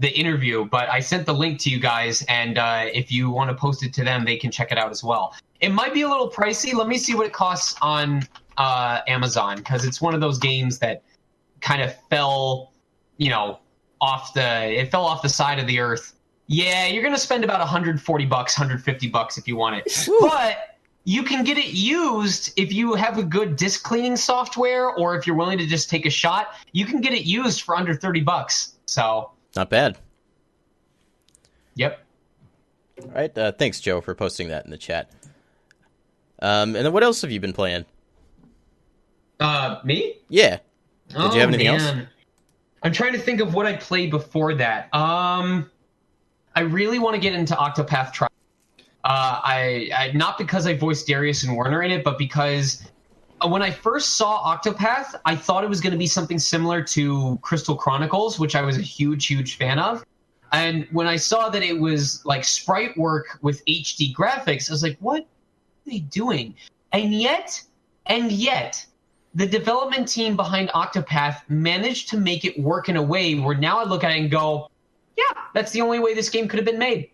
the interview, but I sent the link to you guys, and uh, if you want to post it to them, they can check it out as well. It might be a little pricey. Let me see what it costs on uh, Amazon because it's one of those games that kind of fell, you know, off the it fell off the side of the earth. Yeah, you're gonna spend about 140 bucks, 150 bucks if you want it, but you can get it used if you have a good disk cleaning software or if you're willing to just take a shot. You can get it used for under 30 bucks. So not bad. Yep. All right uh, thanks joe for posting that in the chat. Um, and then what else have you been playing? Uh me? Yeah. Did oh, you have anything man. else i'm trying to think of what i played before that. Um i really want to get into octopath traveler uh, I, I not because I voiced Darius and Werner in it, but because when I first saw Octopath, I thought it was going to be something similar to Crystal Chronicles, which I was a huge, huge fan of. And when I saw that it was like sprite work with HD graphics, I was like, what are they doing? And yet, and yet, the development team behind Octopath managed to make it work in a way where now I look at it and go, yeah, that's the only way this game could have been made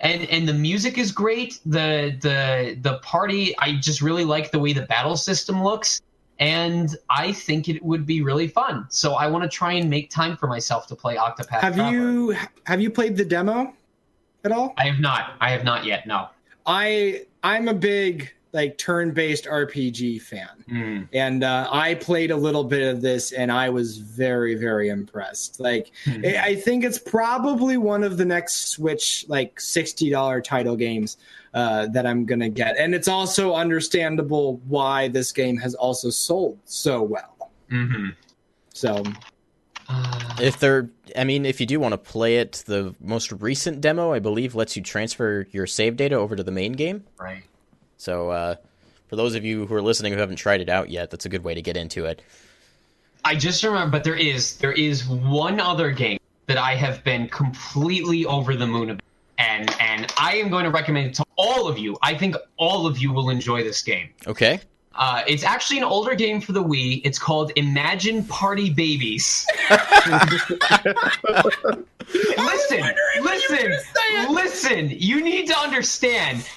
and and the music is great. The the the party, I just really like the way the battle system looks, and I think it would be really fun. So I want to try and make time for myself to play Octopath. Have Traveler. you have you played the demo at all? I have not. I have not yet. No. I I'm a big like turn-based RPG fan, Mm. and uh, I played a little bit of this, and I was very very impressed. Like Hmm. I I think it's probably one of the next Switch like sixty dollar title games uh, that I'm gonna get, and it's also understandable why this game has also sold so well. hmm So Uh, if they're i mean if you do want to play it the most recent demo i believe lets you transfer your save data over to the main game right. So uh, for those of you who are listening who haven't tried it out yet that's a good way to get into it I just remember, but there is there is one other game that I have been completely over the moon about, and and I am going to recommend it to all of you. I think all of you will enjoy this game. okay Uh, it's actually an older game for the Wii. It's called Imagine Party Babies. (laughs) listen, listen, listen. You need to understand.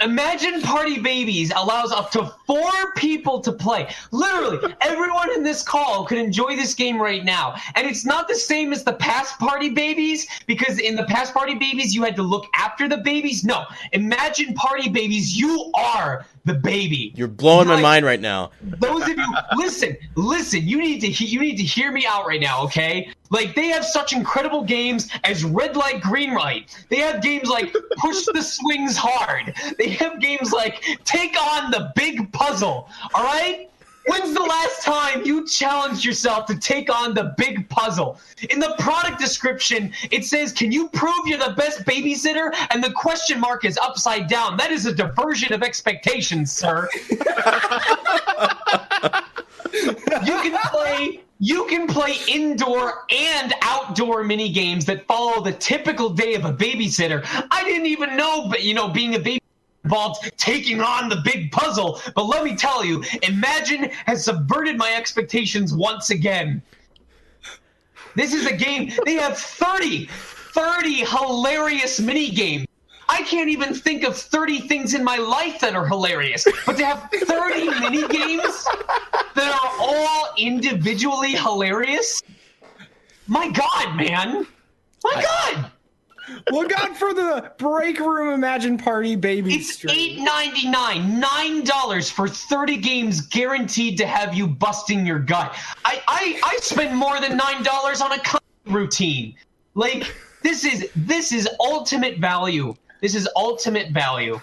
Imagine Party Babies allows up to four people to play. Literally, everyone in this call could enjoy this game right now. And it's not the same as the past Party Babies, because in the past Party Babies, you had to look after the babies. No, Imagine Party Babies, you are the baby you're blowing my mind right now those of you listen listen you need to he- you need to hear me out right now okay like they have such incredible games as red light green light they have games like push the swings hard they have games like take on the big puzzle all right When's the last time you challenged yourself to take on the big puzzle? In the product description, it says, Can you prove you're the best babysitter? And the question mark is upside down. That is a diversion of expectations, sir. you can play you can play indoor and outdoor mini games that follow the typical day of a babysitter. I didn't even know, but you know, being a baby involved taking on the big puzzle. But let me tell you, Imagine has subverted my expectations once again. This is a game. They have 30, 30 hilarious mini games. I can't even think of 30 things in my life that are hilarious. But to have 30 (laughs) mini games that are all individually hilarious? My God, man. My God. Look out for the break room Imagine Party Baby It's stream. eight ninety nine, nine dollars for thirty games, guaranteed to have you busting your gut. I I, I spend more than nine dollars on a routine. Like This is this is ultimate value. This is ultimate value.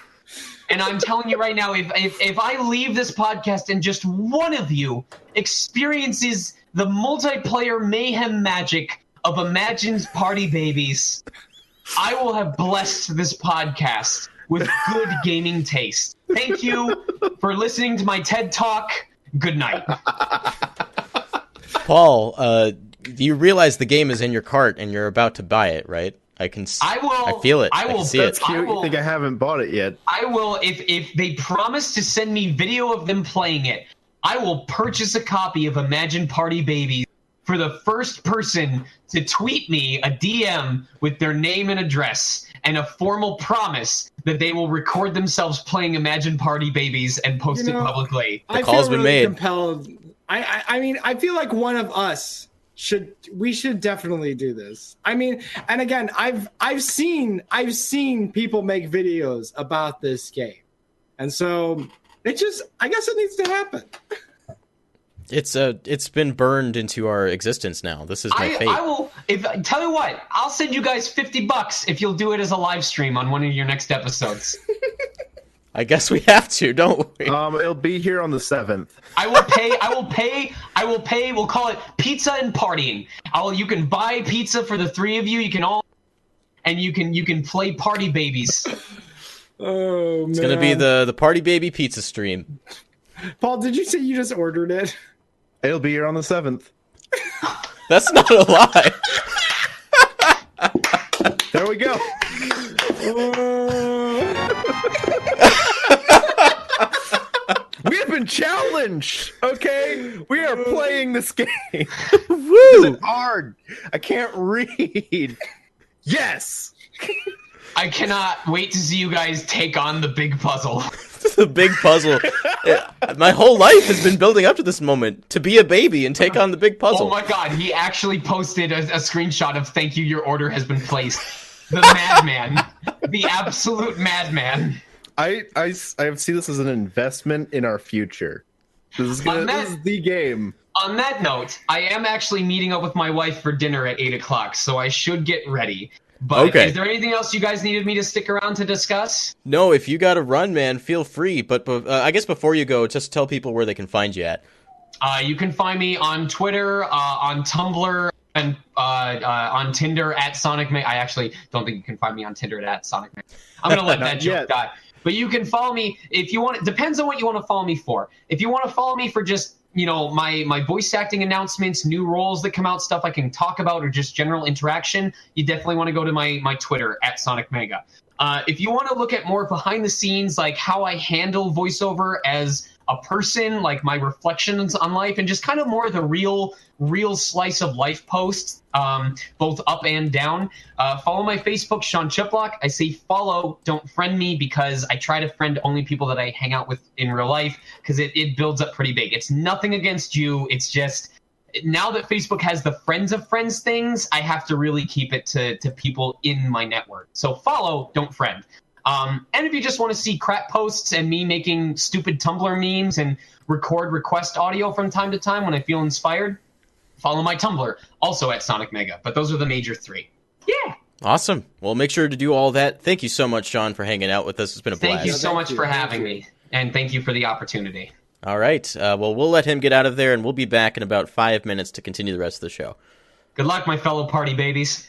And I'm telling you right now, if, if if I leave this podcast and just one of you experiences the multiplayer mayhem magic of Imagine's Party Babies, I will have blessed this podcast with good gaming taste. Thank you for listening to my TED Talk. Good night. (laughs) Paul, uh, you realize the game is in your cart and you're about to buy it, right? I can. s- I will. I feel it. I I will. can see it. That's cute. I will- You think I haven't bought it yet? I will if if they promise to send me video of them playing it, I will purchase a copy of Imagine Party Babies for the first person to tweet me a DM with their name and address and a formal promise that they will record themselves playing Imagine Party Babies and post You know, it publicly. I call's feel been really made. compelled. I, I I mean, I feel like one of us should we should definitely do this. I mean, and again, I've I've seen I've seen people make videos about this game, and so it just I guess it needs to happen. (laughs) It's uh, it's been burned into our existence now. This is my I, fate. I will if tell you what, I'll send you guys fifty bucks if you'll do it as a live stream on one of your next episodes. (laughs) I guess we have to, don't we? Um, it'll be here on the seventh. I will pay. I will pay. I will pay. We'll call it pizza and partying. I'll. You can buy pizza for the three of you. You can all, and you can you can play party babies. (laughs) Oh man, it's gonna be the the party baby pizza stream. Paul. Did you say you just ordered it? It'll be here on the seventh. (laughs) That's not a lie. (laughs) There we go. (laughs) we have been challenged. Okay, we are playing this game. Woo! Hard. I can't read. Yes. I cannot wait to see you guys take on the big puzzle. The big puzzle. (laughs) My whole life has been building up to this moment to be a baby and take on the big puzzle. Oh my god, he actually posted a, a screenshot of "Thank you, your order has been placed." The (laughs) madman, the absolute madman. I, I, I see this as an investment in our future. This is, gonna, that- this is the game. On that note, I am actually meeting up with my wife for dinner at eight o'clock, so I should get ready. But Okay. is there anything else you guys needed me to stick around to discuss? No, if you got to run, man, feel free. But uh, I guess before you go, just tell people where they can find you at. Uh, you can find me on Twitter, uh, on Tumblr, and uh, uh, on Tinder at Sonic Mega. I actually don't think you can find me on Tinder at Sonic Mega. I'm gonna let (laughs) that joke yet. die. But you can follow me if you want. It depends on what you want to follow me for. If you want to follow me for just you know my my voice acting announcements, new roles that come out, stuff I can talk about, or just general interaction, you definitely want to go to my my Twitter at Sonic Mega. Uh, if you want to look at more behind the scenes, like how I handle voiceover as a person, like my reflections on life, and just kind of more the real, real slice of life posts, um, both up and down. Uh, follow my Facebook, Sean Chiplock. I say follow, don't friend me because I try to friend only people that I hang out with in real life because it, it builds up pretty big. It's nothing against you. It's just now that Facebook has the friends of friends things, I have to really keep it to, to people in my network. So follow, don't friend. Um, and if you just want to see crap posts and me making stupid Tumblr memes and record request audio from time to time when I feel inspired, follow my Tumblr, also at Sonic Mega. But those are the major three. Yeah. Awesome. Well, make sure to do all that. Thank you so much, Sean, for hanging out with us. It's been a Thank blast. Thank you so much for having me. And thank you for the opportunity. All right. Uh, well, we'll let him get out of there, and we'll be back in about five minutes to continue the rest of the show. Good luck, my fellow party babies.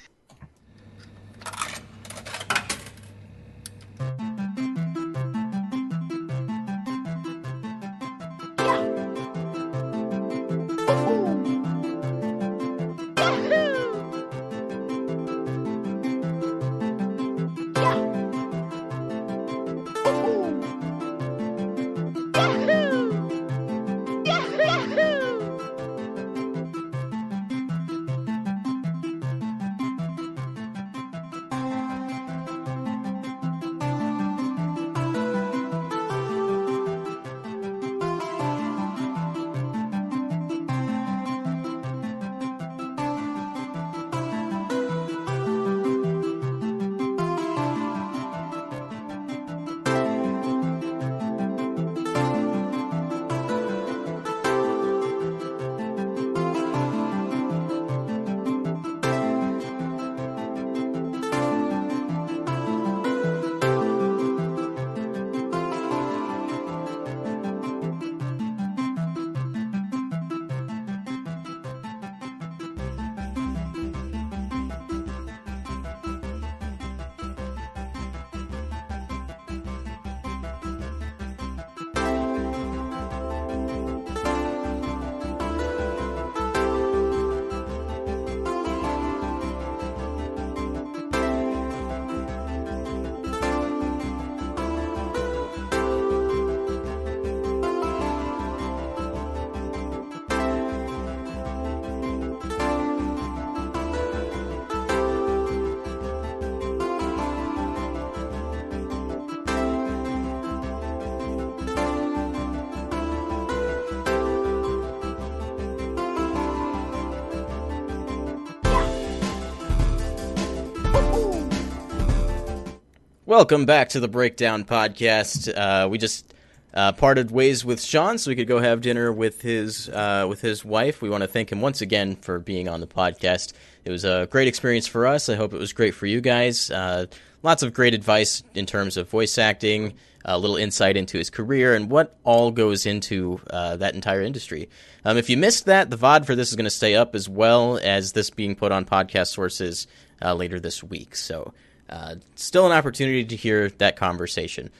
Welcome back to the Breakdown Podcast. Uh, we just uh, parted ways with Sean, so we could go have dinner with his uh, with his wife. We want to thank him once again for being on the podcast. It was a great experience for us. I hope it was great for you guys. Uh, lots of great advice in terms of voice acting, a little insight into his career, and what all goes into uh, that entire industry. Um, if you missed that, the VOD for this is going to stay up as well as this being put on podcast sources uh, later this week. So uh, still an opportunity to hear that conversation.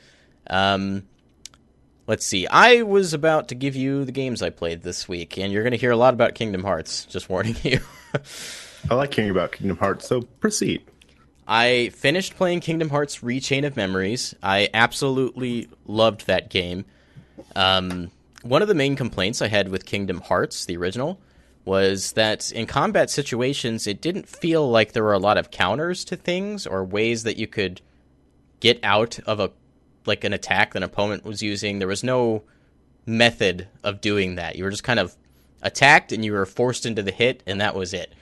Um, let's see. I was about to give you the games I played this week, and you're going to hear a lot about Kingdom Hearts. Just warning you. I like hearing about Kingdom Hearts, so proceed. I finished playing Kingdom Hearts Re:Chain of Memories. I absolutely loved that game. Um, one of the main complaints I had with Kingdom Hearts, the original, was that in combat situations, it didn't feel like there were a lot of counters to things or ways that you could get out of a like an attack that an opponent was using. There was no method of doing that. You were just kind of attacked and you were forced into the hit, and that was it.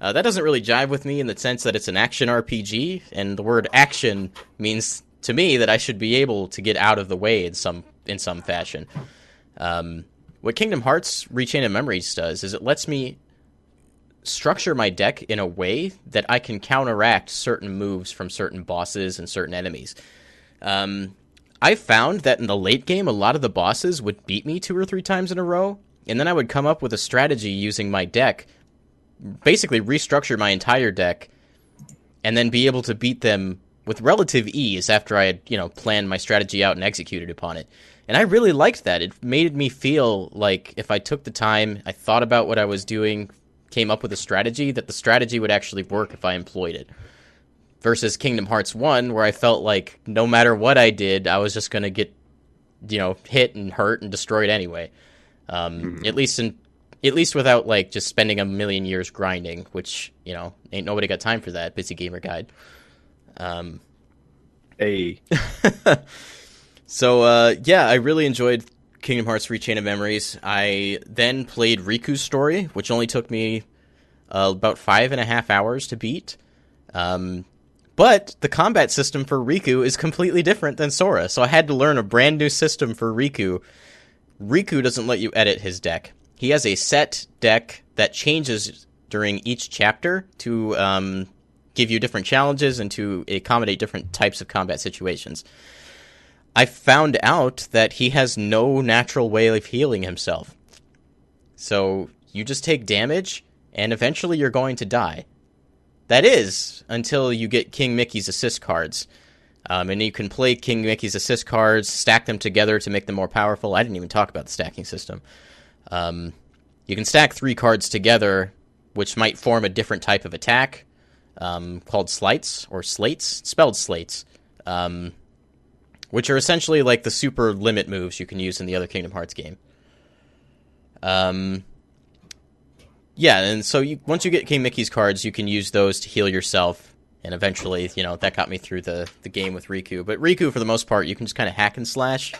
Uh, that doesn't really jive with me in the sense that it's an action RPG, and the word action means to me that I should be able to get out of the way in some in some fashion. Um, what Kingdom Hearts Re:Chain of Memories does is it lets me structure my deck in a way that I can counteract certain moves from certain bosses and certain enemies. Um, I found that in the late game, a lot of the bosses would beat me two or three times in a row, and then I would come up with a strategy using my deck, basically restructure my entire deck, and then be able to beat them with relative ease after I had, you know, planned my strategy out and executed upon it. And I really liked that. It made me feel like if I took the time, I thought about what I was doing, came up with a strategy, that the strategy would actually work if I employed it. Versus Kingdom Hearts 1, where I felt like no matter what I did, I was just going to get, you know, hit and hurt and destroyed anyway. Um, mm-hmm. At least in, at least without like just spending a million years grinding, which you know ain't nobody got time for that. Busy gamer guide. Um, hey. (laughs) So uh, yeah, I really enjoyed Kingdom Hearts: Three Re:Chain of Memories. I then played Riku's story, which only took me uh, about five and a half hours to beat. Um, but the combat system for Riku is completely different than Sora, so I had to learn a brand new system for Riku. Riku doesn't let you edit his deck. He has a set deck that changes during each chapter to um, give you different challenges and to accommodate different types of combat situations. I found out that he has no natural way of healing himself. So you just take damage, and eventually you're going to die. That is, until you get King Mickey's assist cards. Um, and you can play King Mickey's assist cards, stack them together to make them more powerful. I didn't even talk about the stacking system. Um, you can stack three cards together, which might form a different type of attack um, called slights or slates, spelled slates. Um, which are essentially like the super limit moves you can use in the other Kingdom Hearts game. Um, yeah, and so you, once you get King Mickey's cards, you can use those to heal yourself, and eventually, you know, that got me through the the game with Riku. But Riku, for the most part, you can just kind of hack and slash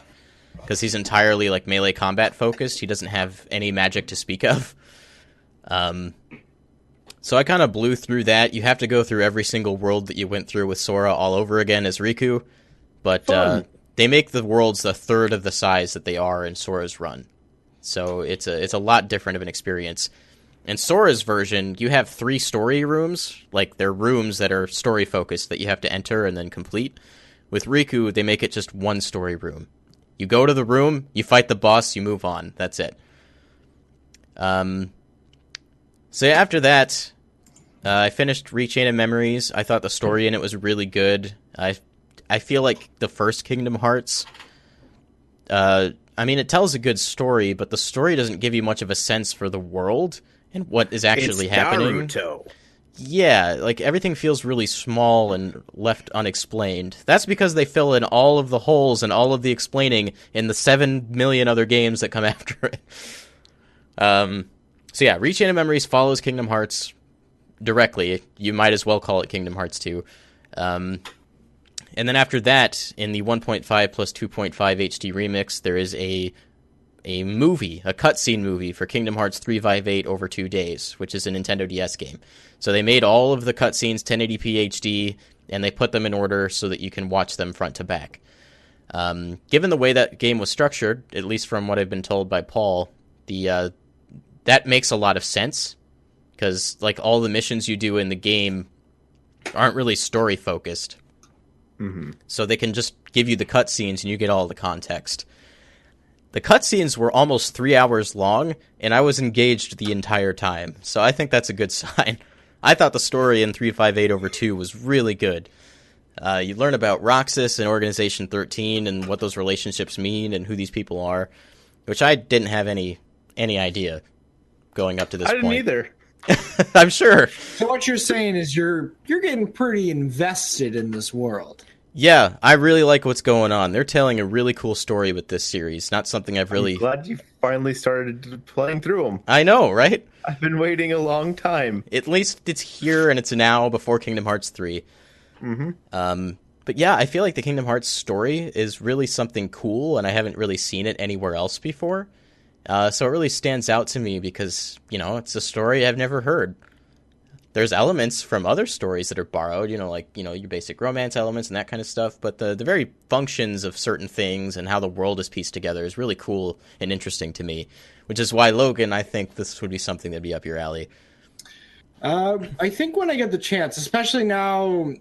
because he's entirely like melee combat focused. He doesn't have any magic to speak of. Um, so I kind of blew through that. You have to go through every single world that you went through with Sora all over again as Riku but uh, they make the worlds a third of the size that they are in Sora's run. So it's a it's a lot different of an experience. In Sora's version, you have three story rooms, like they're rooms that are story focused that you have to enter and then complete. With Riku, they make it just one story room. You go to the room, you fight the boss, you move on. That's it. Um, so after that, uh, I finished Re:Chain of Memories. I thought the story in it was really good. I I feel like the first Kingdom Hearts. Uh, I mean, it tells a good story, but the story doesn't give you much of a sense for the world and what is actually it's happening. Naruto. Yeah, like everything feels really small and left unexplained. That's because they fill in all of the holes and all of the explaining in the seven million other games that come (laughs) after it. Um, so yeah, Re:Chain of Memories follows Kingdom Hearts directly. You might as well call it Kingdom Hearts 2. Um, and then after that, in the 1.5 plus 2.5 HD remix, there is a a movie, a cutscene movie for Kingdom Hearts 358 over two days, which is a Nintendo DS game. So they made all of the cutscenes 1080p HD. and they put them in order so that you can watch them front to back. Um, given the way that game was structured, at least from what I've been told by Paul, the uh, that makes a lot of sense because like all the missions you do in the game aren't really story focused. Mm-hmm. So they can just give you the cutscenes and you get all the context. The cutscenes were almost three hours long, and I was engaged the entire time. So I think that's a good (laughs) sign. I thought the story in 358 over 2 was really good. Uh, you learn about Roxas and Organization 13 and what those relationships mean and who these people are, which I didn't have any any idea going up to this I didn't point. either. (laughs) I'm sure. So what you're saying is you're you're getting pretty invested in this world. Yeah, I really like what's going on. They're telling a really cool story with this series. Not something I've really. I'm glad you finally started playing through them. I know, right? I've been waiting a long time. At least it's here and it's now before Kingdom Hearts 3. Mm-hmm. Um, but yeah, I feel like the Kingdom Hearts story is really something cool, and I haven't really seen it anywhere else before. Uh, so it really stands out to me because you know it's a story I've never heard. There's elements from other stories that are borrowed, you know, like you know your basic romance elements and that kind of stuff. But the the very functions of certain things and how the world is pieced together is really cool and interesting to me. Which is why Logan, I think this would be something that'd be up your alley. Uh, I think when I get the chance, especially now,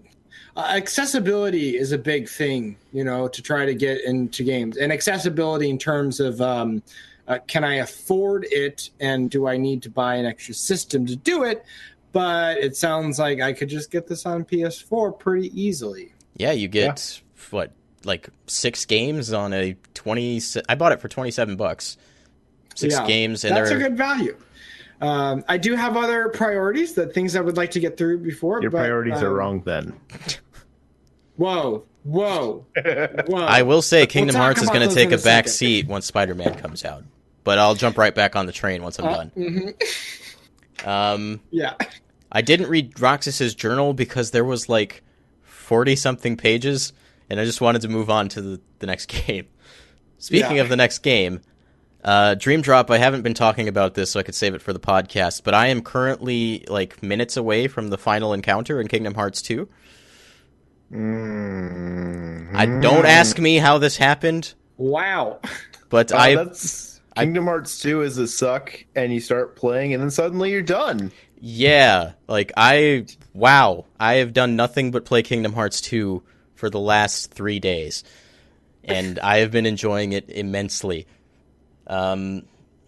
uh, accessibility is a big thing, you know, to try to get into games. And accessibility in terms of um, uh, can I afford it and do I need to buy an extra system to do it? But it sounds like I could just get this on PS4 pretty easily. Yeah, you get what like six games on a twenty. I bought it for twenty seven bucks. Six Yeah, games, and That's a they're good value. Um, I do have other priorities, the things I would like to get through before. Your but, priorities are um, wrong then. (laughs) Whoa, whoa, (laughs) whoa! I will say Kingdom talk Hearts is going to take a a back second. seat once Spider Man comes out. But I'll jump right back on the train once I'm Uh, done. mhm. (laughs) Um, Yeah. I didn't read Roxas's journal because there was like forty something pages, and I just wanted to move on to the, the next (laughs) game. Speaking Yeah. of the next game, uh, Dream Drop. I haven't been talking about this, so I could save it for the podcast. But I am currently like minutes away from the final encounter in Kingdom Hearts Two. Mm-hmm. I don't ask me how this happened, Wow. but I that's Kingdom Hearts 2 is a suck, and you start playing, and then suddenly you're done. yeah, like I wow, I have done nothing but play Kingdom Hearts 2 for the last 3 days. (laughs) And I have been enjoying it immensely. Um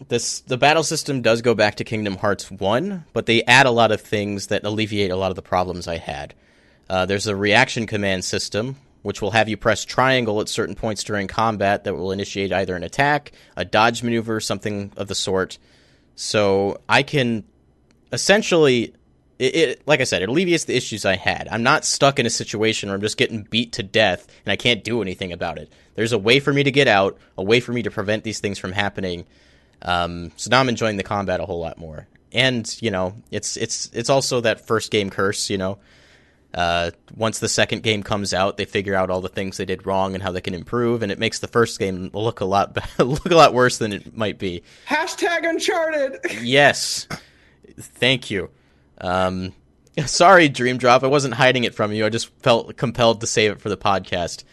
this the battle system does go back to Kingdom Hearts 1, but they add a lot of things that alleviate a lot of the problems I had. Uh, there's a reaction command system, which will have you press triangle at certain points during combat that will initiate either an attack, a dodge maneuver, something of the sort. So I can essentially, it, it like I said, it alleviates the issues I had. I'm not stuck in a situation where I'm just getting beat to death and I can't do anything about it. There's a way for me to get out, a way for me to prevent these things from happening. Um, so now I'm enjoying the combat a whole lot more. And you know, it's it's it's also that first game curse. You know, uh, once the second game comes out, they figure out all the things they did wrong and how they can improve, and it makes the first game look a lot (laughs) look a lot worse than it might be. Hashtag Uncharted. (laughs) Yes, thank you. Um, (laughs) sorry, Dream Drop, I wasn't hiding it from you. I just felt compelled to save it for the podcast.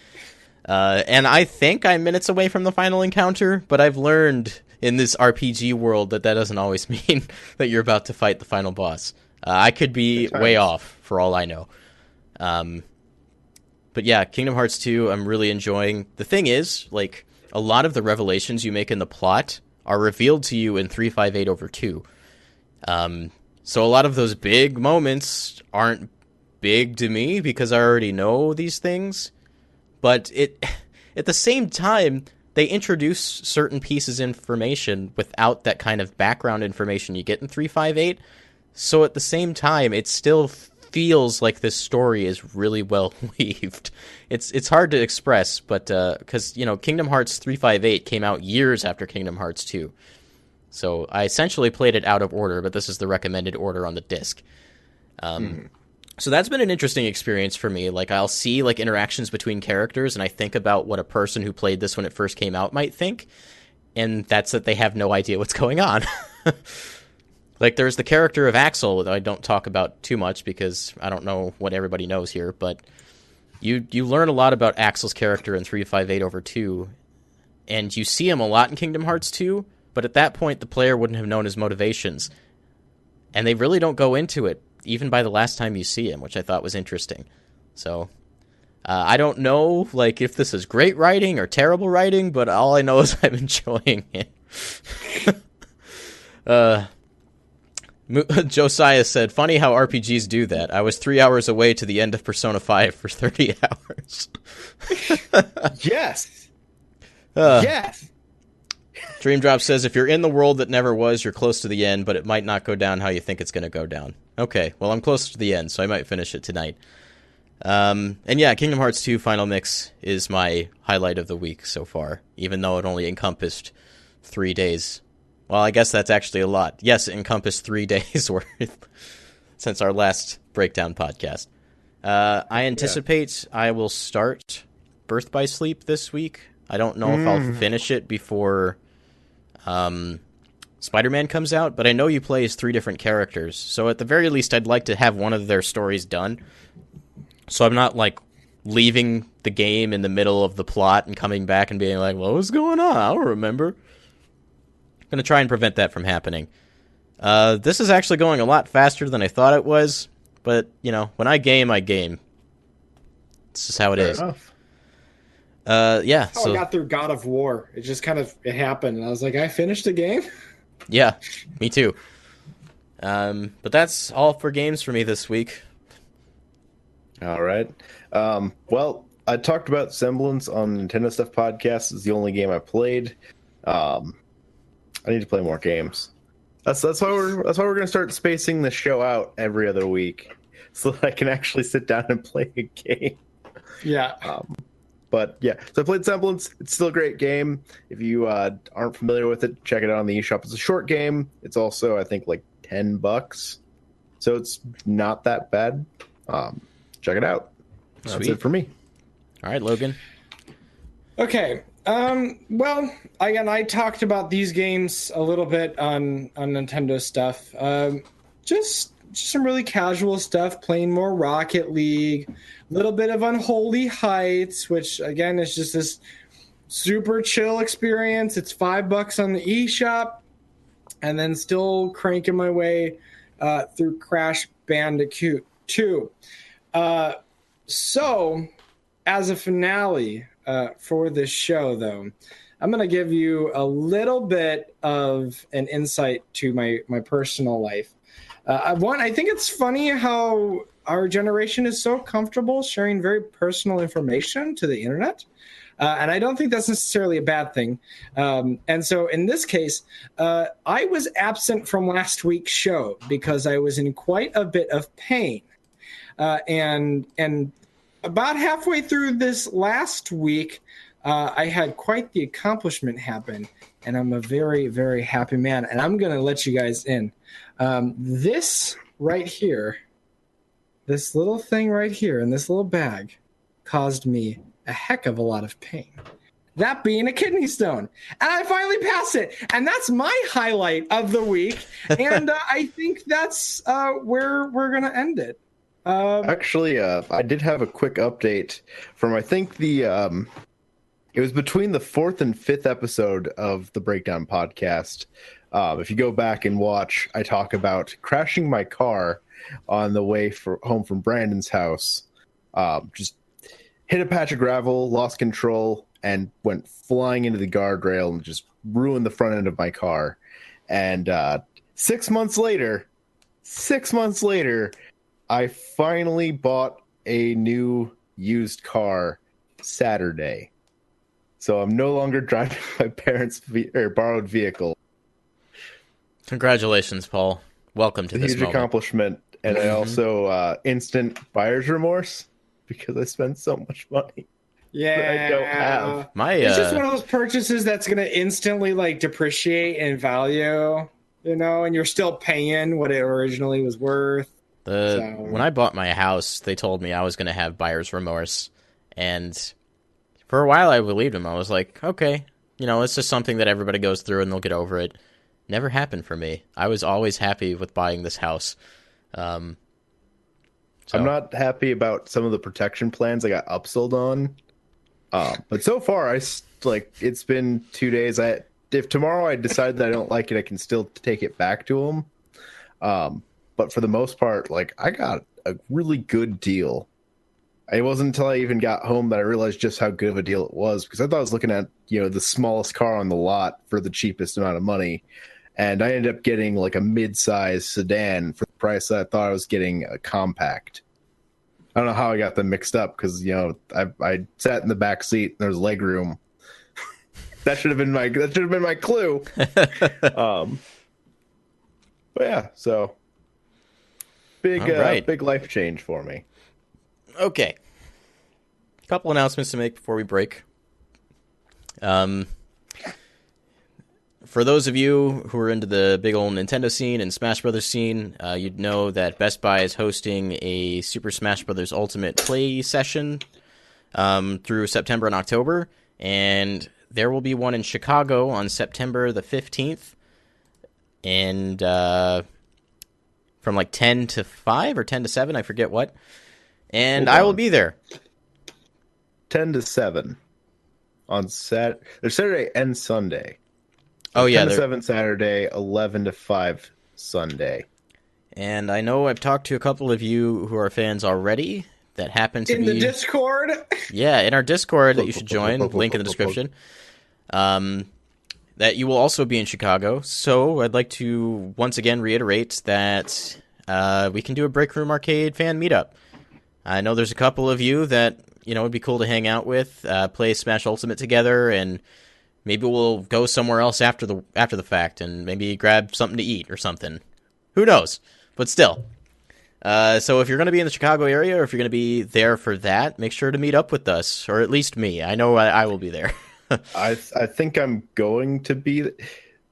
Uh, and I think I'm minutes away from the final encounter, but I've learned in this RPG world that that doesn't always mean that you're about to fight the final boss. Uh, I could be way off for all I know. Um, but yeah, Kingdom Hearts 2, I'm really enjoying. The thing is, like, a lot of the revelations you make in the plot are revealed to you in 358 over 2. Um, so a lot of those big moments aren't big to me because I already know these things. But it, (laughs) at the same time, they introduce certain pieces of information without that kind of background information you get in 358. So at the same time, it still feels like this story is really well (laughs) weaved. It's it's hard to express, but because you know Kingdom Hearts 358 came out years after Kingdom Hearts 2, so I essentially played it out of order. But this is the recommended order on the disc. Um, So that's been an interesting experience for me. Like I'll see like interactions between characters, and I think about what a person who played this when it first came out might think, and that's that they have no idea what's going on. (laughs) like there's the character of Axel that I don't talk about too much because I don't know what everybody knows here, but you you learn a lot about Axel's character in 358 over 2 and you see him a lot in Kingdom Hearts 2, but at that point the player wouldn't have known his motivations. And they really don't go into it even by the last time you see him, which I thought was interesting. So uh, I don't know like if this is great writing or terrible writing, but all I know is (laughs) I'm enjoying it. (laughs) uh, (laughs) Josiah said, "Funny how RPGs do that. I was three hours away to the end of Persona Five for thirty (laughs) hours." yes. (laughs) Uh, yes. Dream Drop says, "If you're in the world that never was, you're close to the end, but it might not go down how you think it's going to go down." Okay, well, I'm close to the end, so I might finish it tonight. Um, and yeah, Kingdom Hearts 2 Final Mix is my highlight of the week so far, even though it only encompassed three days well, I guess that's actually a lot. Yes, it encompassed three (laughs) days worth since our last breakdown podcast. Uh, I anticipate yeah. I will start Birth by Sleep this week. I don't know mm. if I'll mm. finish it before um, Spider Man comes out, but I know you play as three different characters. So at the very least, I'd like to have one of their stories done. So I'm not like leaving the game in the middle of the plot and coming back and being like, "What was going on? I don't remember." Going to try and prevent that from happening. Uh, this is actually going a lot faster than I thought it was, but you know, when I game, I game. This is how it Fair is. Enough. Uh, yeah. How so I got through God of War. It just kind of it happened, and I was like, I finished the game. (laughs) Yeah, me too. Um, but that's all for games for me this week. All right. Um, well, I talked about Semblance on Nintendo Stuff Podcast. It's the only game I played. Um, I need to play more games. That's that's why we're that's why we're gonna start spacing the show out every other week, (laughs) so that I can actually sit down and play a game. Yeah. Um, but yeah, so I played Semblance. It's still a great game. If you uh, aren't familiar with it, check it out on the eShop. It's a short game. It's also I think like ten bucks, so it's not that bad. Um, check it out. That's Sweet. it for me. All right, Logan. Okay, um, well, again, I talked about these games a little bit on on Nintendo stuff. Um, just just some really casual stuff, playing more Rocket League, a little bit of Unholy Heights, which again is just this super chill experience. It's five bucks on the eShop, and then still cranking my way uh, through Crash Bandicoot 2. Uh, so, as a finale, uh, for this show, though, I'm going to give you a little bit of an insight to my my personal life. Uh, one, I think it's funny how our generation is so comfortable sharing very personal information to the internet. Uh, and I don't think that's necessarily a bad thing. Um, and so in this case, uh, I was absent from last week's show because I was in quite a bit of pain. Uh, and and about halfway through this last week, uh, I had quite the accomplishment happen, and I'm a very, very happy man. And I'm going to let you guys in. Um, this right here, this little thing right here in this little bag, caused me a heck of a lot of pain. That being a kidney stone. And I finally passed it. And that's my highlight of the week. (laughs) And uh, I think that's uh, where we're going to end it. Um, Actually, uh, I did have a quick update from I think the um, it was between the fourth and fifth episode of the Breakdown podcast. Um, if you go back and watch, I talk about crashing my car on the way for home from Brandon's house. Um, just hit a patch of gravel, lost control, and went flying into the guardrail and just ruined the front end of my car. And uh, six months later, six months later, I finally bought a new used car Saturday. So I'm no longer (laughs) driving my parents' ve- or borrowed vehicle. Congratulations, Paul. Welcome to a this huge moment. accomplishment, and mm-hmm. I also uh, instant buyer's remorse because I spent so much money. Yeah, I don't have. My, uh... it's just uh, one of those purchases that's going to instantly like depreciate in value, you know, and you're still paying what it originally was worth. The so. when I bought my house, they told me I was going to have buyer's remorse, and for a while I believed them. I was like, okay, you know, it's just something that everybody goes through, and they'll get over it. never happened for me. I was always happy with buying this house. Um, so. I'm not happy about some of the protection plans I got upsold on. Um, but so far, I like it's been two days. I if tomorrow I decide that I don't like it, I can still take it back to them. Um, but for the most part, like I got a really good deal. It wasn't until I even got home that I realized just how good of a deal it was because I thought I was looking at you know the smallest car on the lot for the cheapest amount of money, and I ended up getting like a mid-size sedan for the price that I thought I was getting a compact. I don't know how I got them mixed up because you know I I sat in the back seat. And there was leg room. (laughs) that should have been my that should have been my clue. (laughs) um, but yeah, so big uh, right. big life change for me. Okay, a couple announcements to make before we break. Um, for those of you who are into the big old Nintendo scene and Smash Brothers scene, uh, you'd know that Best Buy is hosting a Super Smash Brothers Ultimate Play session um, through September and October, and there will be one in Chicago on September the fifteenth, and uh, from like ten to five or ten to seven, I forget what, and I will be there. Ten to seven on Sat. There's Saturday and Sunday. Oh yeah, 10 to 7 Saturday, 11 to 5 Sunday. And I know I've talked to a couple of you who are fans already that happen to in be in the Discord. Yeah, in our Discord that you should join. (laughs) link in the description. Um, that you will also be in Chicago. So I'd like to once again reiterate that uh, we can do a Break Room Arcade fan meetup. I know there's a couple of you that you know would be cool to hang out with, uh, play Smash Ultimate together, and Maybe we'll go somewhere else after the after the fact and maybe grab something to eat or something. Who knows? But still. Uh, so if you're going to be in the Chicago area or if you're going to be there for that, make sure to meet up with us or at least me. I know I, I will be there. (laughs) I I think I'm going to be.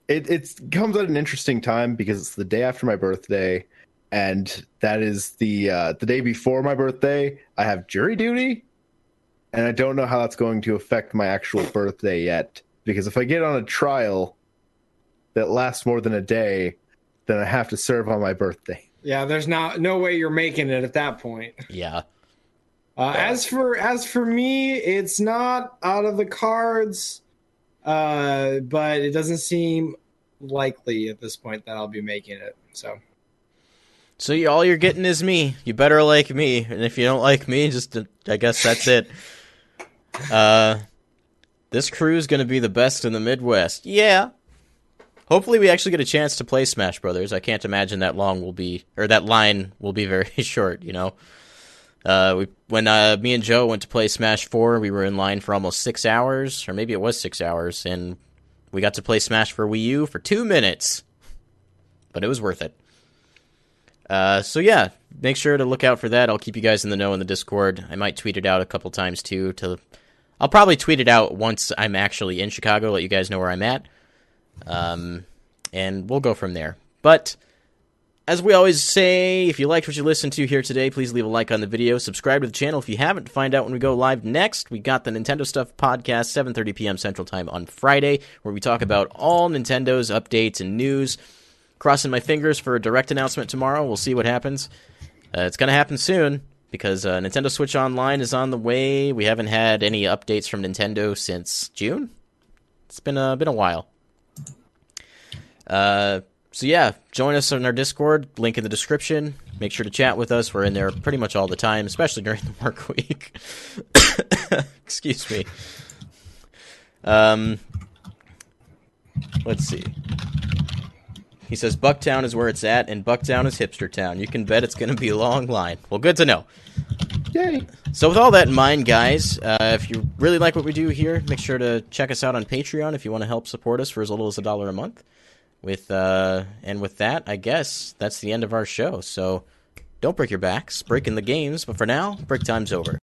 It it comes at an interesting time because it's the day after my birthday, and that is the uh, the day before my birthday. I have jury duty, and I don't know how that's going to affect my actual birthday yet because if I get on a trial that lasts more than a day, then I have to serve on my birthday. Yeah, there's not no way you're making it at that point. Yeah. Uh, as for as for me, it's not out of the cards, uh, but it doesn't seem likely at this point that I'll be making it. So. So you, all you're getting is me. You better like me, and if you don't like me, just I guess that's it. (laughs) Uh, this crew is going to be the best in the Midwest. Yeah. Hopefully, we actually get a chance to play Smash Brothers. I can't imagine that long will be, or that line will be very (laughs) short. You know, uh, we when uh, me and Joe went to play Smash Four, we were in line for almost six hours, or maybe it was six hours, and we got to play Smash for Wii U for two minutes, but it was worth it. Uh, so yeah, make sure to look out for that. I'll keep you guys in the know in the Discord. I might tweet it out a couple times too to I'll probably tweet it out once I'm actually in Chicago, let you guys know where I'm at. Um, and we'll go from there. But as we always say, if you liked what you listened to here today, please leave a like on the video. Subscribe to the channel if you haven't find out when we go live next. We got the Nintendo Stuff podcast, 7:30 p.m. Central Time on Friday, where we talk about all Nintendo's updates and news. Crossing my fingers for a direct announcement tomorrow. We'll see what happens. Uh, it's going to happen soon because uh, Nintendo Switch Online is on the way. We haven't had any updates from Nintendo since June. It's been a been a while. Uh, so yeah, join us on our Discord. Link in the description. Make sure to chat with us. We're in there pretty much all the time, especially during the (laughs) work week. (coughs) Excuse me. Um, let's see. He says Bucktown is where it's at, and Bucktown is hipster town. You can bet it's going to be a long line. Well, good to know. Yay. So, with all that in mind, guys, uh, if you really like what we do here, make sure to check us out on Patreon if you want to help support us for as little as a dollar a month. With uh, and with that, I guess that's the end of our show. So, don't break your backs, breaking the games. But for now, break time's over.